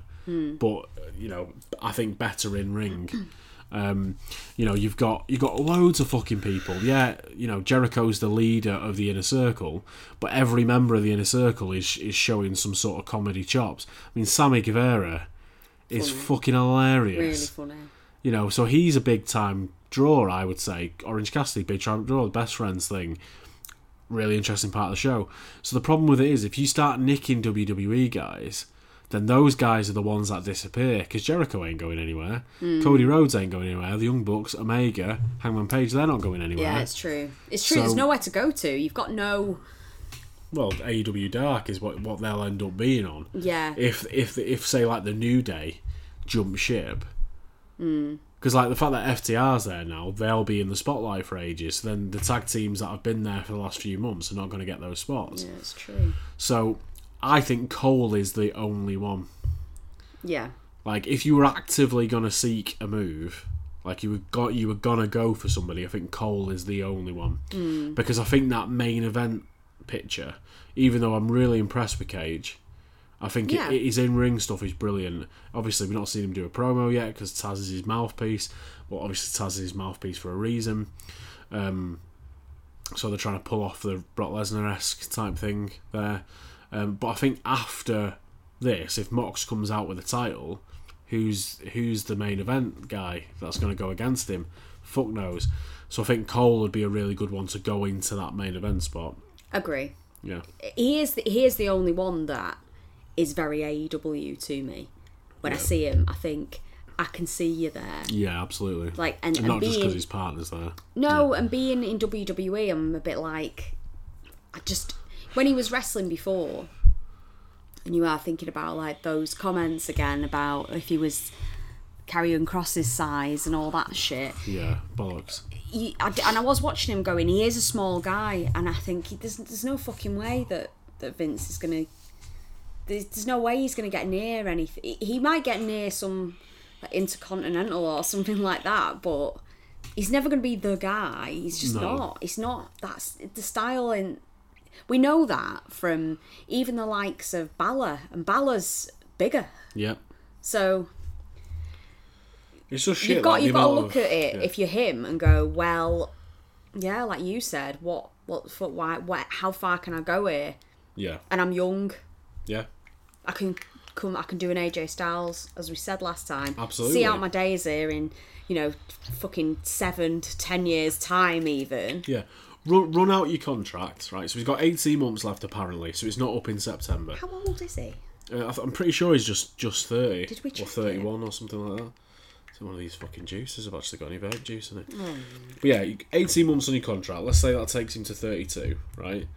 but you know i think better in ring um, you know you've got you've got loads of fucking people yeah you know jericho's the leader of the inner circle but every member of the inner circle is is showing some sort of comedy chops i mean sammy guevara is Funny. fucking hilarious Really funny. you know, so he's a big time draw, I would say. Orange Cassidy, big time draw, the best friends thing. Really interesting part of the show. So the problem with it is, if you start nicking WWE guys, then those guys are the ones that disappear because Jericho ain't going anywhere, hmm. Cody Rhodes ain't going anywhere, the Young Bucks, Omega, Hangman Page, they're not going anywhere. Yeah, it's true. It's true. There's nowhere to go to. You've got no. Well, AEW Dark is what what they'll end up being on. Yeah. if if if say like the New Day jump ship, hmm. because like the fact that FTR's there now, they'll be in the spotlight for ages. Then the tag teams that have been there for the last few months are not going to get those spots. Yeah, it's true. So I think Cole is the only one. Yeah. Like if you were actively going to seek a move. Like you were got, you were gonna go for somebody. I think Cole is the only one because I think that main event picture, even though I'm really impressed with Cage, I think Yeah. it, his in ring stuff is brilliant. Obviously, we've not seen him do a promo yet because Taz is his mouthpiece. But obviously, Taz is his mouthpiece for a reason. Um, so they're trying to pull off the Brock Lesnar esque type thing there. Um, but I think after this, if Mox comes out with a title, who's who's the main event guy that's going to go against him? Fuck knows. So I think Cole would be a really good one to go into that main event spot. Agree. Yeah, He is the, he is the only one that is very AEW to me. When I see him, I think I can see you there. yeah, absolutely. Like and, and and not just because his partner's there. no, and being in WWE, I'm a bit like I just when he was wrestling before, and you are thinking about like those comments again about if he was carrying Kross's size and all that shit. Yeah, bollocks. he, I, and I was watching him going, he is a small guy, and I think he, there's there's no fucking way that that Vince is gonna. There's, there's no way he's gonna get near anything. He, might get near some like, intercontinental or something like that, but he's never gonna be the guy. He's just No. not. He's not. That's the style in. We know that from even the likes of Balor, and Balor's bigger. Yeah. So It's just shit. you've got like, you've got to look of- at it yeah. if you're him and go well yeah like you said what what the fuck why, what, how far can i go here Yeah, and i'm young yeah, i can come i can do an aj styles as we said last time Absolutely. see out my days here in you know fucking seven to ten years time even yeah. Run, run out your contract, right? So he's got 18 months left apparently, so it's not up in September. how old is he Uh, I th- I'm pretty sure he's just just 30 Did we or check 31 or something like that. So one of these fucking juices I've actually got any vape juice in it. Hmm. But yeah, 18 months on your contract. Let's say that takes him to 32, right?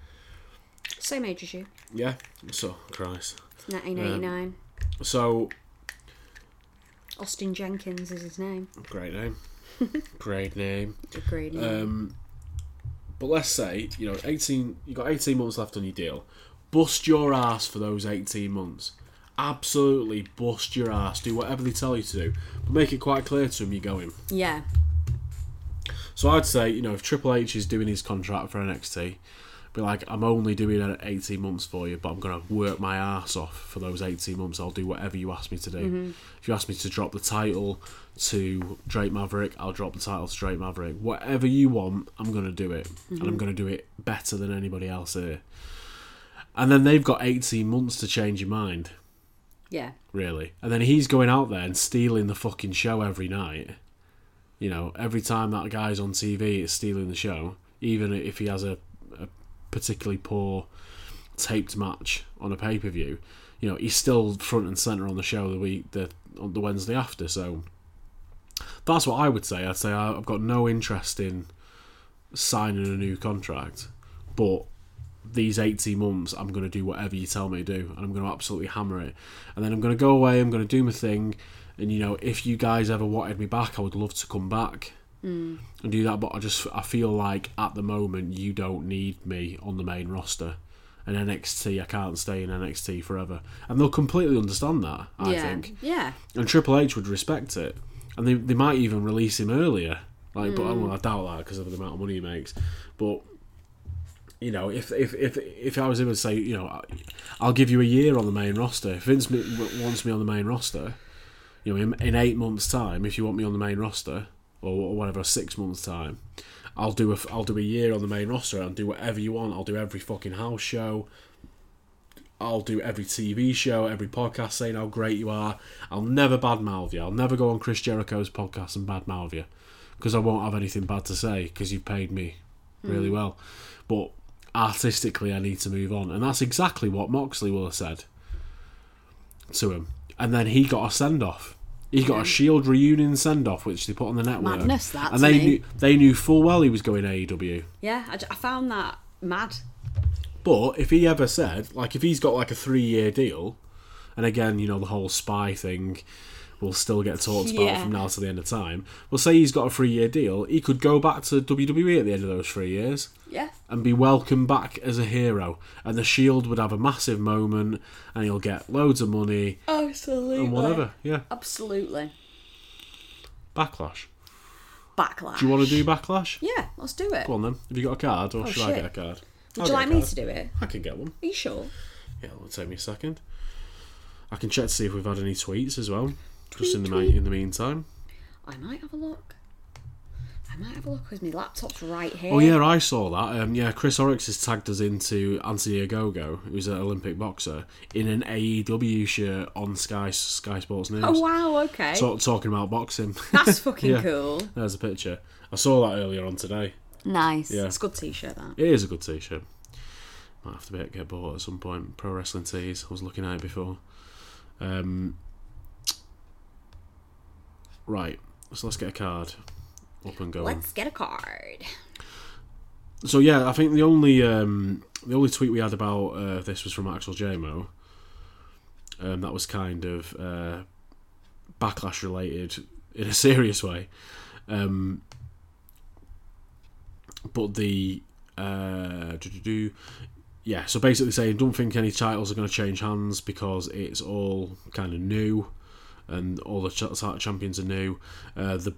same age as you Yeah. So Christ. 1989 So austin jenkins is his name great name, great name. agreed Um, but let's say you know 18. You got 18 months left on your deal. Bust your ass for those 18 months. Absolutely bust your ass. Do whatever they tell you to do, but make it quite clear to them you're going. yeah So I'd say, you know, if Triple H is doing his contract for NXT, be like, I'm only doing it 18 months for you, but I'm going to work my ass off for those 18 months. I'll do whatever you ask me to do. Mm-hmm. If you ask me to drop the title to Drake Maverick, I'll drop the title to Drake Maverick. Whatever you want, I'm going to do it. And I'm mm-hmm. going to do it better than anybody else here. And then they've got 18 months to change your mind, yeah really. And then he's going out there and stealing the fucking show every night. You know, every time that guy's on TV, it's stealing the show, even if he has a particularly poor taped match on a pay per view. You know, he's still front and center on the show the week the on the Wednesday after. So that's what I would say. I'd say I've got no interest in signing a new contract, but these 18 months I'm going to do whatever you tell me to do and I'm going to absolutely hammer it and then I'm going to go away I'm going to do my thing and you know if you guys ever wanted me back I would love to come back Mm. and do that but I just I feel like at the moment you don't need me on the main roster and NXT I can't stay in NXT forever and they'll completely understand that I yeah. think Yeah. and Triple H would respect it, and they, they might even release him earlier. Like, but mm. well, I doubt that because of the amount of money he makes. But you know, if if if if I was able to say, you know, I'll give you a year on the main roster. If Vince wants me on the main roster, you know, in, in eight months' time, if you want me on the main roster or, whatever, six months' time. I'll do a I'll do a year on the main roster and do whatever you want. I'll do every fucking house show. I'll do every TV show, every podcast saying how great you are. I'll never badmouth you. I'll never go on Chris Jericho's podcast and badmouth you because I won't have anything bad to say because you've paid me really hmm. well. But artistically, I need to move on, and that's exactly what Moxley will have said to him. And then he got a send off. He got a Shield reunion send off, which they put on the network. Madness, that, and they me. knew they knew full well he was going AEW. Yeah. I found that mad. But if he ever said, like, if he's got like a three year deal, and again, you know, the whole spy thing will still get talked about Yeah. from now to the end of time. Well, say he's got a three year deal, he could go back to WWE at the end of those three years Yeah. And be welcomed back as a hero. And the Shield would have a massive moment, and he'll get loads of money Absolutely. and whatever. Yeah, Absolutely. backlash. Backlash. Do you want to do backlash? Yeah, let's do it. Go on then. Have you got a card, or oh, should I get a card? Would I'll you like me to do it? I can get one. Are you sure? Yeah, it'll take me a second. I can check to see if we've had any tweets as well. Just in the tweet. in the meantime. I might have a look. I might have a look because my laptop's right here. Oh yeah, I saw that. Um, yeah, Chris Oryx has tagged us into Anthony Ogogo, who's an Olympic boxer, in an AEW shirt on Sky Sky Sports News. Oh wow, okay. So, talking about boxing. That's fucking Yeah. cool. There's a picture. I saw that earlier on today. Nice. Yeah. It's a good t-shirt that. It is a good t-shirt. Might have to be, get bought at some point. Pro wrestling tees. I was looking at it before. Um, right. So let's get a card up and going. Let's get a card. So yeah, I think the only um, the only tweet we had about uh, this was from Axel JMO. Um, that was kind of uh, backlash related in a serious way. Um, but the uh, yeah, so basically saying don't think any titles are going to change hands because it's all kind of new and all the ch- champions are new. Uh, the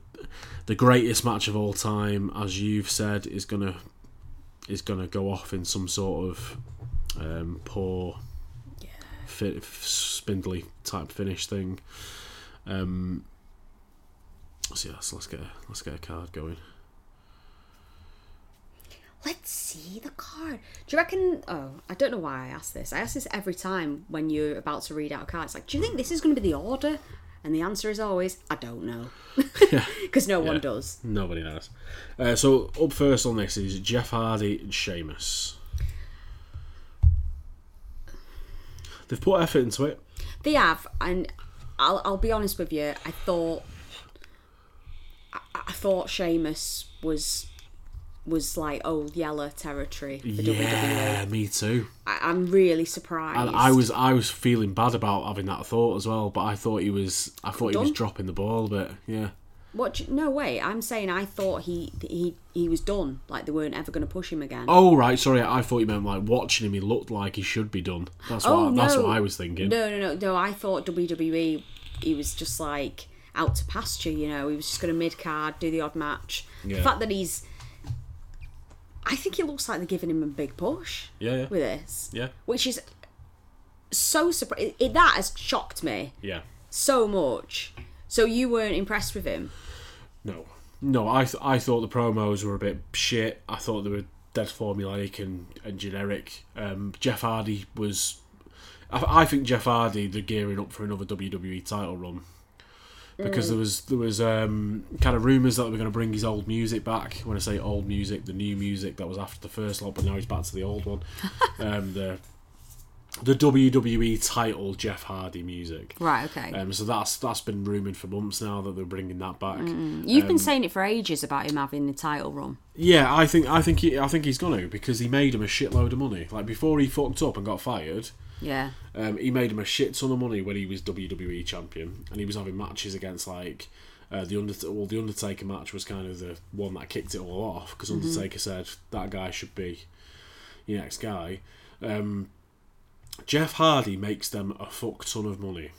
the greatest match of all time, as you've said, is gonna is gonna go off in some sort of um, poor, fi- spindly type finish thing. Um, so yeah, so let's get a, let's get a card going. Let's see the card. Do you reckon? Oh, I don't know why I ask this. I ask this every time when you're about to read out a card. It's like, do you think this is going to be the order? And the answer is always, I don't know, because no one Yeah. does. Nobody knows. Uh, so up first on this is Jeff Hardy and Sheamus. They've put effort into it. They have, and I'll, I'll be honest with you. I thought, I, I thought Sheamus was was like old Yeller territory for WWE. Yeah, me too. I, I'm really surprised. And I was I was feeling bad about having that thought as well, but I thought he was I thought he was dropping the ball a bit. Yeah. What? you- No way. I'm saying I thought he he he was done. Like they weren't ever going to push him again. Oh right, sorry. I thought you meant like watching him. He looked like he should be done. That's oh, what Oh, that's no. what I was thinking. No, no, no, no. I thought WWE. He was just like out to pasture. You know, he was just going to mid card do the odd match. The fact that he's, I think it looks like they're giving him a big push Yeah, yeah, with this, yeah, which is so surprising. That has shocked me yeah. so much. So you weren't impressed with him? No, no. I th- I thought the promos were a bit shit. I thought they were dead formulaic and, and generic. Um, Jeff Hardy was. I, I think Jeff Hardy they're gearing up for another WWE title run. Because there was there was um, kind of rumours that they were going to bring his old music back. When I say old music, the new music that was after the first lot, but now he's back to the old one. um, the the WWE title Jeff Hardy music. Right, okay. Um, so that's that's been rumoured for months now that they're bringing that back. You've been saying it for ages about him having the title run. Yeah, I think I think he, I think he's gonna because he made him a shitload of money. Like before he fucked up and got fired, Yeah. um, he made him a shit ton of money when he was WWE champion, and he was having matches against like uh, the Undertaker. Well, the Undertaker match was kind of the one that kicked it all off because Undertaker said that guy should be your next guy. Um, Jeff Hardy makes them a fuck ton of money,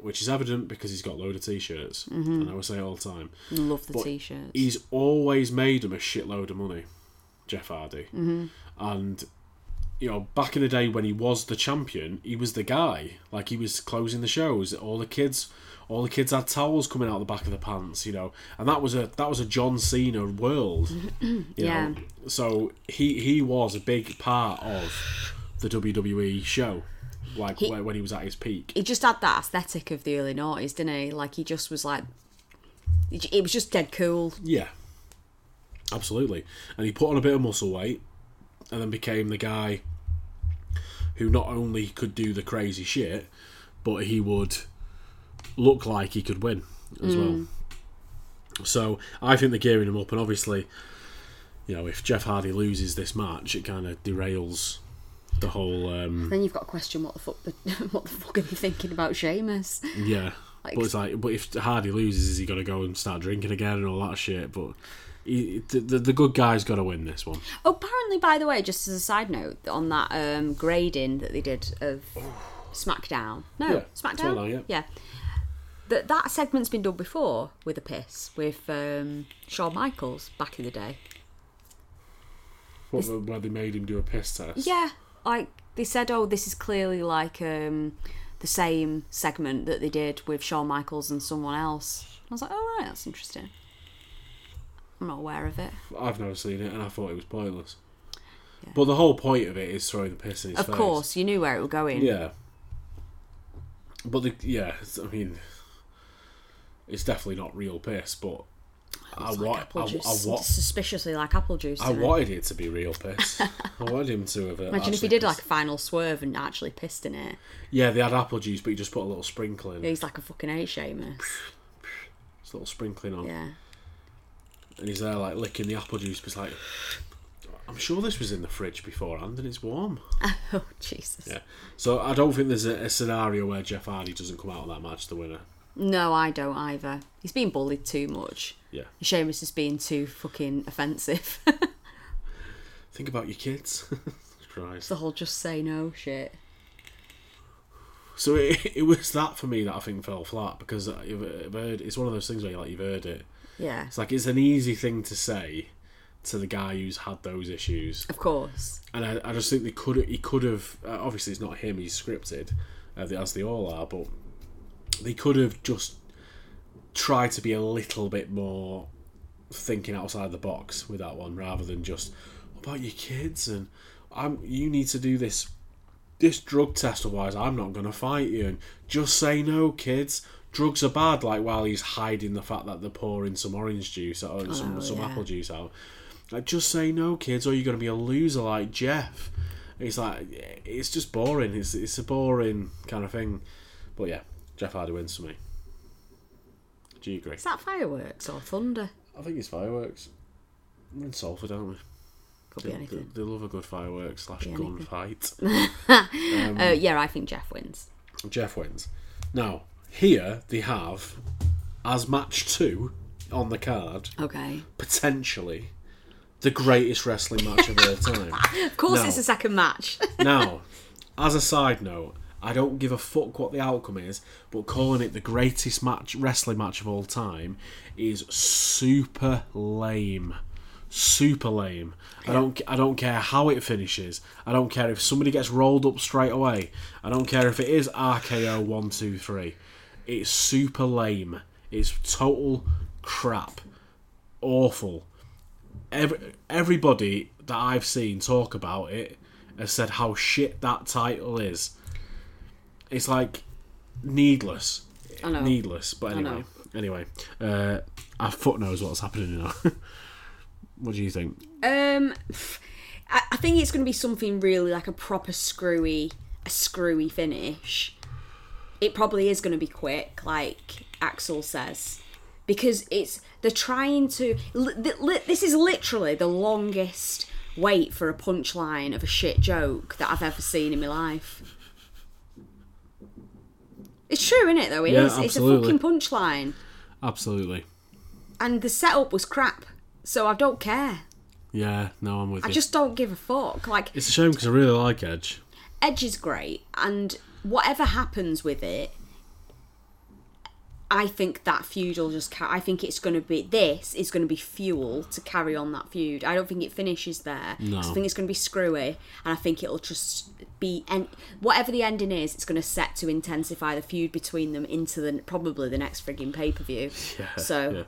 which is evident because he's got a load of t-shirts, and I would say all the time. Love the But t-shirts. He's always made them a shitload of money, Jeff Hardy. Mm-hmm. And, you know, back in the day when he was the champion, he was the guy. Like, he was closing the shows. All the kids... All the kids had towels coming out the back of the pants, you know, and that was a that was a John Cena world, you Yeah. know. So he he was a big part of the WWE show, like He- when he was at his peak. he just had that aesthetic of the early noughties, didn't he? Like he just was like, it was just dead cool. Yeah, absolutely. And he put on a bit of muscle weight, and then became the guy who not only could do the crazy shit, but he would look like he could win as well. So I think they're gearing him up, and obviously, you know, if Jeff Hardy loses this match, it kind of derails the whole. Um, Then you've got to question what the fuck, what the fuck are they thinking about Sheamus? yeah, Like- but it's like, but if Hardy loses, is he going to go and start drinking again and all that shit? But he, the, the good guy's got to win this one. Oh, apparently, by the way, just as a side note, on that um, grading that they did of SmackDown, no, Yeah, SmackDown, SmackDown, yeah. that that segment's been done before with a piss with um, Shawn Michaels back in the day. What, where they made him do a piss test. Yeah, like they said, oh, this is clearly like um, the same segment that they did with Shawn Michaels and someone else. I was like, oh right, that's interesting. I'm not aware of it. I've never seen it, and I thought it was pointless. Yeah. But the whole point of it is throwing the piss in his Of face. course, you knew where it was going. Yeah. But the, yeah, it's- I mean, it's definitely not real piss. But I, It's wa- like apple I, juice, I, wa- suspiciously like apple juice. I isn't it? wanted it to be real piss. I wanted him to have. uh, Imagine if he actually did like a pissed. final swerve and actually pissed in it. Yeah, they had apple juice, but he just put a little sprinkle in. He's like a fucking A Sheamus. Just a little sprinkling on. Yeah. And he's there like licking the apple juice, but it's like. I'm sure this was in the fridge beforehand and it's warm. Oh Jesus. Yeah. So I don't think there's a, a scenario where Jeff Hardy doesn't come out of that match the winner. No, I don't either. He's being bullied too much. Yeah. Sheamus is being too fucking offensive. Think about your kids. Christ. the whole just say no shit. So it, it was that for me that I think fell flat because I've, I've heard it's one of those things where you're like you've heard it. Yeah. It's like it's an easy thing to say to the guy who's had those issues, Of course. and I, I just think they could he could have uh, obviously it's not him he's scripted uh, as they all are, but they could have just tried to be a little bit more thinking outside the box with that one rather than just what about your kids and I'm you need to do this this drug test otherwise I'm not going to fight you and just say no kids drugs are bad like while he's hiding the fact that they're pouring some orange juice out or some, Oh, some yeah. apple juice out like just say no kids or you're going to be a loser like Jeff it's like it's just boring it's, it's a boring kind of thing but yeah Jeff Hardy wins for me do you agree Is that fireworks or thunder? I think it's fireworks we're in Salford aren't we Could they, be anything. they- they love a good fireworks slash gun fight uh, yeah, I think Jeff wins. Jeff wins. Now, here they have, as match two on the card, Okay. potentially the greatest wrestling match of all time. Of course, No. it's a second match. now, as a side note, I don't give a fuck what the outcome is, but calling it the greatest match wrestling match of all time is super lame. Super lame. I don't. I don't care how it finishes. I don't care if somebody gets rolled up straight away. I don't care if it is RKO one two three. It's super lame. It's total crap. Awful. Every, everybody that I've seen talk about it has said how shit that title is. It's like needless. I know. Needless. But anyway, Anyway, uh, our foot knows what's happening now. what do you think? Um, I, I think it's going to be something really like a proper screwy, a screwy finish. It probably is going to be quick, like Axel says, because it's they're trying to. Li, li, this is literally the longest wait for a punchline of a shit joke that I've ever seen in my life. It's true, isn't it? Though it Yeah, is. It's a fucking punchline, Absolutely. and the setup was crap. So I don't care. Yeah, no, I'm with I you. just don't give a fuck. Like It's a shame because I really like Edge. Edge is great, and whatever happens with it, I think that feud will just. Ca- I think it's going to be. This is going to be fuel to carry on that feud. I don't think it finishes there. No. I think it's going to be screwy, and I think it'll just be. And whatever the ending is, it's going to set to intensify the feud between them into the probably the next frigging pay per view. Yeah, So yeah.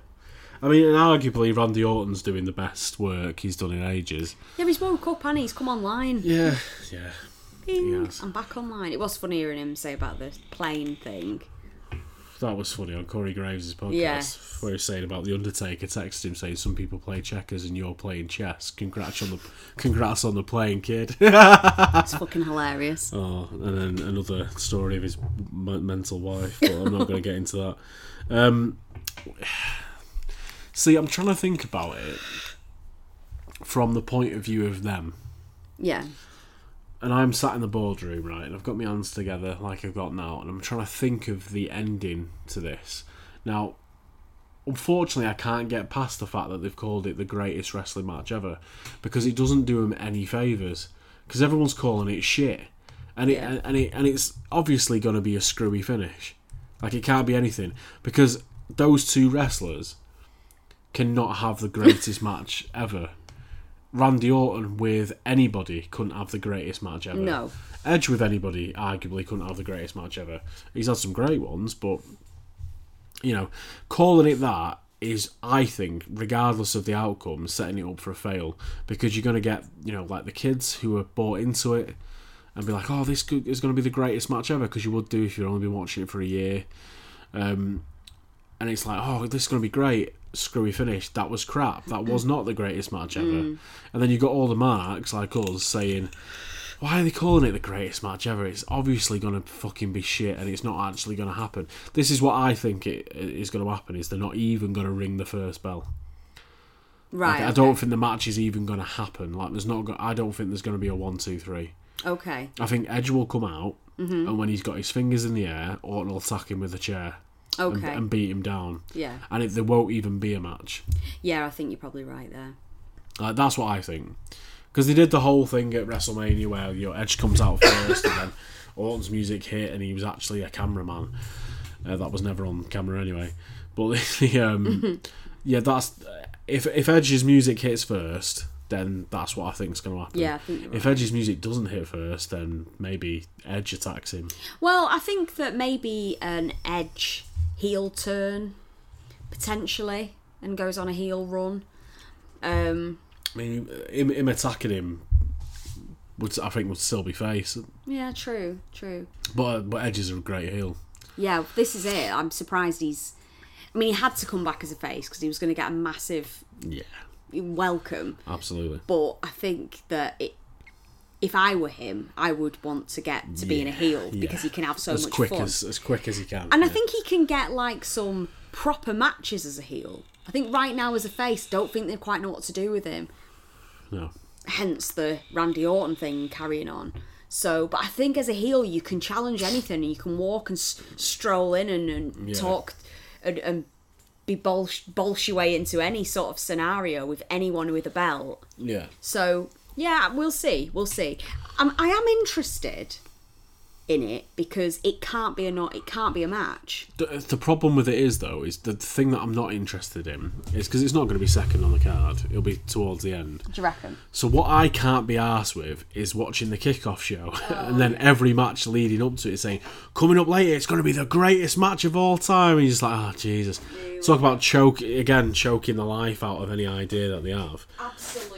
I mean, and arguably, Randy Orton's doing the best work he's done in ages. yeah, he's woke up and he's come online. Yeah, yeah. Bing, has. I'm back online. It was funny hearing him say about the plane thing. That was funny on Corey Graves' podcast, Yeah. where he was saying about the Undertaker texted him saying some people play checkers and you're playing chess. Congrats on the congrats on the playing kid. It's fucking hilarious. oh, and then another story of his m- mental wife, but I'm not going to get into that. Um, see, I'm trying to think about it from the point of view of them. Yeah. And I'm sat in the boardroom, right, and I've got my hands together like I've got now, and I'm trying to think of the ending to this. Now, unfortunately, I can't get past the fact that they've called it the greatest wrestling match ever because it doesn't do them any favors. Because everyone's calling it shit, and it Yeah. and it and it's obviously going to be a screwy finish. Like it can't be anything because those two wrestlers cannot have the greatest match ever. Randy Orton with anybody couldn't have the greatest match ever. No. Edge with anybody arguably couldn't have the greatest match ever. He's had some great ones, but you know, calling it that is, I think, regardless of the outcome, setting it up for a fail because you're going to get, you know, like the kids who are bought into it and be like, oh, this is going to be the greatest match ever because you would do if you'd only been watching it for a year. Um, and it's like, oh, this is going to be great. Screwy finish. That was crap. That was not the greatest match ever. And then you got all the marks like us saying, why are they calling it the greatest match ever? It's obviously going to fucking be shit, and it's not actually going to happen. This is what I think it is going to happen: is they're not even going to ring the first bell. Right. I don't think the match is even going to happen. Like, there's not. go- I don't think there's going to be a one, two, three. Okay. I think Edge will come out, Mm-hmm. and when he's got his fingers in the air, Orton will attack him with a chair Okay. and beat him down. yeah. And it, there won't even be a match. Yeah, I think you're probably right there. That's what I think. Because they did the whole thing at WrestleMania where you know, Edge comes out first and then Orton's music hit and he was actually a cameraman. Uh, that was never on camera anyway. But the, um, yeah, that's if if Edge's music hits first, then that's what I think is going to happen. Yeah, I think you're If right. Edge's music doesn't hit first, then maybe Edge attacks him. Well, I think that maybe an edge heel turn potentially and goes on a heel run. Um, I mean, him, him attacking him would I think would still be face, yeah, true, true. but but Edge is a great heel. Yeah, this is it. I'm surprised he's. I mean, he had to come back as a face because he was going to get a massive Yeah, welcome. absolutely. But I think that it, if I were him, I would want to get to being a heel because he can have so as much quick fun. as as quick as he can. And I think he can get like some proper matches as a heel. I think right now as a face, don't think they quite know what to do with him. no, Hence the Randy Orton thing carrying on. So, but I think as a heel, you can challenge anything. and You can walk and s- stroll in and, and Yeah. talk and, and be bolsh, bolsh your way into any sort of scenario with anyone with a belt. yeah, So yeah, we'll see. We'll see. Um, I am interested in it because it can't be a not. It can't be a match. the, the problem with it is though is the thing that I'm not interested in is because it's not going to be second on the card. It'll be towards the end. Do you reckon? So what I can't be arsed with is watching the kickoff show and then every match leading up to it saying, coming up later, it's going to be the greatest match of all time. And you're just like, oh, Jesus. Talk about choke, again, choking the life out of any idea that they have. Absolutely.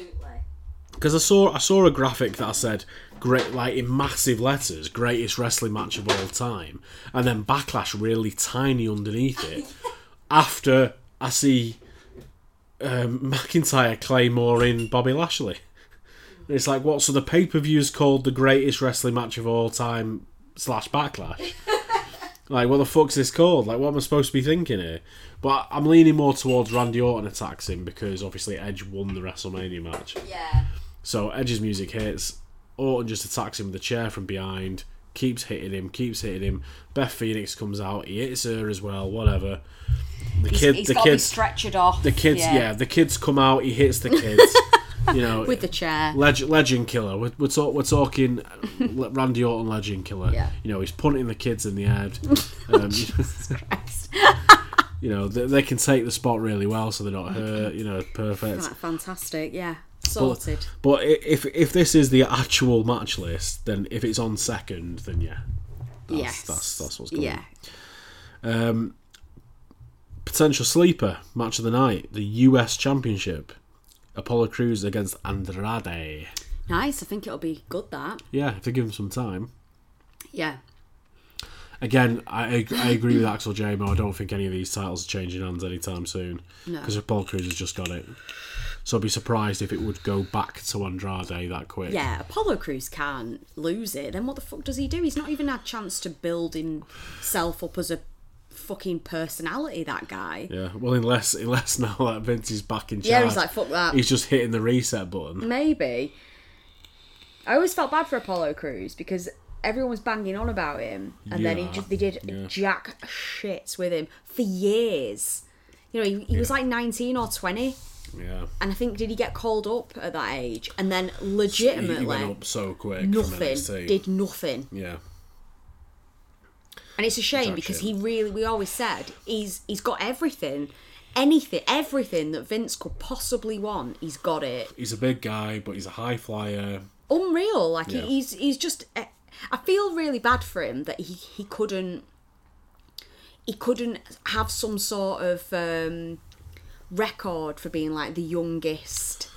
Because I saw I saw a graphic that I said great like in massive letters, greatest wrestling match of all time, and then backlash really tiny underneath it. after I see um, McIntyre Claymore in Bobby Lashley. It's like what? So the pay per view is called the greatest wrestling match of all time slash backlash. like what the fuck's this called? Like what am I supposed to be thinking here? But I'm leaning more towards Randy Orton attacks him because obviously Edge won the WrestleMania match. Yeah. So Edge's music hits. Orton just attacks him with a chair from behind, keeps hitting him, keeps hitting him. Beth Phoenix comes out, he hits her as well. Whatever. The He's, kid, he's the got kids, stretchered off. the kids, yeah. the kids come out. He hits the kids. you know, With the chair. Leg- legend killer. We're, we're, talk, we're talking uh, Randy Orton legend killer. Yeah. You know, he's punting the kids in the head. Um, you know, they, they can take the spot really well, so they're not hurt. You know, perfect. Right, fantastic. Yeah. Sorted. But i- if if this is the actual match list, then if it's on second, then yeah, that's, yes. that's that's what's going Yeah. on. Um, potential sleeper match of the night: the U.S. Championship. Apollo Crews against Andrade. Nice. I think it'll be good. That. Yeah, if they give him some time. Yeah. Again, I, I agree with Axel Jamo. I don't think any of these titles are changing hands anytime soon. No. Because Apollo Crews has just got it. So I'd be surprised if it would go back to Andrade that quick. Yeah, Apollo Crews can't lose it. Then what the fuck does he do? He's not even had a chance to build himself up as a fucking personality. That guy. Yeah, well, unless unless now that Vince is back in charge, Yeah, he's like fuck that. he's just hitting the reset button. Maybe. I always felt bad for Apollo Crews because everyone was banging on about him, and then he just they did yeah. jack shits with him for years. You know, he, he was like nineteen or twenty, Yeah, and I think did he get called up at that age, and then he, legitimately he went up so quick. Nothing, did nothing. Yeah, And it's a shame Jack because he really, we always said, he's he's got everything, anything, everything that Vince could possibly want. He's got it. he's a big guy, but he's a high flyer. Unreal. Like Yeah. he's he's just. eh, I feel really bad for him that he he couldn't. He couldn't have some sort of um, record for being like the youngest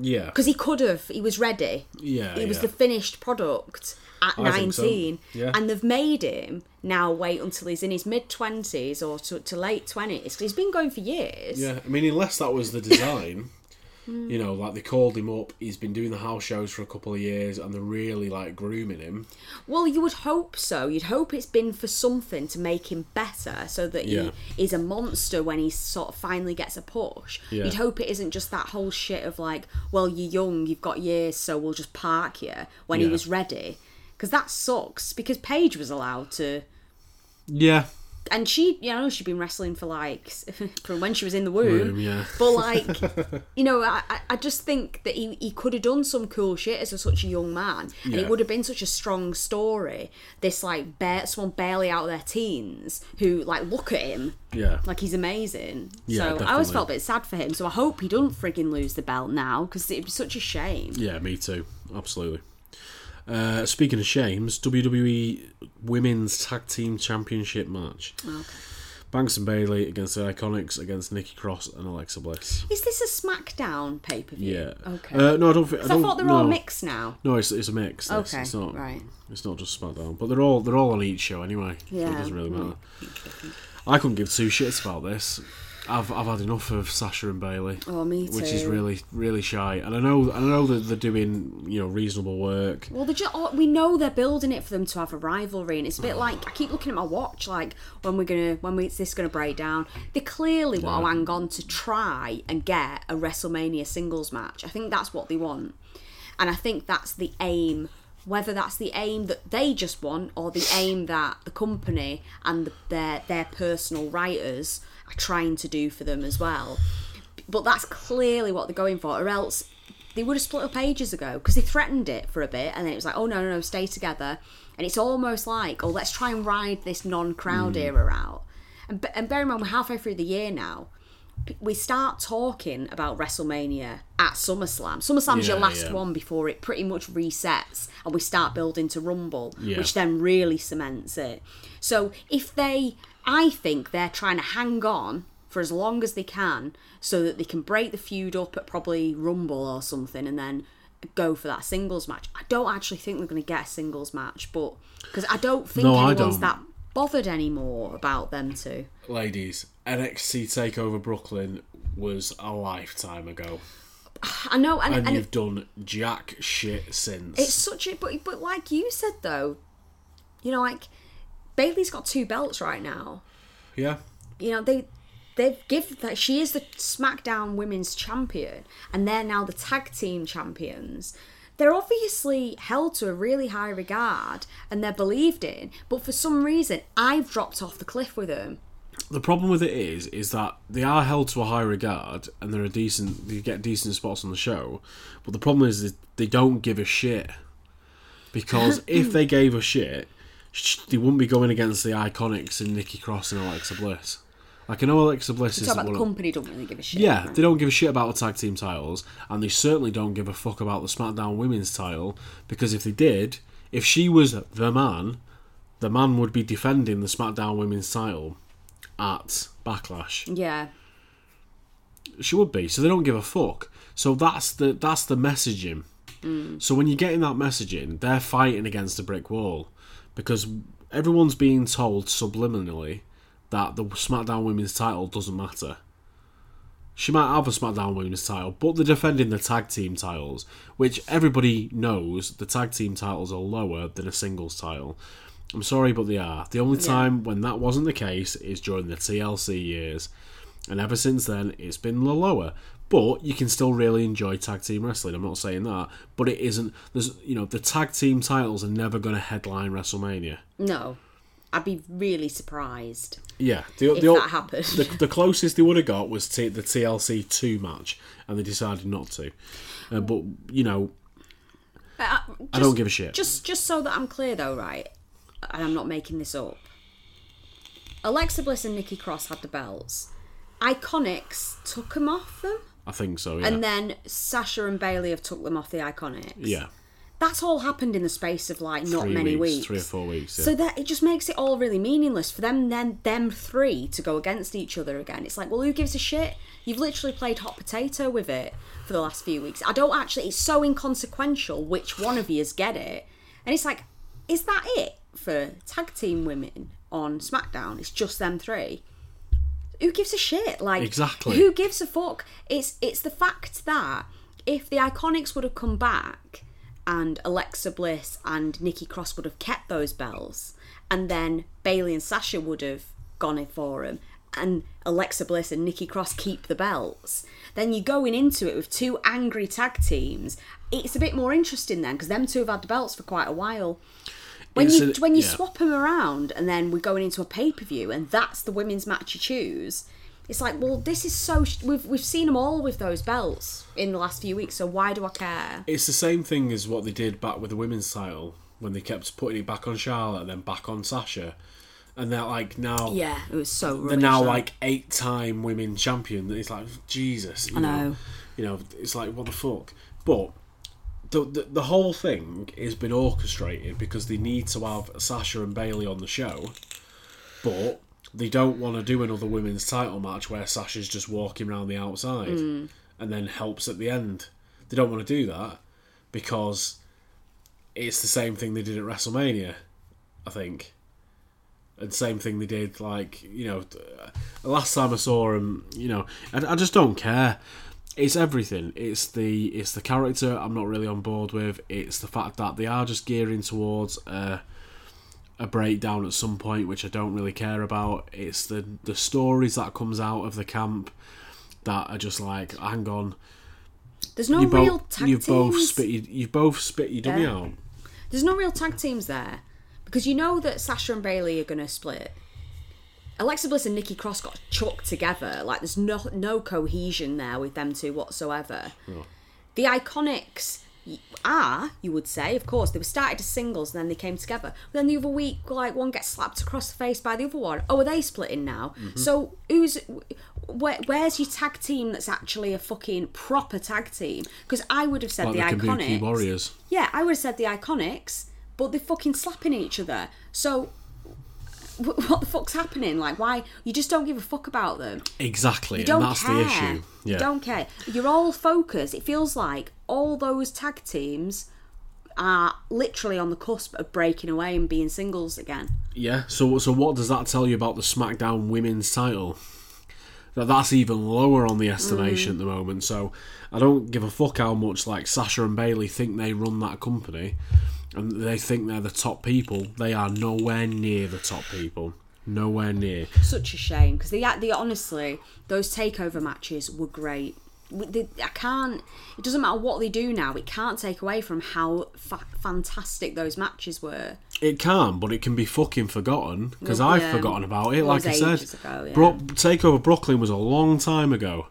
Yeah, because he could have. He was ready. yeah, It was yeah. the finished product at I think so. 19 Yeah. and they've made him now wait until he's in his mid 20s or to, to late 20s 'cause he's been going for years Yeah, I mean, unless that was the design, you know, like they called him up. He's been doing the house shows for a couple of years, and they're really like grooming him. well you would hope so you'd hope it's been for something to make him better so that Yeah. he is a monster when he sort of finally gets a push Yeah. you'd hope it isn't just that whole shit of like well you're young you've got years so we'll just park you when he Yeah. was ready because that sucks because Paige was allowed to Yeah, and she, you know, she'd been wrestling for like from when she was in the womb. Womb, yeah. But like, you know, I, I- just think that he, he could have done some cool shit as a, such a young man, and Yeah. it would have been such a strong story. This like bare, someone barely out of their teens who like look at him yeah. like he's amazing. Yeah, so I always felt a bit sad for him. So I hope he doesn't frigging lose the belt now because it'd be such a shame. Yeah, me too. Absolutely. Uh, speaking of shames, WWE Women's Tag Team Championship match. Okay. Banks and Bayley against the Iconics against Nikki Cross and Alexa Bliss. Is this a SmackDown pay per view? Yeah. Okay. Uh, no, I don't think. I, don't, thought they're no. all mixed now. No, it's, it's a mix. this. Okay, It's not. right. It's not just SmackDown, but they're all they're all on each show anyway. so Yeah, it doesn't really matter. I couldn't give two shits about this. I've I've had enough of Sasha and Bayley. Oh, me too. Which is really really shy, and I know I know that they're doing you know reasonable work. Well, they just, oh, we know they're building it for them to have a rivalry, and it's a bit mm. like I keep looking at my watch, like when we're gonna, when we, is this gonna break down? They clearly want to hang on to try and get a WrestleMania singles match. I think that's what they want, and I think that's the aim. Whether that's the aim that they just want, or the aim that the company and the, their their personal writers are trying to do for them as well. But that's clearly what they're going for, or else they would have split up ages ago because they threatened it for a bit and then it was like, oh no, no, no, stay together. And it's almost like, oh, let's try and ride this non crowd mm. era out. And, and bear in mind, we're halfway through the year now. We start talking about WrestleMania at SummerSlam. SummerSlam's your last yeah. one before it pretty much resets and we start building to Rumble, Yeah. which then really cements it. So if they, I think they're trying to hang on for as long as they can so that they can break the feud up at probably Rumble or something and then go for that singles match. I don't actually think they're going to get a singles match, but because I don't think No, I anyone's don't. that bothered anymore about them two. Ladies, NXT Takeover Brooklyn was a lifetime ago, I know, and, and, and you've it, done jack shit since. it's such a but but like you said though, you know, like Bayley's got two belts right now. yeah, You know they. They've give that she is the SmackDown Women's Champion, and they're now the tag team champions. They're obviously held to a really high regard, and they're believed in. But for some reason, I've dropped off the cliff with them. the problem with it is, is that they are held to a high regard, and they're a decent. They get decent spots on the show, but the problem is that they don't give a shit. Because if they gave a shit, sh- they wouldn't be going against the Iconics and Nikki Cross and Alexa Bliss. Like I know Alexa Bliss is Talk about one the of- company don't really give a shit. Yeah, they don't give a shit about the tag team titles, and they certainly don't give a fuck about the SmackDown Women's title because if they did, if she was the man, the man would be defending the SmackDown Women's title at Backlash. Yeah. She would be, so they don't give a fuck. So that's the that's the messaging. Mm. So when you're getting that messaging, they're fighting against a brick wall because everyone's being told subliminally that the SmackDown Women's title doesn't matter. She might have a SmackDown Women's title, but they're defending the tag team titles, which everybody knows the tag team titles are lower than a singles title. I'm sorry, but they are. The only time when that wasn't the case is during the TLC years, and ever since then it's been lower. But you can still really enjoy tag team wrestling. I'm not saying that, but it isn't. There's you know the tag team titles are never going to headline WrestleMania. No. I'd be really surprised Yeah, the, if the, that happened. the, the closest they would have got was t- the TLC two match, and they decided not to. Uh, but you know, But, uh, I don't give a shit. Just just so that I'm clear though, right? And I'm not making this up. Alexa Bliss and Nikki Cross had the belts. Iconics took them off them, I think so. Yeah, and then Sasha and Bayley have took them off the Iconics. yeah. That's all happened in the space of like not Three many weeks, weeks. three or four weeks. Yeah. So that it just makes it all really meaningless for them then them three to go against each other again. It's like, well, who gives a shit? You've literally played hot potato with it for the last few weeks. I don't actually. It's so inconsequential which one of yous get it, and it's like, is that it for tag team women on SmackDown? It's just them three. Who gives a shit? Like Exactly. Who gives a fuck? It's it's the fact that if the Iconics would have come back and Alexa Bliss and Nikki Cross would have kept those bells, and then Bayley and Sasha would have gone in for them, and Alexa Bliss and Nikki Cross keep the belts, then you're going into it with two angry tag teams. It's a bit more interesting then because them two have had the belts for quite a while. When It's you when you yeah. swap them around and then we're going into a pay per view and that's the women's match you choose, it's like, well, this is so. sh- We've we've seen them all with those belts in the last few weeks, so why do I care? It's the same thing as what they did back with the women's title when they kept putting it back on Charlotte and then back on Sasha, and they're like now Yeah, it was so. they're now that. like eight time women champion. It's like Jesus, you I know. You know, it's like what the fuck. But the, the whole thing has been orchestrated because they need to have Sasha and Bayley on the show, but they don't want to do another women's title match where Sasha's just walking around the outside Hmm. and then helps at the end. They don't want to do that because it's the same thing they did at WrestleMania, I think. And same thing they did, like you know, last time I saw him, you know, I, I just don't care. It's everything. It's the it's the character I'm not really on board with. It's the fact that they are just gearing towards a, a breakdown at some point, which I don't really care about. It's the the stories that comes out of the camp that are just like, hang on, There's no you real both tag you've teams. both spit you, you've both spit your dummy Yeah. out. There's no real tag teams there because you know that Sasha and Bayley are going to split. Alexa Bliss and Nikki Cross got chucked together. Like there's no no cohesion there with them two whatsoever. The Iconics are, you would say, of course, they were started as singles and then they came together. Then the other week, like one gets slapped across the face by the other one. Oh, are they splitting now? Mm-hmm. So who's where, where's your tag team that's actually a fucking proper tag team? Because I would have said Like the the Iconics. Warriors. Yeah, I would have said the Iconics, but they're fucking slapping each other. So, what the fuck's happening? Like, why? You just don't give a fuck about them. Exactly, You don't and that's care. the issue. Yeah. You don't care. You're all focused. It feels like all those tag teams are literally on the cusp of breaking away and being singles again. Yeah. So so what does that tell you about the SmackDown Women's title? That that's even lower on the estimation at the moment. So I don't give a fuck how much like Sasha and Bayley think they run that company, and they think they're the top people. They are nowhere near the top people. Nowhere near. Such a shame because they, they honestly those takeover matches were great. They, I can't. It doesn't matter what they do now. It can't take away from how fa- fantastic those matches were. It can, but it can be fucking forgotten because I've forgotten about it. Well, like it I said, ago, yeah. Bro- Takeover Brooklyn was a long time ago,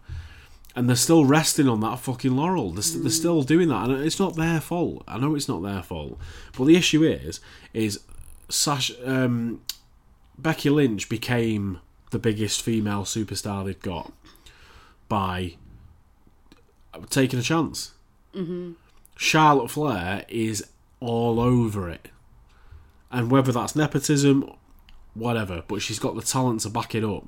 and they're still resting on that fucking laurel. They're, st- they're still doing that, and it's not their fault. I know it's not their fault, but the issue is, is Sash, um, Becky Lynch became the biggest female superstar they've got by taking a chance. Mm-hmm. Charlotte Flair is all over it and whether that's nepotism, whatever, but she's got the talent to back it up.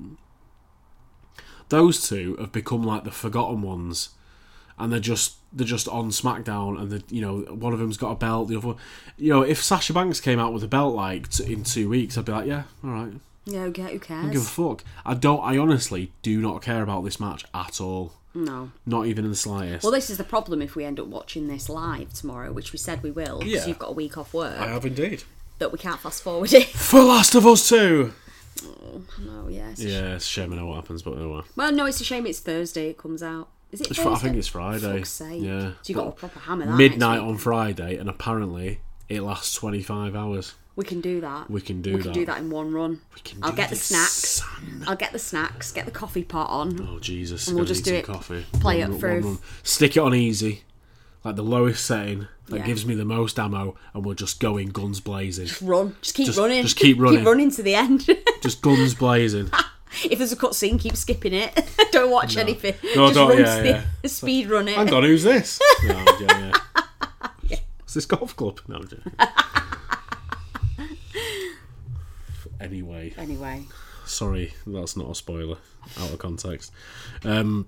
Those two have become like the forgotten ones, and they're just they're just on SmackDown, and the you know one of them's got a belt, the other, you know, if Sasha Banks came out with a belt like t- in two weeks, I'd be like, yeah, all right, Yeah, okay, who I don't cares? give a fuck. I don't. I honestly do not care about this match at all, no. not even in the slightest. Well, this is the problem if we end up watching this live tomorrow, which we said we will, because Yeah. you've got a week off work, I have indeed. that we can't fast forward it. For Last of Us Two. Oh, no, yeah. It's Yeah, it's a shame I know what happens, but oh well. Well, no, it's a shame it's Thursday. It comes out. Is it Thursday? I think it's Friday. Yeah. So you got a proper hammer that midnight on Friday, and apparently it lasts 25 hours. We can do that. We can do that. we can do that in one run. We can I'll get the snacks. son. I'll get the snacks. Get the coffee pot on. Oh Jesus! And we'll just do it- Coffee. play One it through. one. Stick it on easy, like the lowest setting that Yeah. gives me the most ammo, and we'll just go in guns blazing. Just run. Just keep Just- running. just keep running. keep running to the end. just guns blazing. if there's a cutscene, keep skipping it. don't watch anything. No, just don't- run yeah, to the- yeah. speed run it. Hang on, who's this? No, I'm joking, yeah. Is this golf club? No, I'm joking. Anyway, Anyway, sorry, that's not a spoiler. Out of context. Um,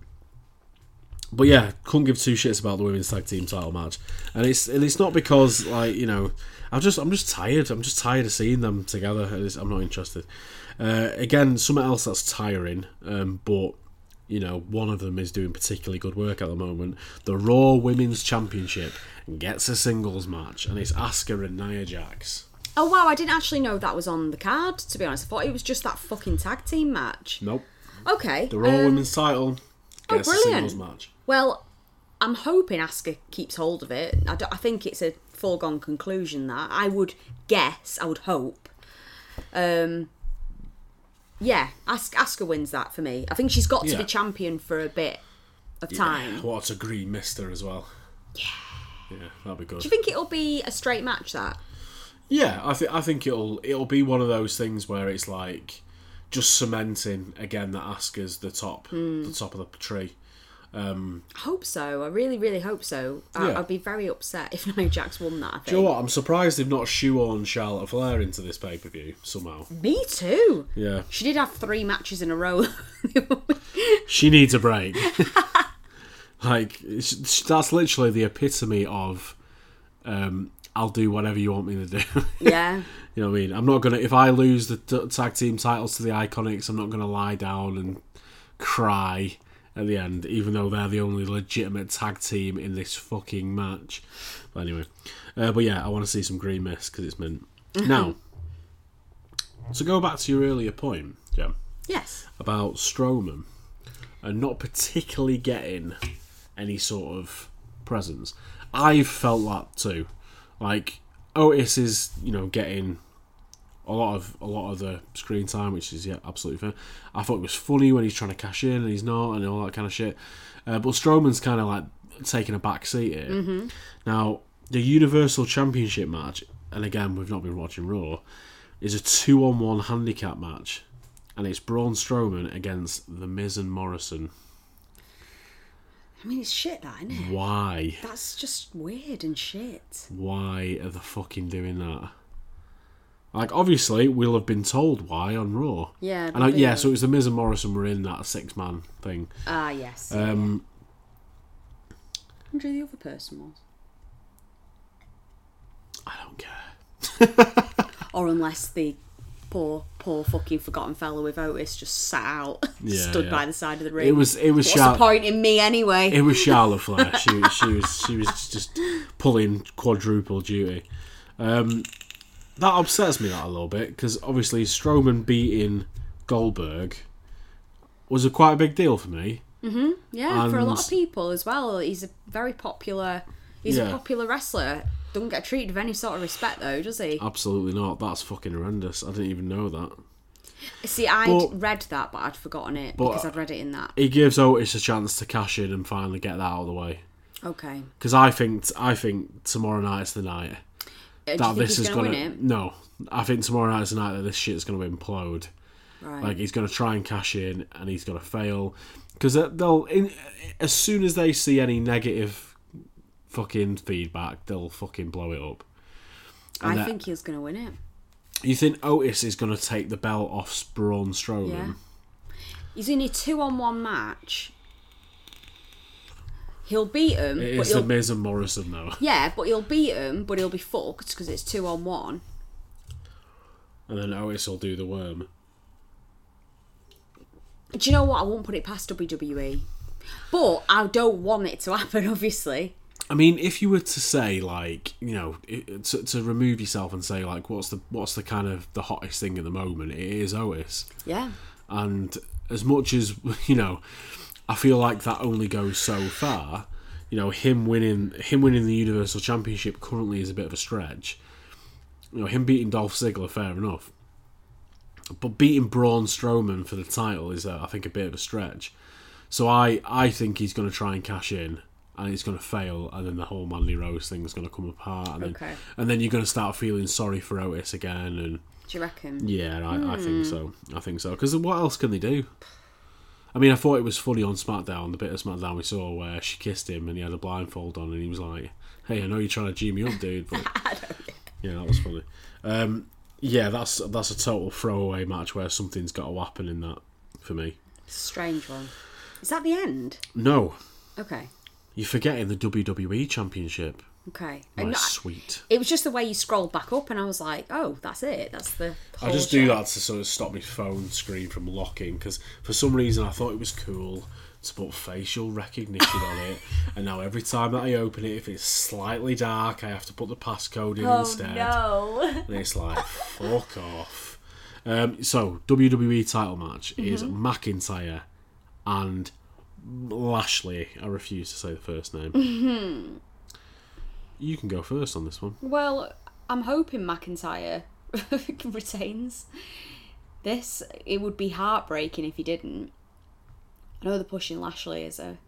but yeah, couldn't give two shits about the women's tag team title match, and it's and it's not because like you know I'm just I'm just tired. I'm just tired of seeing them together. I'm not interested. Uh, again, something else that's tiring, um, but you know one of them is doing particularly good work at the moment. The Raw Women's Championship gets a singles match, and it's Asuka and Nia Jax. oh wow, I didn't actually know that was on the card. To be honest, I thought it was just that fucking tag team match. Nope, Okay. the Raw um, Women's title gets a singles match. Well, I'm hoping Asuka keeps hold of it. I, I think it's a foregone conclusion that I would guess, I would hope. Um, yeah, As- Asuka wins that for me. I think she's got to Yeah. be champion for a bit of time. What a green mister as well. Yeah. Yeah, that'd be good. Do you think it'll be a straight match? That Yeah, I think I think it'll it'll be one of those things where it's like just cementing again that Asuka's the top Hmm. the top of the tree. I hope so. I really, really hope so. I, Yeah. I'd be very upset if Nia Jax won that. I think. Do you know what? I'm surprised they've not shoehorned Charlotte Flair into this pay per view somehow. Me too. Yeah, She did have three matches in a row. she needs a break. like that's literally the epitome of um, I'll do whatever you want me to do. yeah. You know what I mean? I'm not gonna if I lose the t- tag team titles to the Iconics, I'm not gonna lie down and cry at the end, even though they're the only legitimate tag team in this fucking match. But anyway, uh, but yeah, I want to see some green mist because it's mint. Now, to go back to your earlier point, Jem, Yes. about Strowman and not particularly getting any sort of presence. I've felt that too. Like Otis is, you know, getting a lot of a lot of the screen time, which is yeah, absolutely fair. I thought it was funny when he's trying to cash in and he's not, and all that kind of shit. Uh, but Strowman's kind of like taking a back seat here. Now, the Universal Championship match, and again, we've not been watching Raw, is a two-on-one handicap match, and it's Braun Strowman against The Miz and Morrison. I mean, it's shit, that isn't it? Why? That's just weird and shit. Why are they fucking doing that? Like, obviously, we'll have been told why on Raw. Yeah, And I, yeah, so it was the Miz and Morrison were in that six-man thing. Ah, yes. Um, I wonder who the other person was. I don't care. or unless the poor, poor fucking forgotten fella with Otis just sat out, Yeah, stood yeah. by the side of the ring. It was it was What's Char- the point in me anyway? it was Charlotte Flair. She she was she was just pulling quadruple duty. Um, that upsets me that a little bit because obviously Strowman beating Goldberg was a quite a big deal for me. Mm-hmm. yeah, for a lot of people as well. He's a very popular. He's Yeah. a popular wrestler. Doesn't get treated with any sort of respect though, does he? Absolutely not. That's fucking horrendous. I didn't even know that. See, I'd But- read that, but I'd forgotten it because I'd read it in that. He gives Otis a chance to cash in and finally get that out of the way. Okay. Because I think I think tomorrow night's the night Uh, that this is gonna gonna. win it? No, I think tomorrow night's the night that this shit is gonna implode. Right. Like he's gonna try and cash in, and he's gonna fail. Because they'll, in, as soon as they see any negative fucking feedback, they'll fucking blow it up. I think he's going to win it. You think Otis is gonna take the belt off Braun Strowman? Yeah. He's in a two on one match. He'll beat him, It but is the he'll, Miz and Morrison though, yeah, but he'll beat him, but he'll be fucked because it's two on one. and then Otis will do the worm. Do you know what? I won't put it past WWE, but I don't want it to happen. Obviously, I mean, if you were to say like, you know, to, to remove yourself and say like, what's the what's the kind of the hottest thing at the moment? It is Otis, yeah. and as much as you know, I feel like that only goes so far. You know, him winning him winning the Universal Championship currently is a bit of a stretch. You know, him beating Dolph Ziggler, fair enough, but beating Braun Strowman for the title is, uh, I think, a bit of a stretch. So I, I think he's going to try and cash in, and it's going to fail, and then the whole Mandy Rose thing is going to come apart, and then, and then you're going to start feeling sorry for Otis again, and Do you reckon? yeah, I, I Hmm. think so. I think so. Because what else can they do? I mean, I thought it was funny on SmackDown, the bit of SmackDown we saw where she kissed him and he had a blindfold on, and he was like, "Hey, I know you're trying to G me up, dude." But yeah, that was funny. Um, yeah, that's that's a total throwaway match where something's got to happen in that for me. Strange one. Is that the end? No, Okay. you're forgetting the WWE Championship. Okay. My And I- sweet. it was just the way you scrolled back up, and I was like, "Oh, that's it. That's the." I just do that to sort of stop my phone screen from locking because for some reason I thought it was cool to put facial recognition on it, and now every time that I open it, if it's slightly dark, I have to put the passcode in Oh instead, no! and it's like fuck off. Um, so WWE title match is Mm-hmm. McIntyre and Lashley. I refuse to say the first name. Mm-hmm. You can go first on this one. Well, I'm hoping McIntyre retains this. It would be heartbreaking if he didn't. I know they're pushing Lashley as a.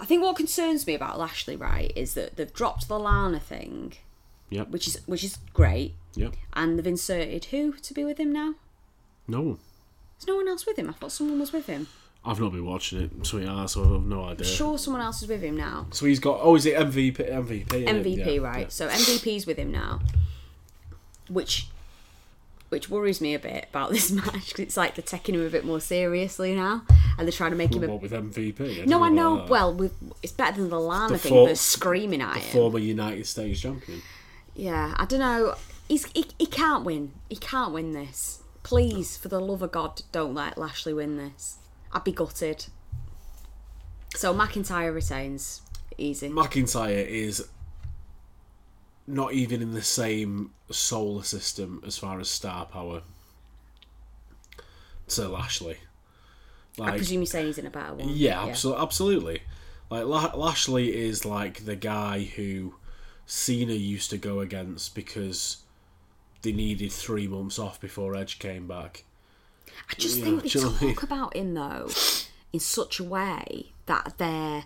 I think what concerns me about Lashley, right, is that they've dropped the Lana thing, Yep. which is which is great, Yep. and they've inserted who to be with him now. No. There's no one else with him. I thought someone was with him. I've not been watching it, so I have no idea. Sure, someone else is with him now. So he's got. Oh, is it MVP? MVP. MVP, Yeah, right? yeah. So MVP's with him now, which which worries me a bit about this match because it's like they're taking him a bit more seriously now, and they're trying to make him a. What with MVP? No, I know. that. Well, with, it's better than the Lana The thing. for- they're screaming at the him. former United States champion. Yeah, I don't know. He's he, he can't win. He can't win this. Please, for the love of God, don't let Lashley win this. I'd be gutted. So McIntyre retains. Easy. McIntyre is not even in the same solar system as far as star power to Lashley. Like, I presume you're saying he's in a better one. yeah, abso- absolutely. Like La- Lashley is like the guy who Cena used to go against because they needed three months off before Edge came back. I just Yeah, think they do you know what I mean? talk about him though in such a way that they're.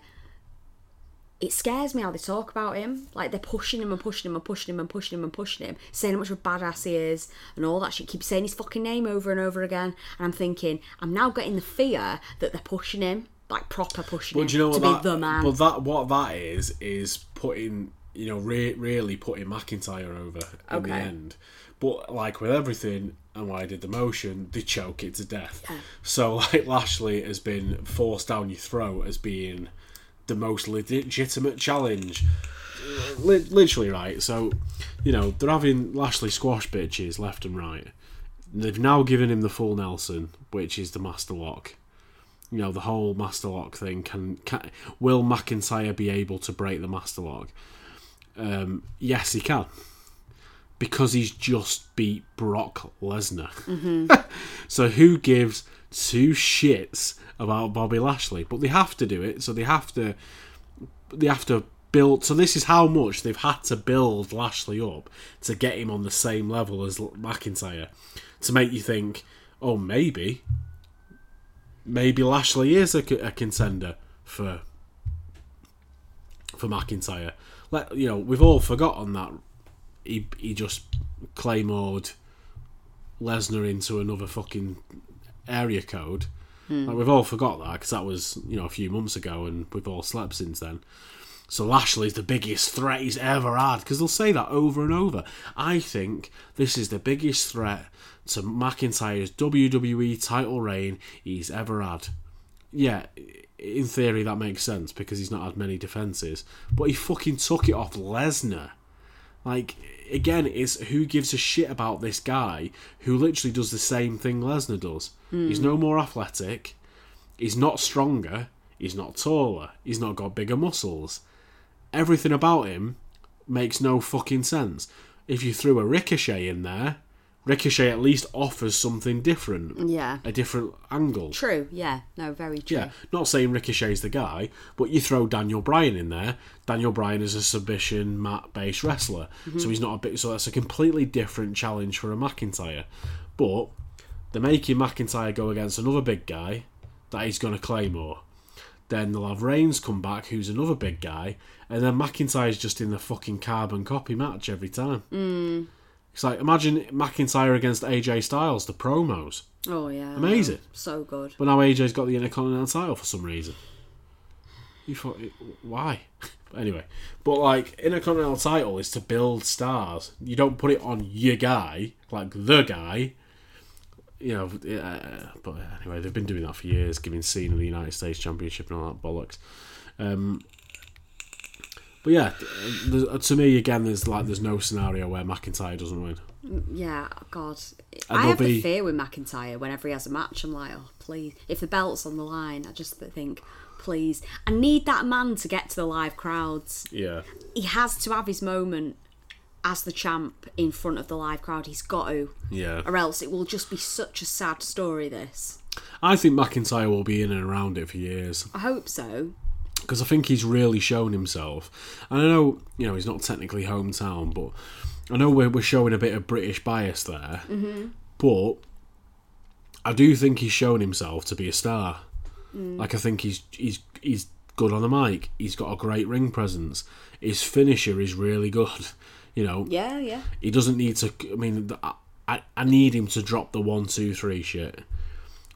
It scares me how they talk about him. Like they're pushing him and pushing him and pushing him and pushing him and pushing him, saying how much of a badass he is and all that shit. Keep saying his fucking name over and over again, and I'm thinking, I'm now getting the fear that they're pushing him, like proper pushing him But do you know to what be the man. But that what that is is putting you know re- really putting McIntyre over in the end. But like with everything, and why I did the motion, they choke it to death. So like Lashley has been forced down your throat as being the most legitimate challenge. literally right. So, you know, they're having Lashley squash bitches left and right. They've now given him the full Nelson, which is the master lock. You know, the whole master lock thing. Can, can will McIntyre be able to break the master lock? Um, yes, he can. Because he's just beat Brock Lesnar. Mm-hmm. so who gives two shits about Bobby Lashley? But they have to do it, so they have to they have to build. So this is how much they've had to build Lashley up to get him on the same level as McIntyre, to make you think, oh, maybe, maybe Lashley is a, a contender for for McIntyre. Let you know, we've all forgotten that he he just claymored Lesnar into another fucking area code. Hmm. Like we've all forgot that because that was you know a few months ago, and we've all slept since then. So Lashley's the biggest threat he's ever had because they'll say that over and over. I think this is the biggest threat to McIntyre's WWE title reign he's ever had. Yeah, in theory that makes sense because he's not had many defenses, but he fucking took it off Lesnar. Like again, it's who gives a shit about this guy who literally does the same thing Lesnar does. He's no more athletic. He's not stronger. He's not taller. He's not got bigger muscles. Everything about him makes no fucking sense. If you threw a Ricochet in there, Ricochet at least offers something different, Yeah. a different angle. True. Yeah. No. Very true. Yeah, not saying Ricochet's the guy, but you throw Daniel Bryan in there. Daniel Bryan is a submission mat based wrestler, so he's not a bit. So that's a completely different challenge for a McIntyre. But they're making McIntyre go against another big guy that he's going to claymore. Then they'll have Reigns come back, who's another big guy, and then McIntyre's just in the fucking carbon copy match every time. Mm. It's like imagine McIntyre against AJ Styles, the promos. Oh yeah. Amazing. So good. But now AJ's got the Intercontinental title for some reason. You thought, why? anyway, but like Intercontinental title is to build stars. You don't put it on your guy, like the guy. You know, uh, but anyway, they've been doing that for years, giving Cena the United States Championship and all that bollocks. Um, but yeah, uh, to me again, there's like there's no scenario where McIntyre doesn't win. Yeah, oh God. And I have be- the fear with McIntyre whenever he has a match. I'm like, oh, please. If the belt's on the line, I just think, please. I need that man to get to the live crowds. Yeah, He has to have his moment as the champ in front of the live crowd. He's got to. yeah. Or else it will just be such a sad story, this. I think McIntyre will be in and around it for years. I hope so. Because I think he's really shown himself. And I know, you know, he's not technically hometown, but I know we're, we're showing a bit of British bias there. Mm-hmm. But I do think he's shown himself to be a star. Like I think he's he's he's good on the mic. He's got a great ring presence. His finisher is really good. You know, Yeah, yeah. he doesn't need to. I mean, I, I, I need him to drop the one, two, three shit.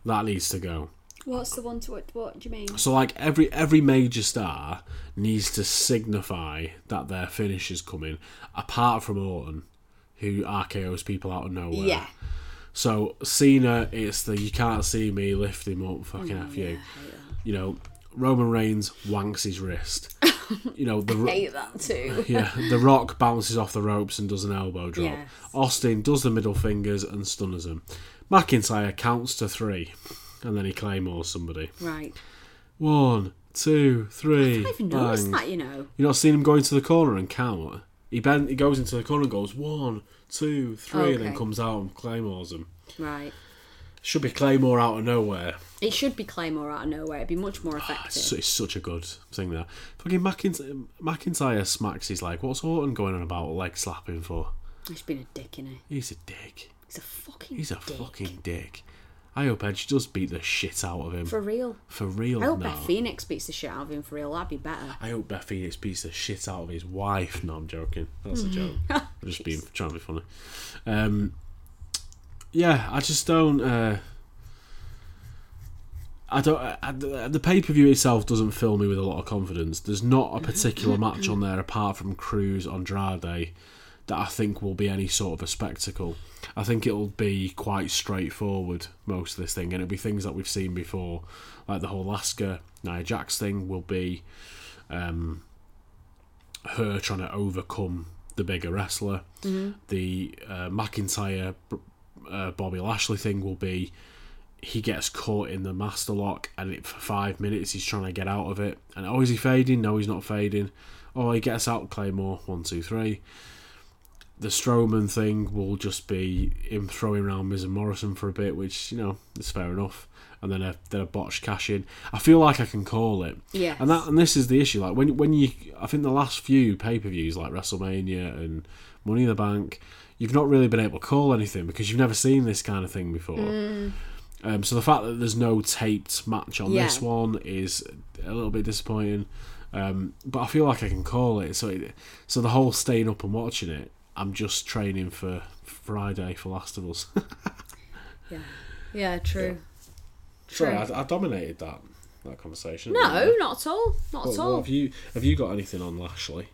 That needs to go. What's the one to what? What do you mean? So like every every major star needs to signify that their finish is coming, apart from Orton, who RKO's people out of nowhere. Yeah. So Cena, it's the you can't see me, lift him up, fucking mm, f you. You know, Roman Reigns wanks his wrist. you know the Hate that too. yeah, The Rock bounces off the ropes and does an elbow drop. Yes. Austin does the middle fingers and stunners him. McIntyre counts to three, and then he claymores somebody. Right. One, two, three. I've noticed that, you know. You not seen him go into the corner and count? He bend, he goes into the corner and goes one, two, three, and then comes out and claymores him. Right. Should be Claymore out of nowhere. It should be Claymore out of nowhere. It'd be much more ah, effective. It's, it's such a good thing there. Fucking McIntyre, McIntyre smacks. He's like, "What's Orton going on about leg slapping for?" He's been a dick, innit? He's a dick. He's a fucking He's a dick. fucking dick. I hope Edge does beat the shit out of him For real. for real I hope now. Beth Phoenix beats the shit out of him for real. That'd be better. I hope Beth Phoenix beats the shit out of his wife. No, I'm joking. That's a joke. I'm just being trying to be funny. Um, yeah, I just don't. Uh, I don't. I, I- the pay per view itself doesn't fill me with a lot of confidence. There's not a particular match on there apart from Crews Andrade that I think will be any sort of a spectacle. I think it'll be quite straightforward most of this thing, and it'll be things that we've seen before, like the whole Asuka Nia Jax thing will be. Um, her trying to overcome the bigger wrestler. The uh, McIntyre uh, Bobby Lashley thing will be he gets caught in the master lock and it, for five minutes he's trying to get out of it. And oh, is he fading? No, he's not fading. Oh, he gets out Claymore. One, two, three. The Strowman thing will just be him throwing around Miz and Morrison for a bit, which you know is fair enough. And then a then a botched cash in. I feel like I can call it. Yes. And that and this is the issue. Like when when you, I think the last few pay per views like WrestleMania and Money in the Bank, you've not really been able to call anything because you've never seen this kind of thing before. Um, so the fact that there's no taped match on Yeah. this one is a little bit disappointing. Um, but I feel like I can call it. So it, so the whole staying up and watching it, I'm just training for Friday for Last of Us. Yeah. Yeah, true. Sorry, True. I, I dominated that that conversation. No, not at all. Not What, at all. have you have you got anything on Lashley?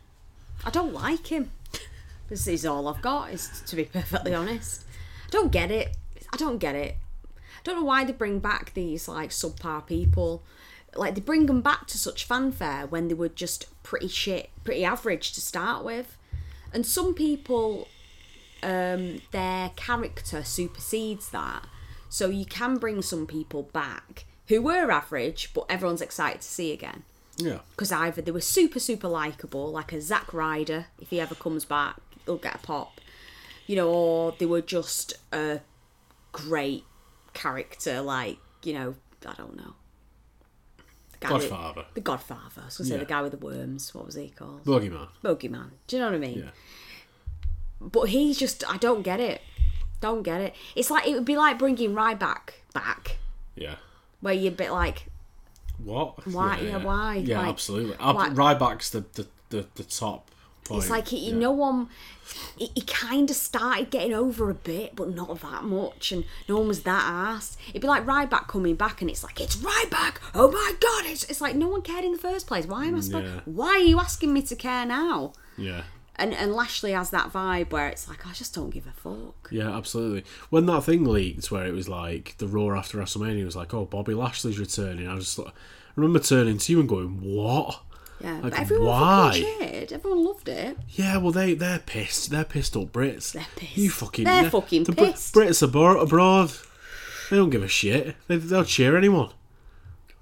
I don't like him. This is all I've got, is to be perfectly honest. I don't get it. I don't get it. I don't know why they bring back these like subpar people. Like they bring them back to such fanfare when they were just pretty shit, pretty average to start with. And some people, um, their character supersedes that. So you can bring some people back who were average, but everyone's excited to see again. Yeah, because either they were super super likable like a Zack Ryder if he ever comes back he'll get a pop. You know or they were just a great character like you know I don't know guy with- Godfather, the Godfather I was gonna say Yeah. the guy with the worms what was he called Boogeyman. Boogeyman do you know what I mean Yeah, but he's just I don't get it don't get it it's like it would be like bringing Ryback back yeah. where you're a bit like What? Why- yeah, why? Yeah, Like, absolutely. Ab- why- Ryback's the, the, the, the top point. It's like he, yeah. no one. Um, he, he kind of started getting over a bit, but not that much, and no one was that ass. It'd be like Ryback coming back, and it's like it's Ryback. Oh my god! It's it's like no one cared in the first place. Why am I supposed? Yeah. Why are you asking me to care now? Yeah. And and Lashley has that vibe where it's like I just don't give a fuck. Yeah, absolutely. When that thing leaked, where it was like the roar after WrestleMania was like, "Oh, Bobby Lashley's returning," I just I remember turning to you and going, "What?" Yeah, Like, but everyone why? fucking cheered. Everyone loved it. Yeah, well, they they're pissed. They're pissed up Brits. They're pissed. You fucking. They're fucking the pissed. Brits abroad, abroad. They don't give a shit. They, they'll cheer anyone.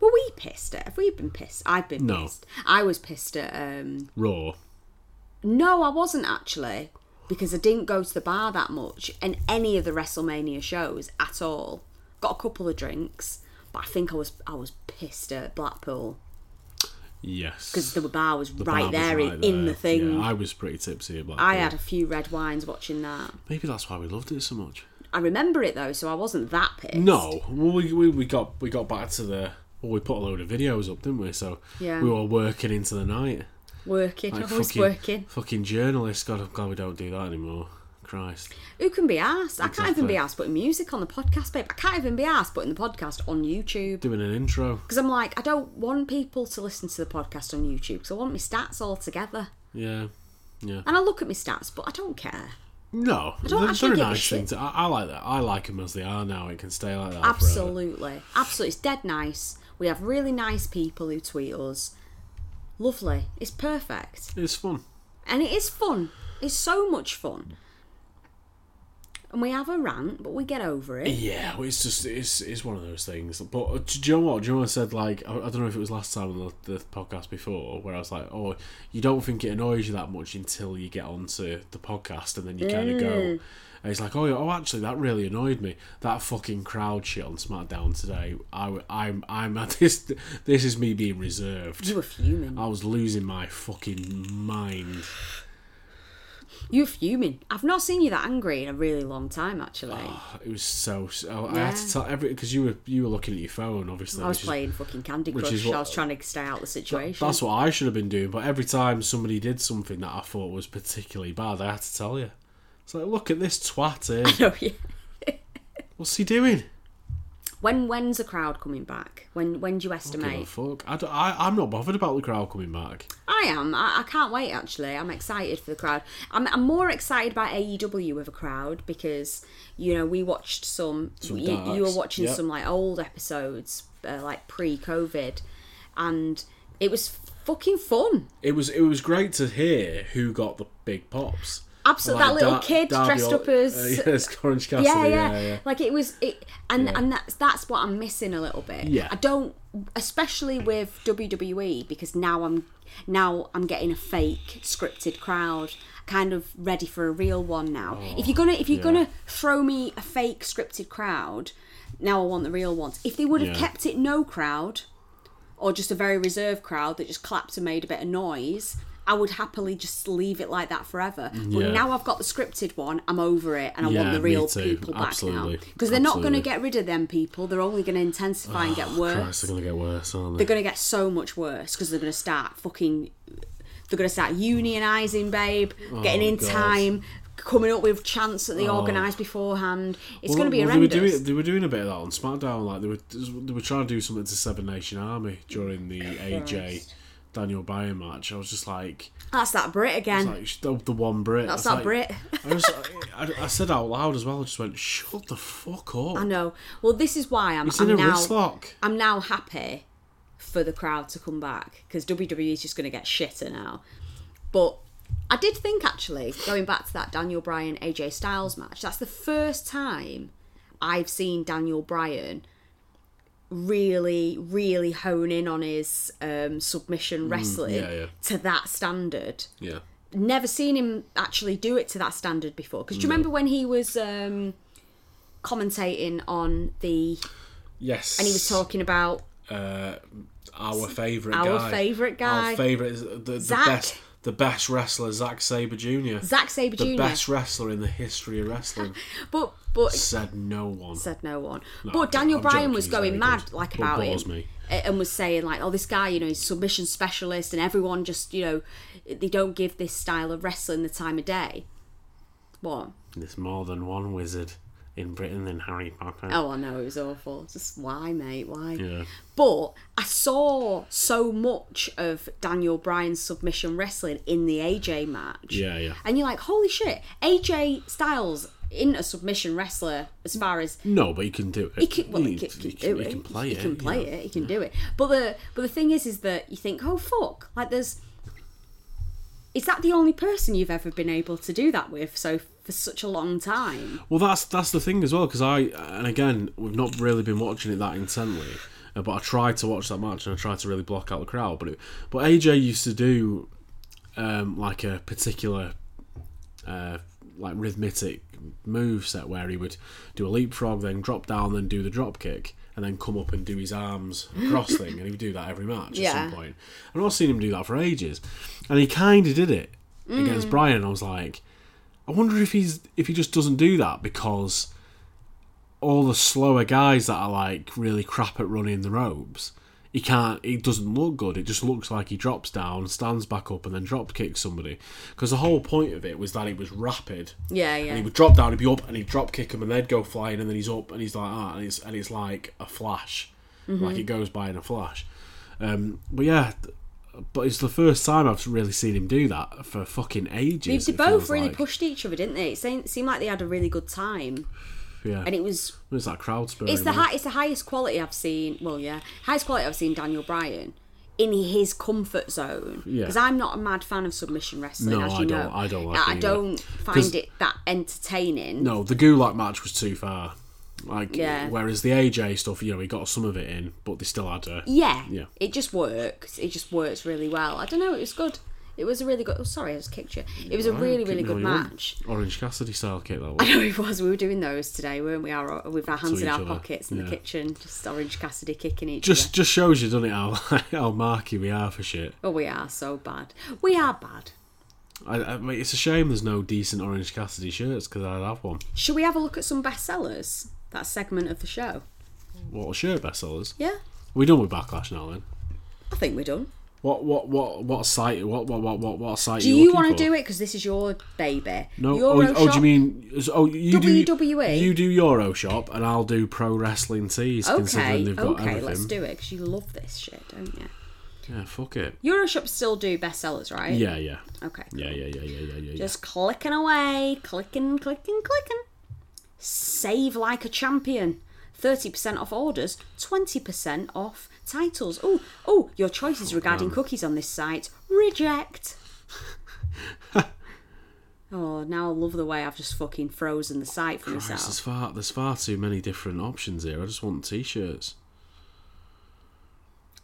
Were we pissed at? Have we been pissed? I've been No. pissed. I was pissed at um, Raw. No, I wasn't actually, because I didn't go to the bar that much and any of the WrestleMania shows at all. Got a couple of drinks, but I think I was I was pissed at Blackpool Yes. because the bar was The right bar there in, right in the thing. Yeah, I was pretty tipsy about I had a few red wines watching that. Maybe that's why we loved it so much. I remember it though, so I wasn't that pissed. No, well, we, we, we got we got back to the. Well, we put a load of videos up, didn't we? So Yeah. we were working into the night. working, Like always fucking, working. Fucking journalists. God, I'm glad we don't do that anymore. Christ. Who can be asked? I can't even be asked putting music on the podcast, babe. I can't even be asked putting the podcast on YouTube. Doing an intro. Because I'm like, I don't want people to listen to the podcast on YouTube because I want my stats all together. Yeah. Yeah. And I look at my stats, but I don't care. No, don't they're, they're a nice thing. I, I like that. I like them as they are now. It can stay like that. Forever. Absolutely. Absolutely. It's dead nice. We have really nice people who tweet us. Lovely. It's perfect. It's fun. And it is fun. It's so much fun. And we have a rant, but we get over it. Yeah, well, it's just it's it's one of those things. But uh, do you know what? Do you know what I said? Like I, I don't know if it was last time on the, the podcast before, where I was like, "Oh, you don't think it annoys you that much until you get onto the podcast, and then you kind of go." Mm. And he's like, "Oh, oh, actually, that really annoyed me. That fucking crowd shit on SmackDown today. I, I'm, I'm at this. This is me being reserved. You were fuming. I was losing my fucking mind. You were fuming. I've not seen you that angry in a really long time, actually. Ah, it was so. so oh, I had to tell every because you were you were looking at your phone, obviously. I was which is- playing fucking Candy Crush. what- I was trying to stay out of the situation. That's what I should have been doing. But every time somebody did something that I thought was particularly bad, I had to tell you. It's like, look at this twat eh? here. No, yeah. What's he doing? When when's the crowd coming back? When when do you estimate? fuck. I, don't- I, I'm not bothered about the crowd coming back. I am. I, I can't wait. Actually, I'm excited for the crowd. I'm, I'm more excited about AEW with a crowd because you know we watched some. Some you, you were darks, watching yep. some like old episodes, uh, like pre-COVID, and it was fucking fun. It was it was great to hear who got the big pops. Absolutely, that little Dar- kid Darby dressed up as uh, yes, Orange Cassidy. yeah, Yeah, yeah, yeah. Like it was it, and Yeah. and that's that's what I'm missing a little bit. Yeah. I don't, especially with WWE, because now I'm now I'm getting a fake scripted crowd, kind of ready for a real one now. if you're gonna if you're Oh, gonna throw me a fake scripted crowd, now I want the real ones. If they would have kept it no crowd, or just a very reserved crowd that just clapped and made a bit of noise. I would happily just leave it like that forever. But Yeah. now I've got the scripted one, I'm over it, and I want the real people back now. Because they're not going to get rid of them people. They're only going to intensify and get worse. Oh, Christ, they're gonna get worse, aren't they? They're going to get so much worse because they're going to start fucking. They're going to start unionising, babe, oh, getting in Oh, God. time, coming up with chants that they Oh. organised beforehand. It's Well, going to be well, horrendous. They were, doing, they were doing a bit of that on SmackDown. Like they were, they were trying to do something to Seven Nation Army during the AJ Daniel Bryan match. I was just like, That's that Brit again. like the, the one Brit. That's that like- Brit. I, was, I, I said out loud as well. I just went, "Shut the fuck up!" I know. Well, this is why I'm, It's I'm in a now. wrist lock. I'm now happy for the crowd to come back because WWE is just going to get shitter now. But I did think actually, going back to that Daniel Bryan AJ Styles match, that's the first time I've seen Daniel Bryan really, really hone in on his um, submission wrestling Mm, yeah, yeah. to that standard. Yeah, Never seen him actually do it to that standard before. Because do you remember when he was um, commentating on the yes. and he was talking about uh, our favourite Our guy. favourite guy. Our favourite is the, the best. The best wrestler, Zack Sabre Jr. Zack Sabre Jr. the best wrestler in the history of wrestling. But but Said no one. said no one. I'm but Daniel Bryan was going mad good. like about it. me. and was saying like, "Oh, this guy, you know, he's submission specialist, and everyone just, you know, they don't give this style of wrestling the time of day." What? There's more than one wizard in Britain than Harry Potter. Oh, I know it was awful. Just why, mate? Why? Yeah. But I saw so much of Daniel Bryan's submission wrestling in the AJ match. Yeah, yeah. And you're like, holy shit, AJ Styles isn't a submission wrestler as far as No, but he can do it. he can, well, he, he, can, he can he it. can play he it. can play yeah. it. He can do it. But the but the thing is, is that you think, oh fuck, like there's. Is that the only person you've ever been able to do that with? So for such a long time. Well, that's that's the thing as well because I and again we've not really been watching it that intently, uh, but I tried to watch that match and I tried to really block out the crowd. But it, but AJ used to do um, like a particular uh, like rhythmic move set where he would do a leapfrog, then drop down, then do the drop kick, and then come up and do his arms across thing, and he would do that every match Yeah. at some point. And I've seen him do that for ages, and he kind of did it against Brian. And I was like, I wonder if he's if he just doesn't do that because all the slower guys that are like really crap at running the ropes, he can't. He doesn't look good. It just looks like he drops down, stands back up, and then drop kicks somebody. Because the whole point of it was that it was rapid. Yeah, And yeah. he would drop down, he'd be up, and he'd drop kick him, and they'd go flying, and then he's up, and he's like ah, and it's and it's like a flash, Mm-hmm. like it goes by in a flash. Um, but yeah, but it's the first time I've really seen him do that for fucking ages. They, they both really like. pushed each other, didn't they? It seemed, seemed like they had a really good time, Yeah, and it was it's that crowd spirit. It's the high, it's the highest quality I've seen. Well, yeah, highest quality I've seen Daniel Bryan in his comfort zone. Yeah. Because I'm not a mad fan of submission wrestling, No, as you I know. don't- I don't like it I don't find it that entertaining. No, the Gulak match was too far. Like, Yeah. whereas the AJ stuff, you know, he got some of it in, but they still had a. Yeah, Yeah. it just works. It just works really well. I don't know. It was good. It was a really good. Oh, sorry, I just kicked you. It was a really, really good want. match. Orange Cassidy style kick that I know it was. We were doing those today, weren't we? Our, with our hands in our other, pockets in the kitchen, just Orange Cassidy kicking each Just, other. just shows you, doesn't it, how how marky we are for shit. Oh, we are so bad. We are bad. I, I mean, it's a shame there's no decent Orange Cassidy shirts because I'd have one. Should we have a look at some bestsellers? That segment of the show. What shirt bestsellers? Yeah, We done with Backlash now then. I think we're done. What what what what site? What what what what, what site? Do are you want to do it because this is your baby? No. Euro Oh, oh, do you mean? Oh, you do. WWE? You do Euroshop, and I'll do pro wrestling tees. Okay, considering they've got okay, everything. let's do it because you love this shit, don't you? Yeah, fuck it. Euroshop still do bestsellers, right? Yeah, yeah, Okay. yeah, yeah, yeah, yeah, yeah, yeah. yeah. Just clicking away, clicking, clicking, clicking. Save like a champion. 30% off orders, 20% off titles. Oh, oh, your choices oh, regarding cookies on this site. Reject. oh, now I love the way I've just fucking frozen the site for Christ, there's myself. far there's far too many different options here. I just want t-shirts.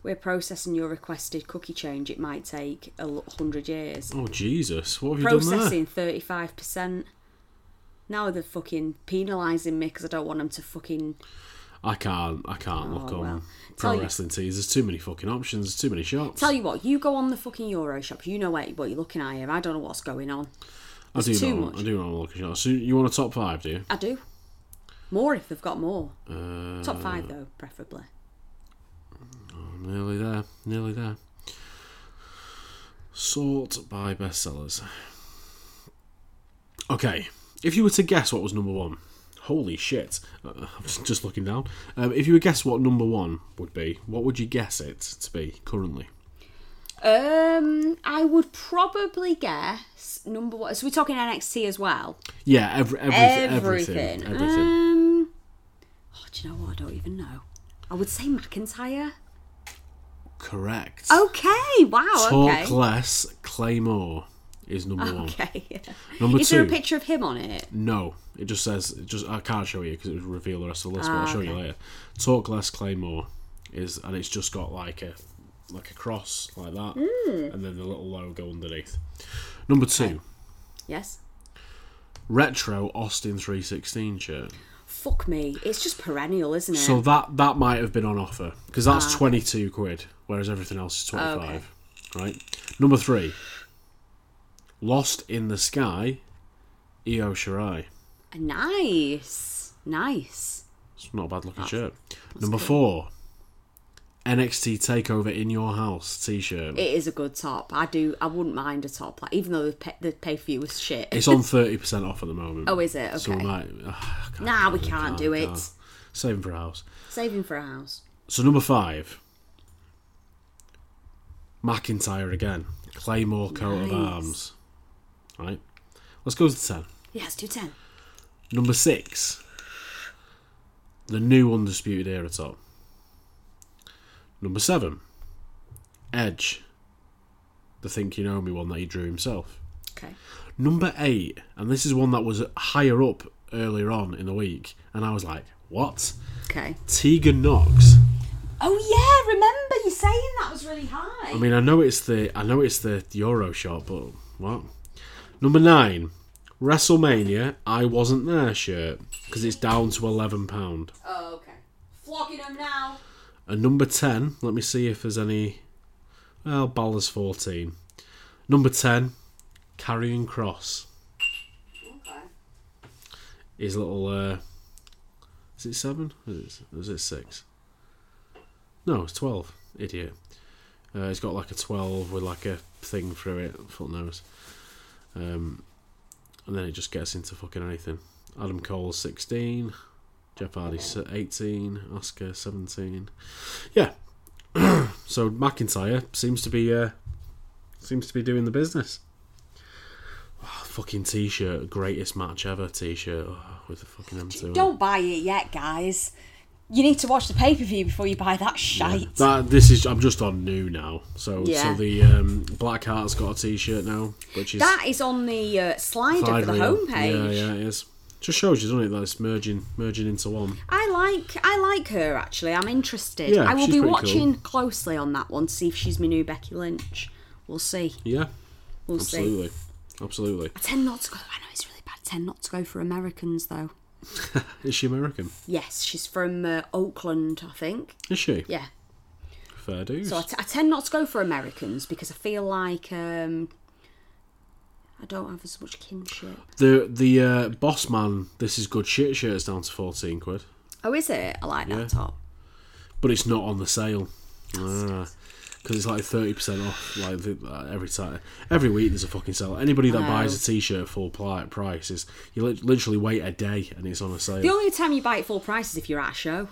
We're processing your requested cookie change. It might take a hundred years. Oh Jesus, what have you done there? Processing thirty-five percent. Now they're fucking penalising me because I don't want them to fucking. I can't. I can't look Oh, on well. pro Tell you- wrestling tees. There's too many fucking options. There's too many shops. Tell you what, you go on the fucking Euro shop. You know what, what you're looking at here. I don't know what's going on. I do It's too much. I do. I'm looking at. So you want a top five? Do you? I do. More if they've got more. Uh, Top five though, preferably. Nearly there. Nearly there. Sort by bestsellers. Okay, if you were to guess what was number one, holy shit! Uh, I'm just- looking down. Um, if you would guess what number one would be, what would you guess it to be currently? Um, I would probably guess number one. So we're talking NXT as well. Yeah, every, everything, everything, Everything. everything. Um, oh, do you know what? I don't even know. I would say McIntyre. Correct. Okay. Wow. Talk okay. less, Claymore is number one. Okay. Number Is two. there a picture of him on it? No, it just says. It just I can't show you because it would reveal the rest of the list. but I'll Ah, show you later. Talk less Claymore is, and it's just got like a like a cross like that, Hmm. and then the little logo underneath. Number two, Yes. retro Austin three sixteen shirt. Fuck me. It's just perennial, isn't it? So that that might have been on offer because that's Ah. twenty two quid, whereas everything else is twenty five. Okay. Right. Number three, Lost in the Sky, Io Shirai. Uh, nice. Nice. It's not a bad looking shirt. Number four, NXT Takeover in Your House T-shirt. It is a good top. I do. I wouldn't mind a top, like even though the pay, the pay for you was shit. it's on thirty percent off at the moment. Oh, is it? So we Okay. might. can't- Nah, we can't do it. can't. Saving for a house. Saving for a house. So number five, McIntyre again. Claymore coat of arms. Right. Let's go to ten. Yeah, let's do ten. Number six, the new Undisputed Era top. Number seven, Edge, the Think You Know Me one that he drew himself. Okay. Number eight, and this is one that was higher up earlier on in the week, and I was like, what? Okay. Tegan Nox. Oh yeah, remember you saying that was really high. I mean, I know it's the I know it's the Euro shot, but what? Number nine, WrestleMania. I wasn't there shirt because it's down to eleven pound. oh okay. Flocking them now. And number 10, let me see if there's any. Well, Balor's 14. Number 10, Karrion Kross. Okay. His little. Uh, is it 7? Or is it, is it 6? No, it's 12. Idiot. Uh, it's got like a 12 with like a thing through it, foot nose. Um, and then it just gets into fucking anything. Adam Cole 16. Jeff Hardy 18. Oscar 17. Yeah. so McIntyre seems to be uh, seems to be doing the business. Oh, fucking t-shirt, greatest match ever t-shirt oh, with the fucking M2. Don't buy it yet, guys. You need to watch the pay per view before you buy that shite. That this is I'm just on new now. So Yeah. so the um, Blackheart's got a t-shirt now, which is That is on the uh, slider for the homepage. Yeah, yeah, it is. Just shows you, doesn't it, that it's merging merging into one. I like I like her actually. I'm interested. Yeah, I will be watching closely on that one to see if she's my new Becky Lynch. We'll see. Yeah, We'll see. absolutely, absolutely. I tend not to go. I know it's really bad. I tend not to go for Americans though. Is she American? Yes, she's from uh, Oakland, I think. Is she? Yeah. Fair dues. So I, t- I tend not to go for Americans because I feel like um, I don't have as much kinship. the the uh, boss man, this is good shit shirt shirt's down to fourteen quid, Oh, is it? I like Yeah. that top. but it's not on the sale. Because it's like thirty percent off, like uh, every time, every week there's a fucking sale. Anybody that buys a t-shirt full price is you literally wait a day and it's on a sale. The only time you buy it full price is if you're at a show.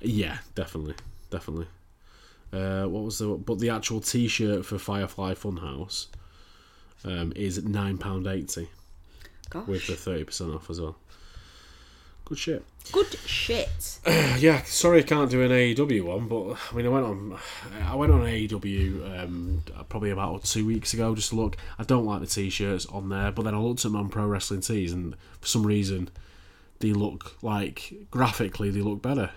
Yeah, definitely, definitely. Uh, what was the? But the actual T-shirt for Firefly Funhouse um, is nine pound eighty Gosh. with the thirty percent off as well. Good shit. Good shit. yeah, sorry I can't do an AEW one, but I mean I went on I went on AEW um, probably about two weeks ago just to look. I don't like the t-shirts on there, but then I looked at them on Pro Wrestling Tees, and for some reason they look like graphically they look better.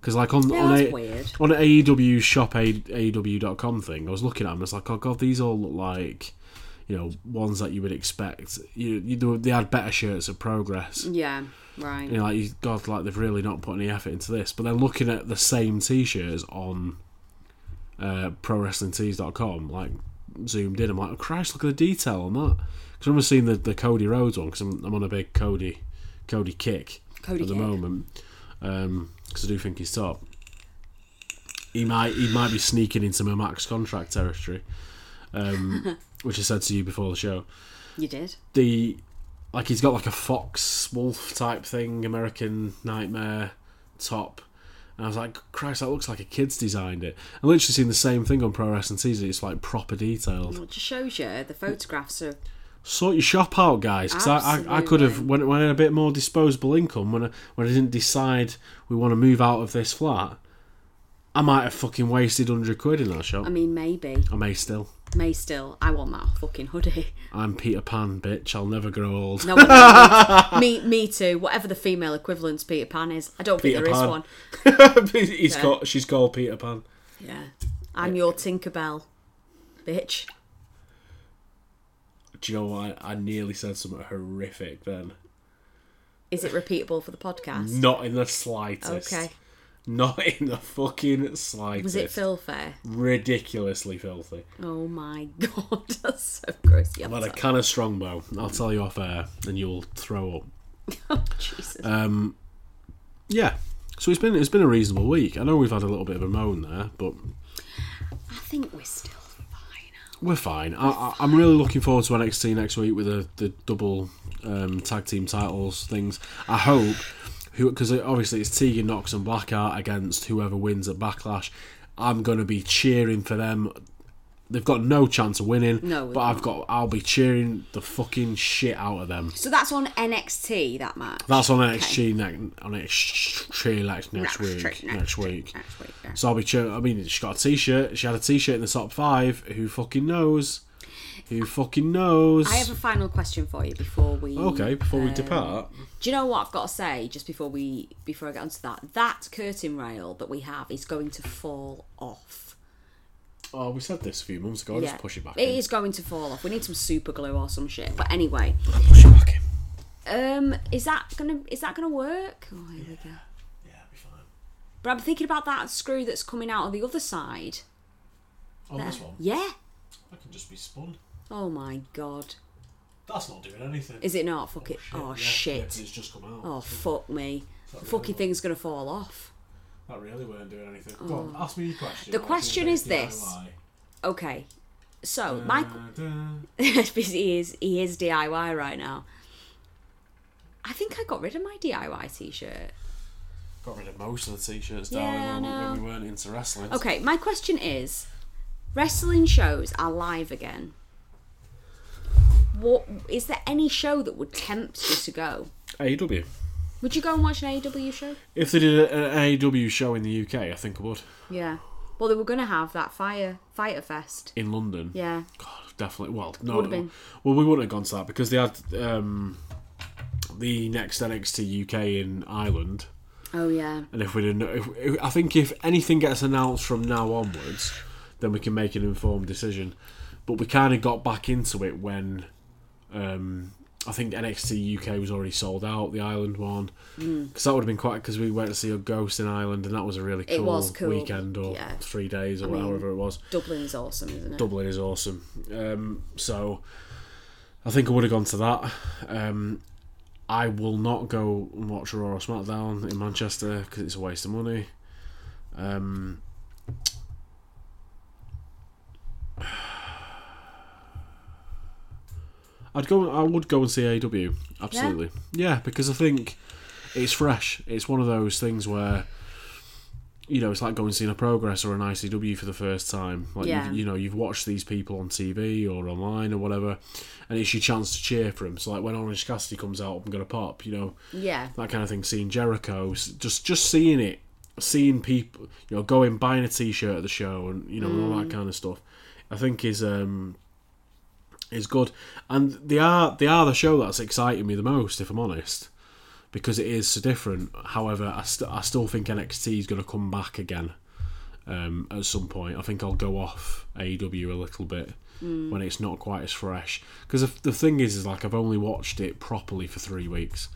Because like on Yeah, on, a, weird. on an AEW shop AEW.com thing, I was looking at them. I was like oh god, these all look like you know ones that you would expect. You, you they had better shirts of Progress. Yeah, right. You know, like, God, like they've really not put any effort into this. But then looking at the same t-shirts on uh, ProWrestlingTees.com, like zoomed in, I'm like, oh, Christ, look at the detail on that. Because I remember seeing the, the Cody Rhodes one because I'm, I'm on a big Cody Cody kick Cody at the kick. moment because I do think he's top. He might he might be sneaking into my max contract territory, um, which I said to you before the show You did. the like he's got like a fox wolf type thing, American Nightmare top. And I was like, Christ, that looks like a kid's designed it. I literally seen the same thing on Pro Wrestling Tees. It's like proper detailed. It just shows you the photographs are. Sort your shop out, guys, because I, I, I could have when, when I had a bit more disposable income when I, when I didn't decide we want to move out of this flat. I might have fucking wasted hundred quid in that shop. I mean, maybe. I may still. May still. I want that fucking hoodie. I'm Peter Pan, bitch. I'll never grow old. No knows. me, me too. Whatever the female equivalent to Peter Pan is, I don't think Peter there is Pan. one. He's Yeah. called, she's called Peter Pan. Yeah, I'm your Tinkerbell, bitch. Do you know what? I nearly said something horrific then. Is it repeatable for the podcast? Not in the slightest. Okay. Not in the fucking slightest. Was it filthy? Ridiculously filthy. Oh my god, that's so gross. Yeah, I've had a can of Strongbow. I'll tell you off air, and you'll throw up. oh Jesus. Um, Yeah. So it's been it's been a reasonable week. I know we've had a little bit of a moan there, but I think we're still fine. we're fine. I, I, I'm really looking forward to NXT next week with the the double um, tag team titles things. I hope who because obviously it's Tegan Nox and Blackheart against whoever wins at Backlash. I'm going to be cheering for them. They've got no chance of winning, No, but I've got I'll be cheering the fucking shit out of them. So that's on NXT that match. That's on NXT next on NXT next next week. Next week, Next week. Next week. Yeah. So I'll be cheering. I mean, she got a t-shirt. She had a t-shirt in the top five. Who fucking knows? Who fucking knows? I have a final question for you before we. Okay, before we um, depart, Do you know what I've got to say just before we before I get onto that? That curtain rail that we have is going to fall off. oh, we said this a few months ago. I'll just push it back. It in. is going to fall off. We need some super glue or some shit. But anyway, Push it back in. um, is that gonna is that gonna work? Oh, here we go. Yeah, it'll be fine. But I'm thinking about that screw that's coming out on the other side. On this one, Yeah. I can just be spun. Oh my god. That's not doing anything. Is it not? Fuck it. Oh, oh Yeah, shit. yeah, 'cause it's just come out. Oh fuck me. The really fucking thing's gonna fall off. That really weren't doing anything. Go on, oh. ask me your question. The I'll question is DIY. this. Okay. So my Da-da. because he is he is DIY right now. I think I got rid of my DIY t-shirt. Got rid of most of the t-shirts, Yeah, darling, I when, we- know. when we weren't into wrestling. Okay, my question is, wrestling shows are live again. What is there any show that would tempt you to go? AEW. Would you go and watch an AEW show? If they did an AEW show in the UK, I think I would. Yeah. Well, they were gonna have that fire fighter fest. In London. Yeah. God, definitely. Well, no. Would've been. Well, we wouldn't have gone to that because they had um, the next NXT UK in Ireland. Oh yeah. And if we didn't, if, if, I think if anything gets announced from now onwards, then we can make an informed decision. But we kind of got back into it when um, I think NXT UK was already sold out, the Island one, because that would have been quite. Because we went to see a Ghost in Ireland, and that was a really cool, cool, weekend or yeah. three days or mean, however it was. Dublin is awesome, isn't it? Dublin is awesome. Um, so I think I would have gone to that. Um, I will not go and watch Raw or SmackDown in Manchester because it's a waste of money. Um, I'd go. I would go and see AW. Absolutely, yeah, because I think it's fresh. It's one of those things where you know, it's like going and seeing a progress or an ICW for the first time. Like Yeah. you've, know, you've watched these people on TV or online or whatever, and it's your chance to cheer for them. So like when Orange Cassidy comes out, I'm gonna pop. You know, Yeah. that kind of thing. Seeing Jericho, just just seeing it, seeing people, you know, going buying a T-shirt at the show, and you know, and all that kind of stuff. I think is um is good, and they are they are the show that's exciting me the most, if I'm honest, because it is so different. However, I, st- I still think NXT is going to come back again um, at some point. I think I'll go off AEW a little bit when it's not quite as fresh. Because the, the thing is, is like I've only watched it properly for three weeks,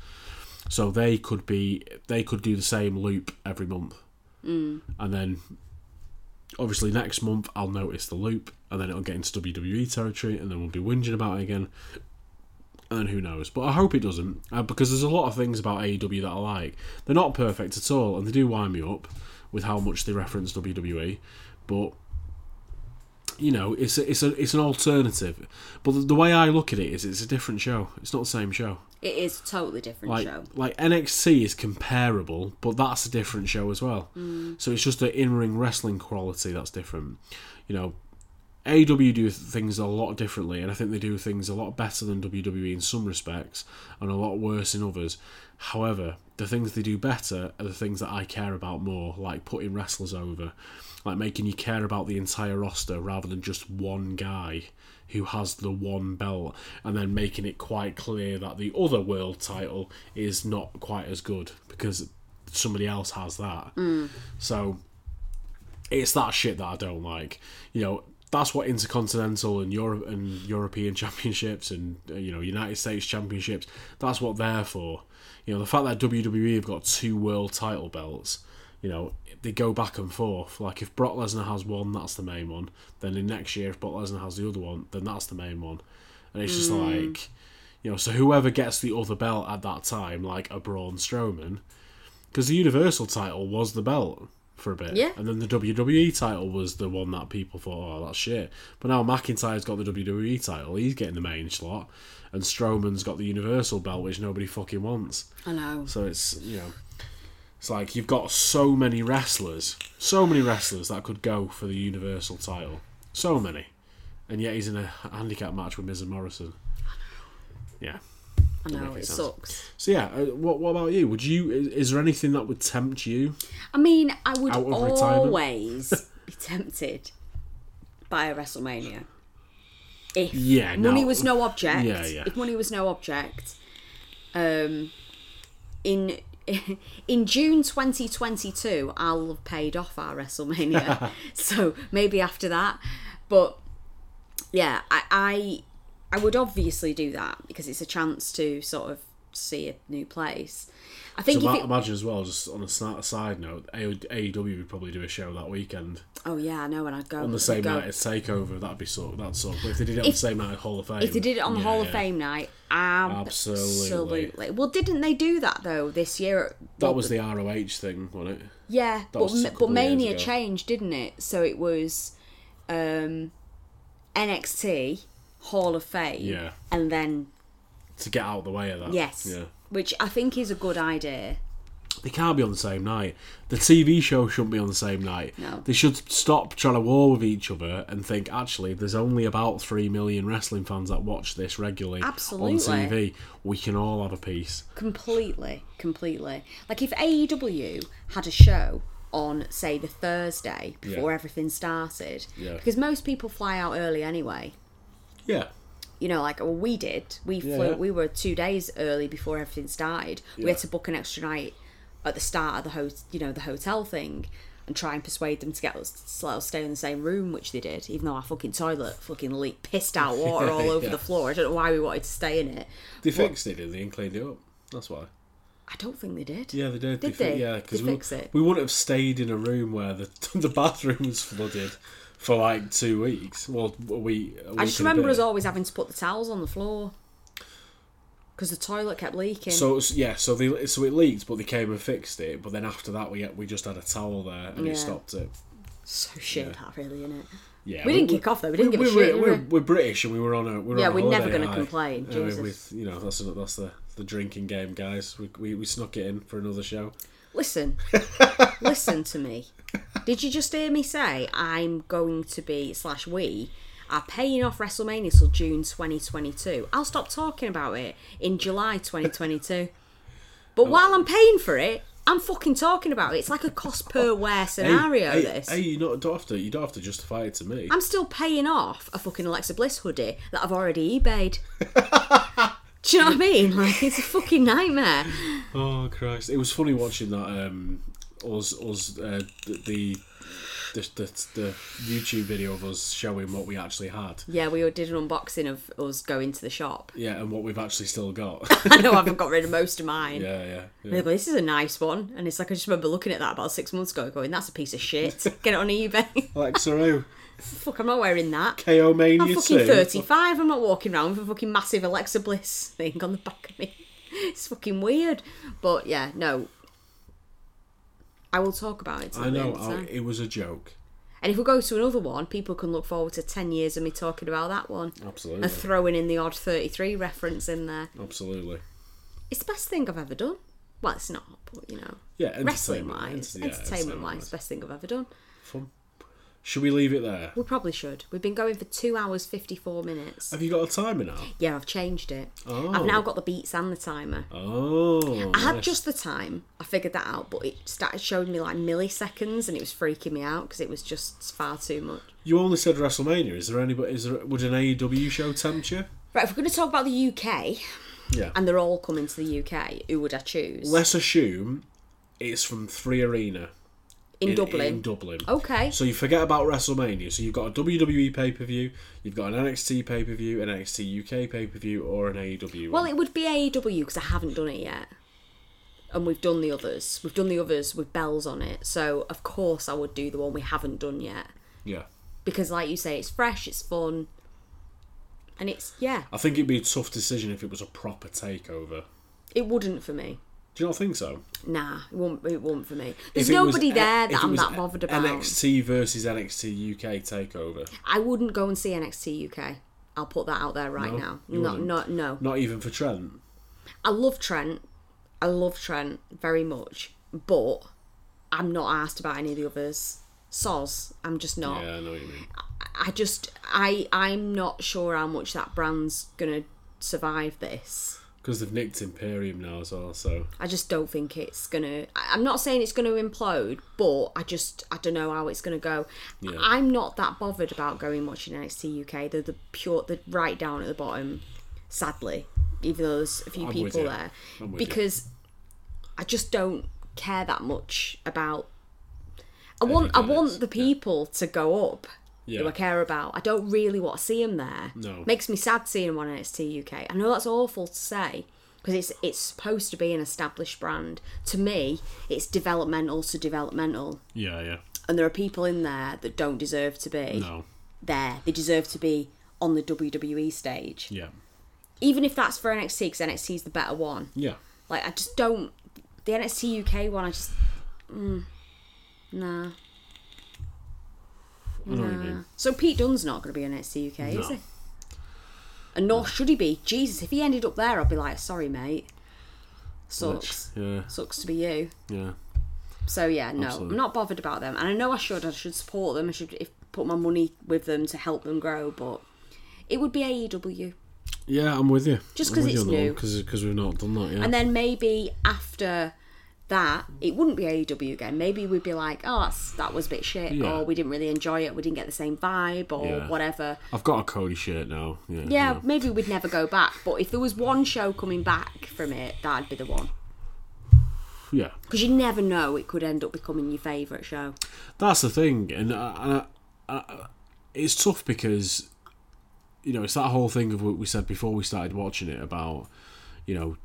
so they could be they could do the same loop every month, mm. and then obviously next month I'll notice the loop, and then it'll get into WWE territory, and then we'll be whinging about it again. And who knows? But I hope it doesn't, uh, because there's a lot of things about AEW that I like. They're not perfect at all, and they do wind me up with how much they reference WWE. But you know, it's a, it's a it's an alternative. But the, the way I look at it is, it's a different show. It's not the same show. It is a totally different Like show. like NXT is comparable, but that's a different show as well. Mm. So it's just the in ring wrestling quality that's different. You know, AW do things a lot differently, and I think they do things a lot better than WWE in some respects, and a lot worse in others. However, the things they do better are the things that I care about more, like putting wrestlers over, like making you care about the entire roster rather than just one guy who has the one belt, and then making it quite clear that the other world title is not quite as good because somebody else has that. So it's that shit that I don't like. You know, that's what intercontinental and Europe and European championships and uh, you know United States championships. That's what they're for. You know, the fact that WWE have got two world title belts. You know, they go back and forth. Like if Brock Lesnar has one, that's the main one. Then in next year, if Brock Lesnar has the other one, then that's the main one. And it's just mm. like, you know, so whoever gets the other belt at that time, like a Braun Strowman, because the Universal title was the belt for a bit. Yeah. And then the WWE title was the one that people thought, oh, that's shit. But now McIntyre's got the WWE title. He's getting the main slot. And Strowman's got the Universal belt, which nobody fucking wants. I know. So it's, you know, it's like you've got so many wrestlers, so many wrestlers that could go for the Universal title. So many. And yet he's in a handicap match with Miz and Morrison. Yeah. I know. It sense. sucks. So yeah, uh, what what about you? Would you is, is there anything that would tempt you? I mean, I would Out of retirement? always be tempted by a WrestleMania. If Yeah, money no. was no object, Yeah, yeah. if money was no object, um, in in June 2022, I'll have paid off our WrestleMania. so maybe after that, but yeah, I, I I would obviously do that because it's a chance to sort of see a new place. I think So if ma- it, imagine as well, just on a side note, AEW would probably do a show that weekend oh yeah, I know, and I'd go on the same go. night as Takeover. That'd be sort. of, That'd sort. But if they did it on the same night as Hall of Fame, If they did it on the yeah, Hall of yeah. Fame night, Absolutely. absolutely. Well, didn't they do that though this year? that was the ROH thing, wasn't it? yeah, but was a Ma- couple but of years Mania changed, didn't it? So it was um, NXT Hall of Fame, Yeah. and then To get out of the way of that. yes, Yeah. Which I think is a good idea. They can't be on the same night. The TV show shouldn't be on the same night. No. They should stop trying to war with each other and think, actually, there's only about 3 million wrestling fans that watch this regularly Absolutely. on TV. We can all have a piece. Completely, completely. Like if AEW had a show on, say, the Thursday before Yeah. everything started, Yeah. because most people fly out early anyway. Yeah. You know, like well, we did. We flew. yeah. We were two days early before everything started. We had to book an extra night at the start of the ho- you know, the hotel thing, and try and persuade them to get us to let us stay in the same room, which they did. Even though our fucking toilet fucking leaked, pissed out water all over Yeah. the floor. I don't know why we wanted to stay in it. They fixed it, didn't they, and cleaned it up. That's why. I don't think they did. Yeah, they did. Did fi- they? Yeah, because we, we wouldn't have stayed in a room where the the bathroom was flooded for like two weeks. Well, we. I just remember us always having to put the towels on the floor because the toilet kept leaking. So it yeah, so they so it leaked, but they came and fixed it. But then after that, we we just had a towel there and Yeah. it stopped it. so shit, that really, innit? Yeah, We didn't kick off though. We didn't give a we're, shit. We're, we? we're British and we were on a we were Yeah, on a we're never gonna high. complain, Uh, Jesus. with you know that's that's the the drinking game, guys. We, we we snuck it in for another show. Listen, listen to me. Did you just hear me say I'm going to be slash we are paying off WrestleMania till June 2022? I'll stop talking about it in July 2022. But while I'm paying for it, I'm fucking talking about it. It's like a cost per wear scenario. Hey, this. hey, you not, don't have to. You don't have to justify it to me. I'm still paying off a fucking Alexa Bliss hoodie that I've already eBayed. Do you know what I mean? Like it's a fucking nightmare. Oh Christ! It was funny watching that. Um, us, us, uh, the, the, the, the, YouTube video of us showing what we actually had. Yeah, we did an unboxing of us going to the shop. Yeah, and what we've actually still got. I know I haven't got rid of most of mine. yeah, yeah. Yeah. go, this is a nice one. And it's like, I just remember looking at that about six months ago going, that's a piece of shit. Get it on eBay. Alexa who? Fuck, I'm not wearing that. KO Mania I'm fucking 35. I'm not walking around with a fucking massive Alexa Bliss thing on the back of me. It's fucking weird. But yeah, no. I will talk about it. I know. I, oh, it was a joke. And if we go to another one, people can look forward to 10 years of me talking about that one. Absolutely. And throwing in the odd 33 reference in there. Absolutely. It's the best thing I've ever done. Well, it's not, but you know. Yeah, Wrestling wise, entertainment wise, best thing I've ever done. Fun. Should we leave it there? We probably should. We've been going for two hours fifty four minutes. Have you got a timer now? Yeah, I've changed it. Oh. I've now got the beats and the timer. Oh. I had nice. just the time. I figured that out, but it started showing me like milliseconds, and it was freaking me out because it was just far too much. You only said WrestleMania. Is there anybody? Is there? Would an AEW show tempt you? Right, if we're going to talk about the UK, Yeah. and they're all coming to the UK, who would I choose? Let's assume it's from Three Arena in, Dublin. In Dublin. okay. So you forget about WrestleMania. So you've got a WWE pay per view, you've got an NXT pay per view, an NXT UK pay per view, or an AEW. Well, one. it would be AEW because I haven't done it yet. And we've done the others. We've done the others with bells on it. So, of course, I would do the one we haven't done yet. yeah. Because, like you say, it's fresh, it's fun. And it's, yeah, I think it'd be a tough decision if it was a proper takeover. it wouldn't for me. Do you not think so? Nah, it won't, it won't for me. There's If it was nobody there that I'm that bothered about. NXT versus NXT UK takeover. I wouldn't go and see NXT UK. I'll put that out there right No, now. Not, wouldn't? not, no. Not even for Trent. I love Trent. I love Trent very much, but I'm not asked about any of the others. Soz, I'm just not. Yeah, I know what you mean. I just, I, I'm not sure how much that brand's gonna survive this. Because they've nicked Imperium now as well. So I just don't think it's gonna. I'm not saying it's gonna implode, but I just, I don't know how it's gonna go. Yeah. I'm not that bothered about going watching NXT UK. They're the pure, the right down at the bottom. Sadly, even though there's a few I'm people there, I'm you. because I just don't care that much about. I want, I want the yeah. people to go up. Yeah. Who I care about. I don't really want to see him there. No. Makes me sad seeing them on NXT UK. I know that's awful to say because it's it's supposed to be an established brand. To me, it's developmental to developmental, yeah, yeah. and there are people in there that don't deserve to be No. there. They deserve to be on the WWE stage, Yeah. even if that's for NXT because NXT is the better one. Yeah. Like I just don't the NXT UK one. I just mm, nah. I know what you mean. So Pete Dunne's not going to be on NXT UK, is No. he? And nor should he be. Jesus, if he ended up there, I'd be like, sorry, mate. Sucks. Yeah. Sucks to be you. Yeah. So yeah, no, Absolutely. I'm not bothered about them, and I know I should. I should support them. I should if, put my money with them to help them grow, but it would be AEW. Yeah, I'm with you. Just 'cause it's new. Because we've not done that yet. And then maybe after that, it wouldn't be AEW again. Maybe we'd be like, oh, that's, that was a bit shit, Yeah. or we didn't really enjoy it, we didn't get the same vibe, or Yeah. whatever. I've got a Cody shirt now. Yeah. Yeah, maybe we'd never go back. But if there was one show coming back from it, that'd be the one. Yeah. Because you never know, it could end up becoming your favourite show. That's the thing, and, and uh, uh, it's tough because you know it's that whole thing of what we said before we started watching it about you know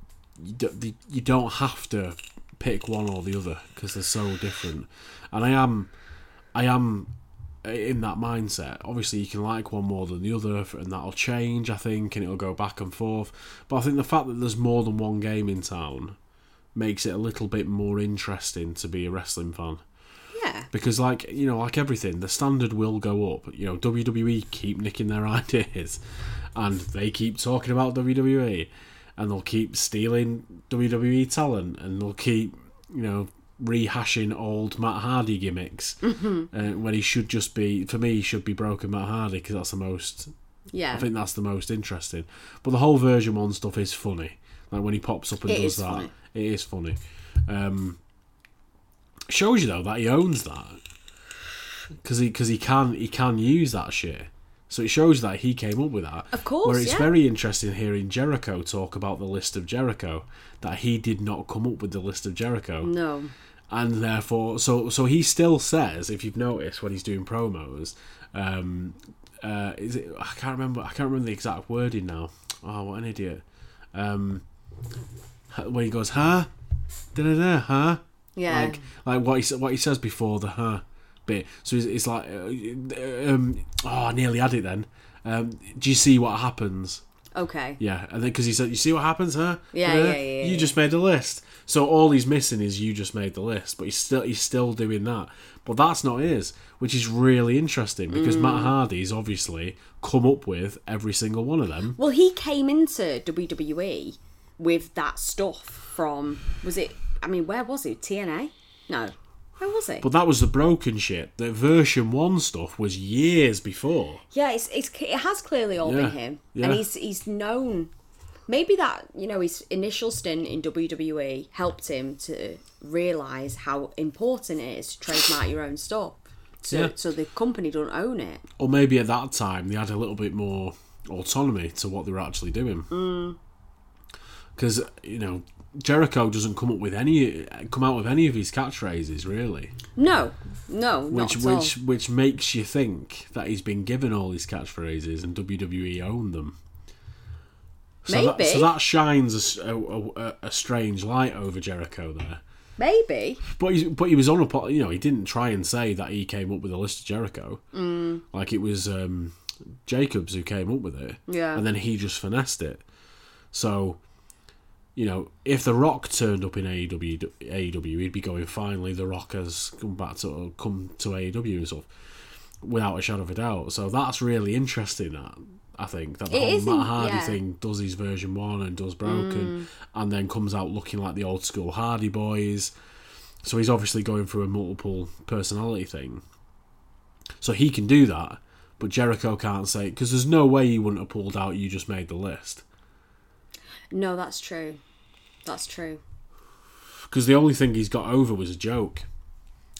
you don't have to pick one or the other because they're so different, and I am I am in that mindset. Obviously, you can like one more than the other, and that'll change, I think, and it'll go back and forth. But I think the fact that there's more than one game in town makes it a little bit more interesting to be a wrestling fan Yeah. because like you know like everything the standard will go up you know wwe keep nicking their ideas and they keep talking about wwe and they'll keep stealing wwe talent and they'll keep you know rehashing old Matt Hardy gimmicks Mm-hmm. uh, when he should just be for me he should be broken Matt Hardy because that's the most Yeah. I think that's the most interesting. But the whole version one stuff is funny. Like when he pops up and It does that, funny. it is funny. Um, shows you though that he owns that because he because he can he can use that shit. So it shows that he came up with that. Of course, Where it's yeah. very interesting hearing Jericho talk about the list of Jericho that he did not come up with the list of Jericho no. and therefore so so he still says if you've noticed when he's doing promos um uh is it i can't remember i can't remember the exact wording now oh what an idiot um when he goes huh da da da huh Yeah. like like what he what he says before the huh bit so it's, it's like uh, um oh i nearly had it then um do you see what happens okay. yeah, and then because he said, "You see what happens, huh? Yeah, yeah, yeah, You yeah. just made a list, so all he's missing is you just made the list, but he's still he's still doing that. But that's not his, which is really interesting because Mm. Matt Hardy's obviously come up with every single one of them. Well, he came into WWE with that stuff from was it? I mean, where was it? TNA? No, where was it? But that was the broken shit. The version one stuff was years before. yeah, it's, it's it has clearly all Yeah, been him, yeah. and he's he's known. Maybe that you know his initial stint in WWE helped him to realize how important it is to trademark your own stuff, so Yeah. so the company don't own it. Or maybe at that time they had a little bit more autonomy to what they were actually doing. Mm. Because you know Jericho doesn't come up with any come out with any of his catchphrases really. No, no, not which all. which which makes you think that he's been given all these catchphrases and WWE owned them. So That, Maybe. so that shines a strange light over Jericho there. Maybe. But he's, but he was on a you know he didn't try and say that he came up with a list of Jericho. Mm. Like it was um, Jacobs who came up with it. Yeah. And then he just finessed it. So, you know, if The Rock turned up in AEW, AEW he'd be going, finally, The Rock has come back to come to AEW and stuff, without a shadow of a doubt. So that's really interesting. That I think that the It whole Matt Hardy yeah. Mm. thing does his version one and does broken, and then comes out looking like the old school Hardy Boys. So he's obviously going through a multiple personality thing. So he can do that, but Jericho can't say because there's no way he wouldn't have pulled out. You just made the list No, that's true. That's true. because the only thing he's got over was a joke,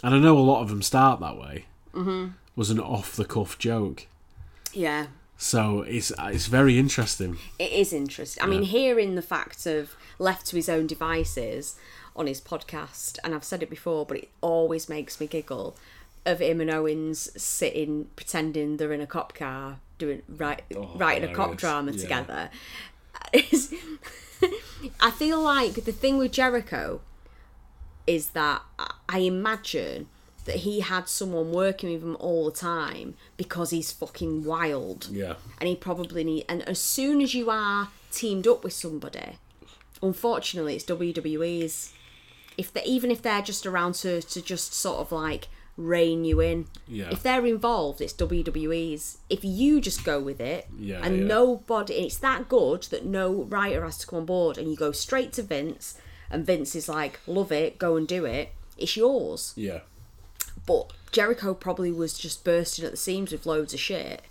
and I know a lot of them start that way. Mm-hmm. Was an off the cuff joke, Yeah. so it's it's very interesting. It is interesting. I mean, hearing the fact of left to his own devices on his podcast, and I've said it before, but it always makes me giggle. Of him and Owens sitting, pretending they're in a cop car, doing right, writing a cop drama Yeah. together. It's- I feel like the thing with Jericho is that I- I imagine that he had someone working with him all the time because he's fucking wild. Yeah, and he probably need and as soon as you are teamed up with somebody unfortunately it's WWE's if they even if they're just around to to just sort of like rein you in Yeah. if they're involved it's WWE's if you just go with it Yeah, and yeah. nobody it's that good that no writer has to come on board and you go straight to Vince and Vince is like love it go and do it it's yours yeah, but Jericho probably was just bursting at the seams with loads of shit.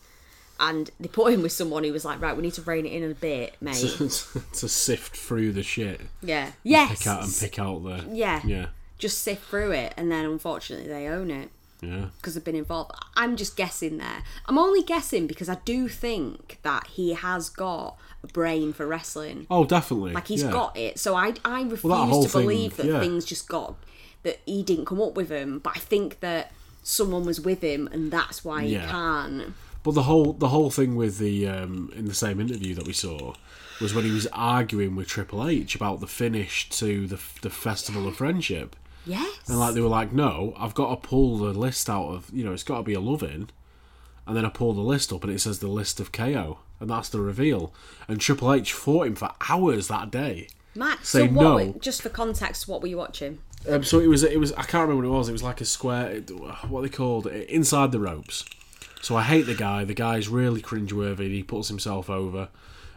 And they put him with someone who was like, right, we need to rein it in a bit, mate. to sift through the shit, yeah. Yes. pick out and pick out the Yeah. yeah, Just sift through it, and then unfortunately they own it yeah. because they've been involved. I'm just guessing there. I'm only guessing because I do think that he has got a brain for wrestling. Oh, definitely. Like he's yeah. got it. So I I refuse whole to thing, believe that yeah. things just got that he didn't come up with them. But I think that someone was with him, and that's why Yeah. he can. But the whole the whole thing with the um, in the same interview that we saw was when he was arguing with Triple H about the finish to the the Festival of Friendship, Yes. and like they were like, "No, I've got to pull the list out of you know it's got to be a loving," and then I pull the list up and it says the list of KO, and that's the reveal. And Triple H fought him for hours that day. Matt, so what? no. were- just for context, what were you watching? Um, so it was it was I can't remember what it was. It was like a square. What they called it, inside the ropes. So I hate the guy. The guy's really cringeworthy. He puts himself over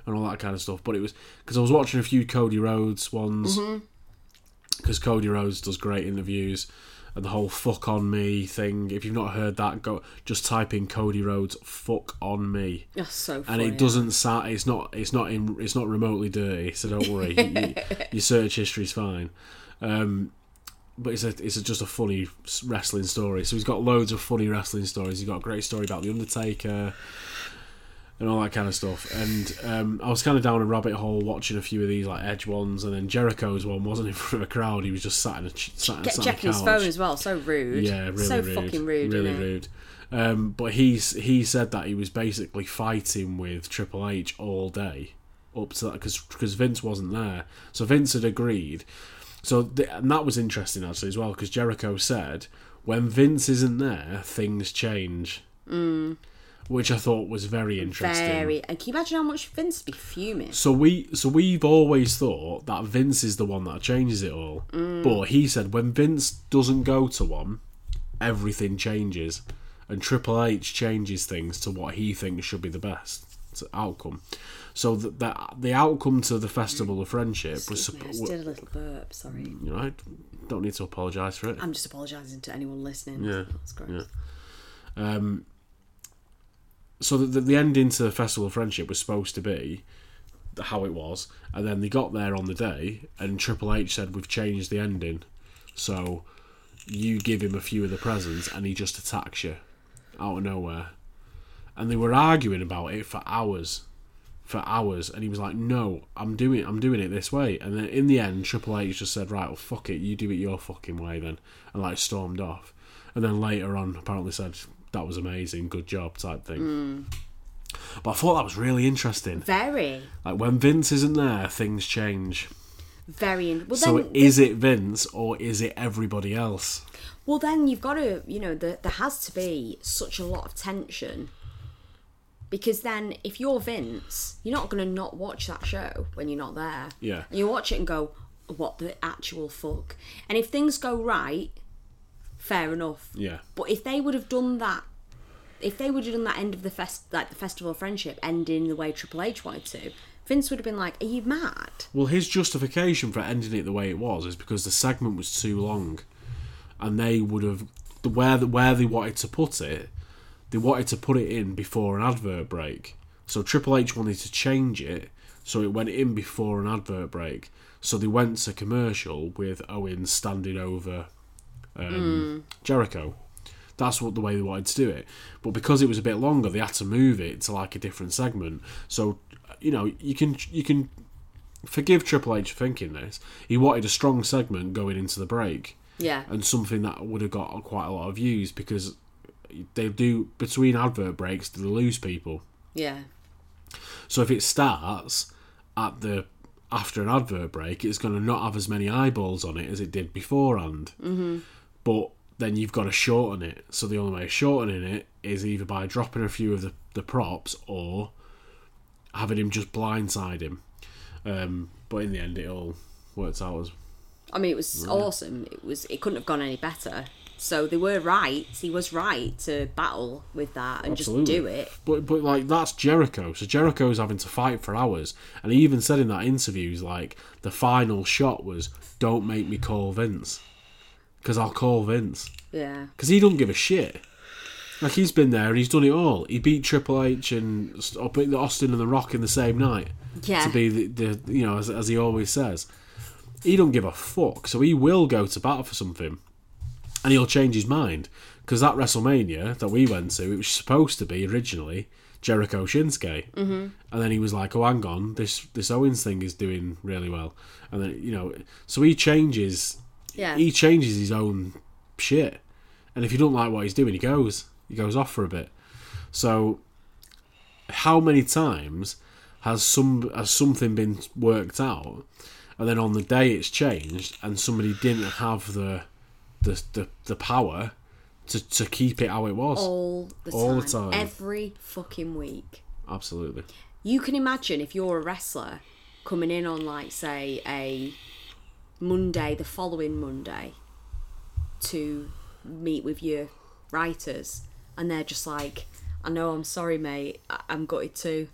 and all that kind of stuff. But it was because I was watching a few Cody Rhodes ones, because Cody Rhodes does great interviews and the whole "fuck on me" thing. If you've not heard that, go just type in Cody Rhodes "fuck on me." That's so and it doesn't sound it's not it's not in it's not remotely dirty so don't worry. You- your search history's fine. Um but it's a it's a, just a funny wrestling story. So he's got loads of funny wrestling stories. He's got a great story about the undertaker and all that kind of stuff and um, I was kind of down a rabbit hole watching a few of these like Edge ones and then Jericho's one wasn't in front of a crowd he was just sat in a ch- sat, Get sat checking his phone as well. So rude. yeah, really so rude. fucking rude. Really rude. Um, but he's he said that he was basically fighting with Triple H all day up to that because because Vince wasn't there. So Vince had agreed. So th- and that was interesting actually as well because Jericho said when Vince isn't there, things change. Mm. Which I thought was very interesting. Very. And can you imagine how much Vince would be fuming? So we so we've always thought that Vince is the one that changes it all. But he said when Vince doesn't go to one, everything changes. And Triple H changes things to what he thinks should be the best outcome. So the the, the outcome to the Festival of Friendship was me, I just did a little burp. Sorry. you know, I don't need to apologise for it. I'm just apologising to anyone listening. Yeah, That's great. yeah. Um, so the, the ending to the Festival of Friendship was supposed to be how it was, and then they got there on the day, and Triple H said we've changed the ending, so you give him a few of the presents, and he just attacks you out of nowhere, and they were arguing about it for hours. For hours, and he was like, "No, I'm doing, I'm doing it this way." And then in the end, Triple H just said, "Right, well, fuck it, you do it your fucking way then," and like stormed off. And then later on, apparently said that was amazing, good job, type thing. Mm. But I thought that was really interesting. Very. Like when Vince isn't there, things change. Very. In- well, So then, is it Vince or is it everybody else? Well, then you've got to, you know, the, there has to be such a lot of tension. Because then, if you're Vince, you're not going to not watch that show when you're not there. Yeah. And you watch it and go, what the actual fuck? And if things go right, fair enough. Yeah. But if they would have done that, if they would have done that end of the fest, like the festival of friendship, ending the way Triple H wanted to, Vince would have been like, "Are you mad?" Well, his justification for ending it the way it was is because the segment was too long, and they would have the where the, where they wanted to put it, they wanted to put it in before an advert break. So Triple H wanted to change it so it went in before an advert break. So they went to commercial with Owens standing over um, Jericho. That's what the way they wanted to do it. But because it was a bit longer, they had to move it to like a different segment. So you know you can you can forgive Triple H for thinking this. He wanted a strong segment going into the break Yeah. and something that would have got quite a lot of views because they do between advert breaks they lose people. Yeah. So if it starts at the after an advert break, it's going to not have as many eyeballs on it as it did beforehand. Mm-hmm. But then you've got to shorten it. So the only way of shortening it is either by dropping a few of the, the props or having him just blindside him. Um, but in the end, it all worked out as I mean, it was awesome. It was. It couldn't have gone any better. So they were right. He was right to battle with that and Absolutely. just do it. But but like that's Jericho. So Jericho's having to fight for hours, and he even said in that interview, he's like, the final shot was, "Don't make me call Vince, because I'll call Vince." Yeah. Because he don't give a shit. Like he's been there and he's done it all. He beat Triple H and Austin and The Rock in the same night Yeah. to be the, the you know as, as he always says. He don't give a fuck, so he will go to battle for something, and he'll change his mind. Because that WrestleMania that we went to, it was supposed to be originally Jericho Shinsuke, mm-hmm. and then he was like, "Oh, hang on, this this Owens thing is doing really well," and then you know, so he changes Yeah. he changes his own shit. And if you don't like what he's doing, he goes. He goes off for a bit. So how many times has some has something been worked out and then on the day it's changed and somebody didn't have the the the, the power to, to keep it how it was? all the time. All the time. Every fucking week. Absolutely. You can imagine if you're a wrestler coming in on like say a Monday, the following Monday, to meet with your writers, and they're just like, "I know, I'm sorry, mate. I- I'm gutted too."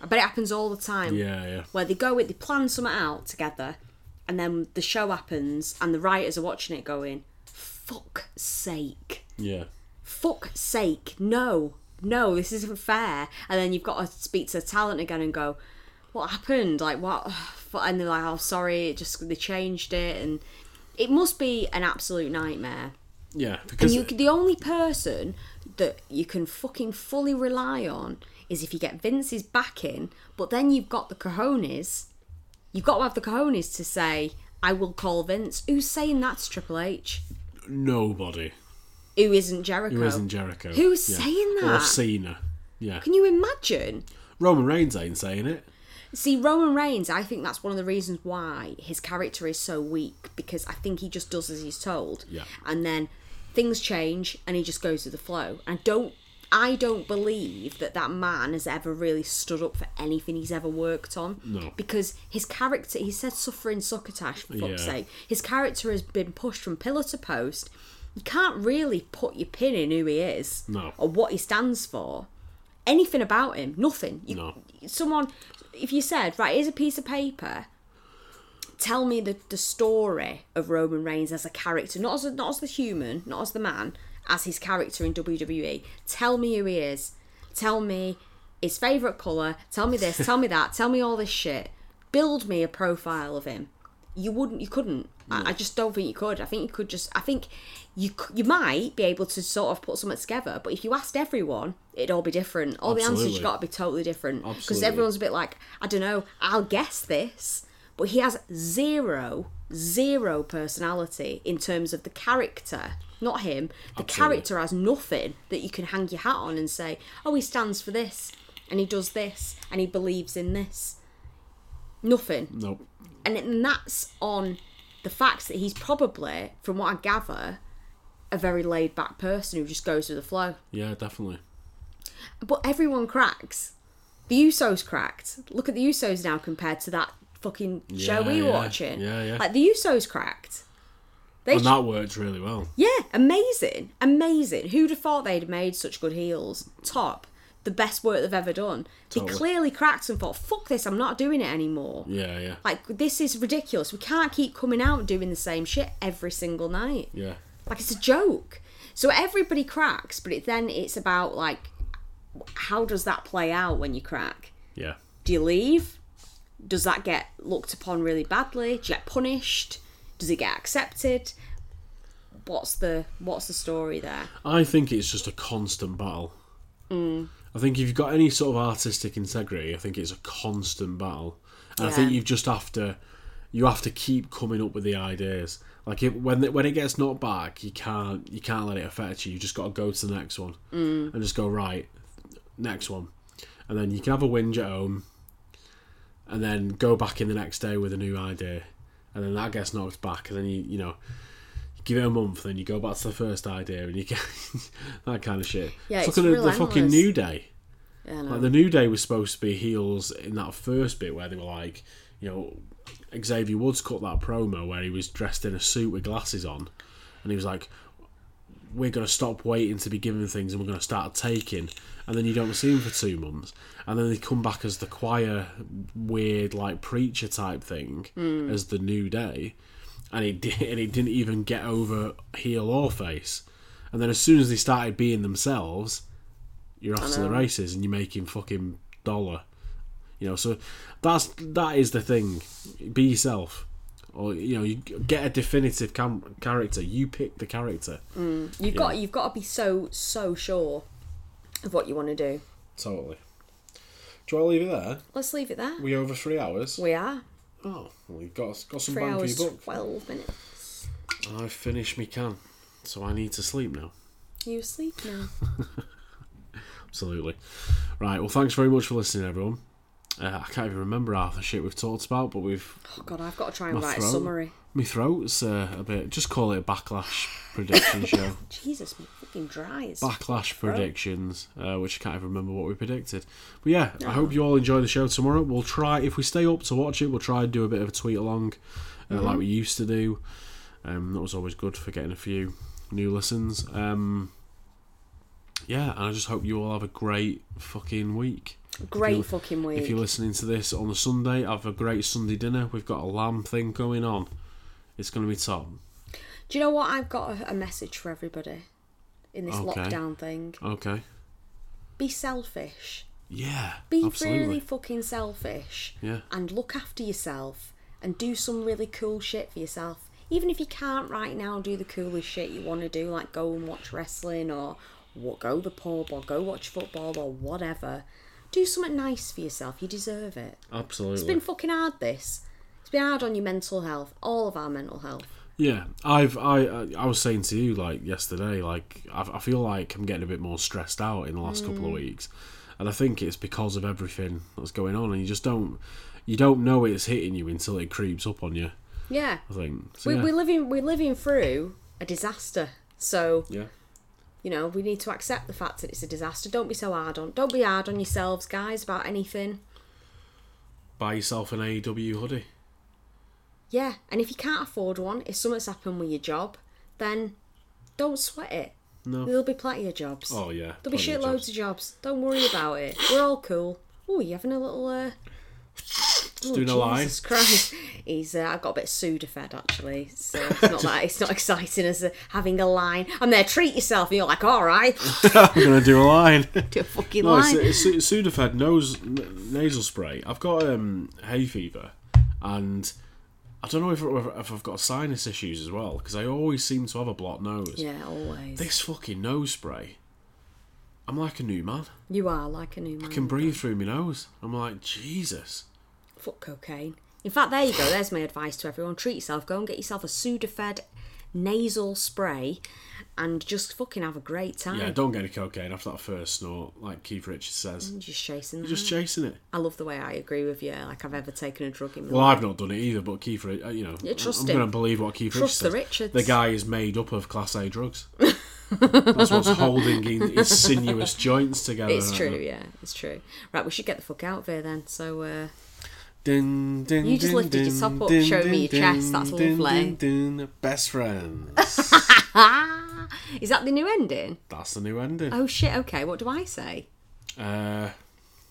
I bet it happens all the time. Yeah, yeah. Where they go with, they plan something out together, and then the show happens, and the writers are watching it, going, "Fuck sake." Yeah. Fuck sake, no, no, this isn't fair. And then you've got to speak to the talent again and go, what happened? Like, what? And they're like, oh, sorry, it just, they changed it. And it must be an absolute nightmare. Yeah. And Because you, the only person that you can fucking fully rely on is if you get Vince's backing, but then you've got the cojones. You've got to have the cojones to say, I will call Vince. Who's saying that's Triple H? nobody Who isn't Jericho? who isn't Jericho. Who's saying that? Or? Cena. Yeah. Can you imagine? Roman Reigns ain't saying it. See, Roman Reigns, I think that's one of the reasons why his character is so weak because I think he just does as he's told. Yeah. And then things change and he just goes with the flow. I don't I don't believe that that man has ever really stood up for anything he's ever worked on. No. Because his character, he said suffering succotash, for fuck's Yeah. sake. His character has been pushed from pillar to post. You can't really put your pin in who he is No. or what he stands for. Anything about him, nothing. You, No. Someone, if you said, right, here's a piece of paper, tell me the, the story of Roman Reigns as a character, not as a, not as the human, not as the man, as his character in WWE. Tell me who he is. Tell me his favourite colour. Tell me this. tell me that. Tell me all this shit. Build me a profile of him. You wouldn't. You couldn't. I, I just don't think you could. I think you could just. I think you you might be able to sort of put something together, but if you asked everyone, it'd all be different. All the answers you got to be totally different because everyone's a bit like, I don't know. I'll guess this, but he has zero, zero personality in terms of the character. Not him. The Absolutely. character has nothing that you can hang your hat on and say, oh, he stands for this, and he does this, and he believes in this. Nothing Nope. and, it- and that's on the fact that he's probably, from what I gather, a very laid back person who just goes with the flow. Yeah, definitely. But everyone cracks. The Usos cracked. Look at the Usos now compared to that fucking show Yeah, we were yeah. watching. Yeah, yeah. Like the Usos cracked. They And that worked really well. yeah, amazing, amazing. Who'd have thought they'd made such good heels? Top, the best work they've ever done. They clearly cracked and thought, "Fuck this, I'm not doing it anymore." Yeah, yeah. Like this is ridiculous. We can't keep coming out doing the same shit every single night. Yeah. Like it's a joke. So everybody cracks, but it, then it's about like, how does that play out when you crack? Yeah. Do you leave? Does that get looked upon really badly? Do you get punished? Does it get accepted? What's the what's the story there? I think it's just a constant battle. Mm. I think if you've got any sort of artistic integrity, I think it's a constant battle. And I think you just have to, you have to keep coming up with the ideas. Like if, when when it gets knocked back, you can't you can't let it affect you. You just got to go to the next one Mm. and just go right, next one, and then you can have a whinge at home, and then go back in the next day with a new idea, and then that gets knocked back, and then you you know. Give it a month, then you go back to the first idea, and you get that kind of shit. Yeah, It's it's looking at the fucking. New Day. Yeah. Like the New Day was supposed to be heels in that first bit where they were like, you know, Xavier Woods cut that promo where he was dressed in a suit with glasses on, and he was like, "We're gonna stop waiting to be given things, and we're gonna start taking." And then you don't see him for two months, and then they come back as the choir, weird like preacher type thing as the New Day, and he di- and it didn't even get over heel or face. And then as soon as they started being themselves, you're off to the races and you're making fucking dollar. You know, so that's that is the thing. Be yourself, or you know, you get a definitive cam- character. You pick the character. Mm. you've got you've got to be so so sure of what you want to do. Totally. Do I leave it there? Let's leave it there. We over three hours. We are Oh, well, you've got got some three bang for your twelve minutes. I've finished me can, so I need to sleep now. You sleep now? Absolutely. Right. Well, thanks very much for listening, everyone. Uh, I can't even remember half the shit we've talked about, but we've Oh god, I've got to try and write a throat. summary. my throat's uh, a bit. Just call it a backlash prediction show. Jesus, fucking dry as Backlash predictions, uh, which I can't even remember what we predicted. But yeah, I hope you all enjoy the show tomorrow. We'll try if we stay up to watch it. We'll try and do a bit of a tweet along, uh, like we used to do. Um, that was always good for getting a few new listens. Um, yeah, and I just hope you all have a great fucking week. Great fucking week. If you're listening to this on a Sunday, have a great Sunday dinner. We've got a lamb thing going on. It's going to be top. Do you know what? I've got a, a message for everybody in this Okay. lockdown thing. Okay. Be selfish. Yeah. Be absolutely. really fucking selfish. Yeah. And look after yourself and do some really cool shit for yourself. Even if you can't right now do the coolest shit you want to do, like go and watch wrestling or what, go to the pub or go watch football or whatever, do something nice for yourself. You deserve it. Absolutely. It's been fucking hard. This. It's been hard on your mental health. All of our mental health. Yeah, I've I I- was saying to you like yesterday, like I, I feel like I'm getting a bit more stressed out in the last couple Mm. of weeks, and I think it's because of everything that's going on, and you just don't you don't know it's hitting you until it creeps up on you. Yeah. I think. So, We, yeah. we're living we're living through a disaster. So yeah. you know we need to accept the fact that it's a disaster. Don't be so hard on. Don't be hard on yourselves, guys, about anything. Buy yourself an AEW hoodie. Yeah, and if you can't afford one, if something's happened with your job, then don't sweat it. No. There'll be plenty of jobs. Oh yeah. There'll be plenty of shitloads jobs. of jobs. Don't worry about it. We're all cool. Oh, you having a little uh Just doing a line. Jesus Christ. He's uh, I've got a bit of Sudafed actually. So it's not that it's not exciting as uh, having a line. I'm there, treat yourself, and you're like, alright, I'm gonna do a line. do a fucking No, line. it's, it's Su- Sudafed nose nasal spray. I've got um, hay fever, and I don't know if, if I've got sinus issues as well because I always seem to have a blocked nose. yeah, always. This fucking nose spray, I'm like a new man. You are like a new man. I can breathe through my nose. I'm like Jesus. Fuck cocaine. In fact, there you go. There's my advice to everyone. Treat yourself. Go and get yourself a Sudafed nasal spray and just fucking have a great time. Yeah, don't get any cocaine after that first snort, like Keith Richards says. Just chasing Just chasing it. I love the way I agree with you. Like I've ever taken a drug in my Well, life. I've not done it either, but Keith, Ri- uh, you know, Yeah, trust I'm him. going to believe what Keith Trust Richards the says. Richards. The guy is made up of Class A drugs. That's what's holding his his sinuous joints together. It's true, yeah, it's true. Right, we should get the fuck out of here then. So, uh, Dun, dun, You just dun, lifted your top up, showed me your chest, that's lovely. Best friends. is that the new ending? That's the new ending. Oh shit! Okay, what do I say? Uh,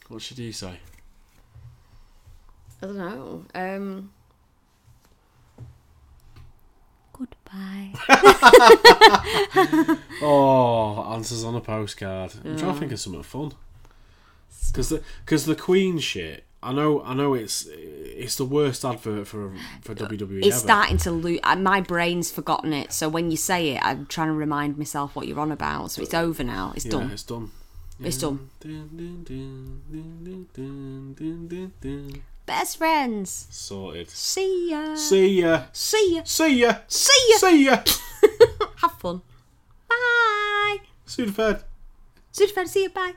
what should you say? I don't know. Um. Goodbye. Oh, answers on a postcard. I'm trying to think of something fun. Because the because the Queen shit. I know, I know. It's it's the worst advert for for WWE. It's ever. starting to lose. Uh, my brain's forgotten it. So when you say it, I'm trying to remind myself what you're on about. So it's over now. It's yeah, done. It's done. It's done. Best friends. Sorted. See ya. See ya. See ya. See ya. See ya. See ya. Have fun. Bye. Sudafed. Sudafed. See you. Bye.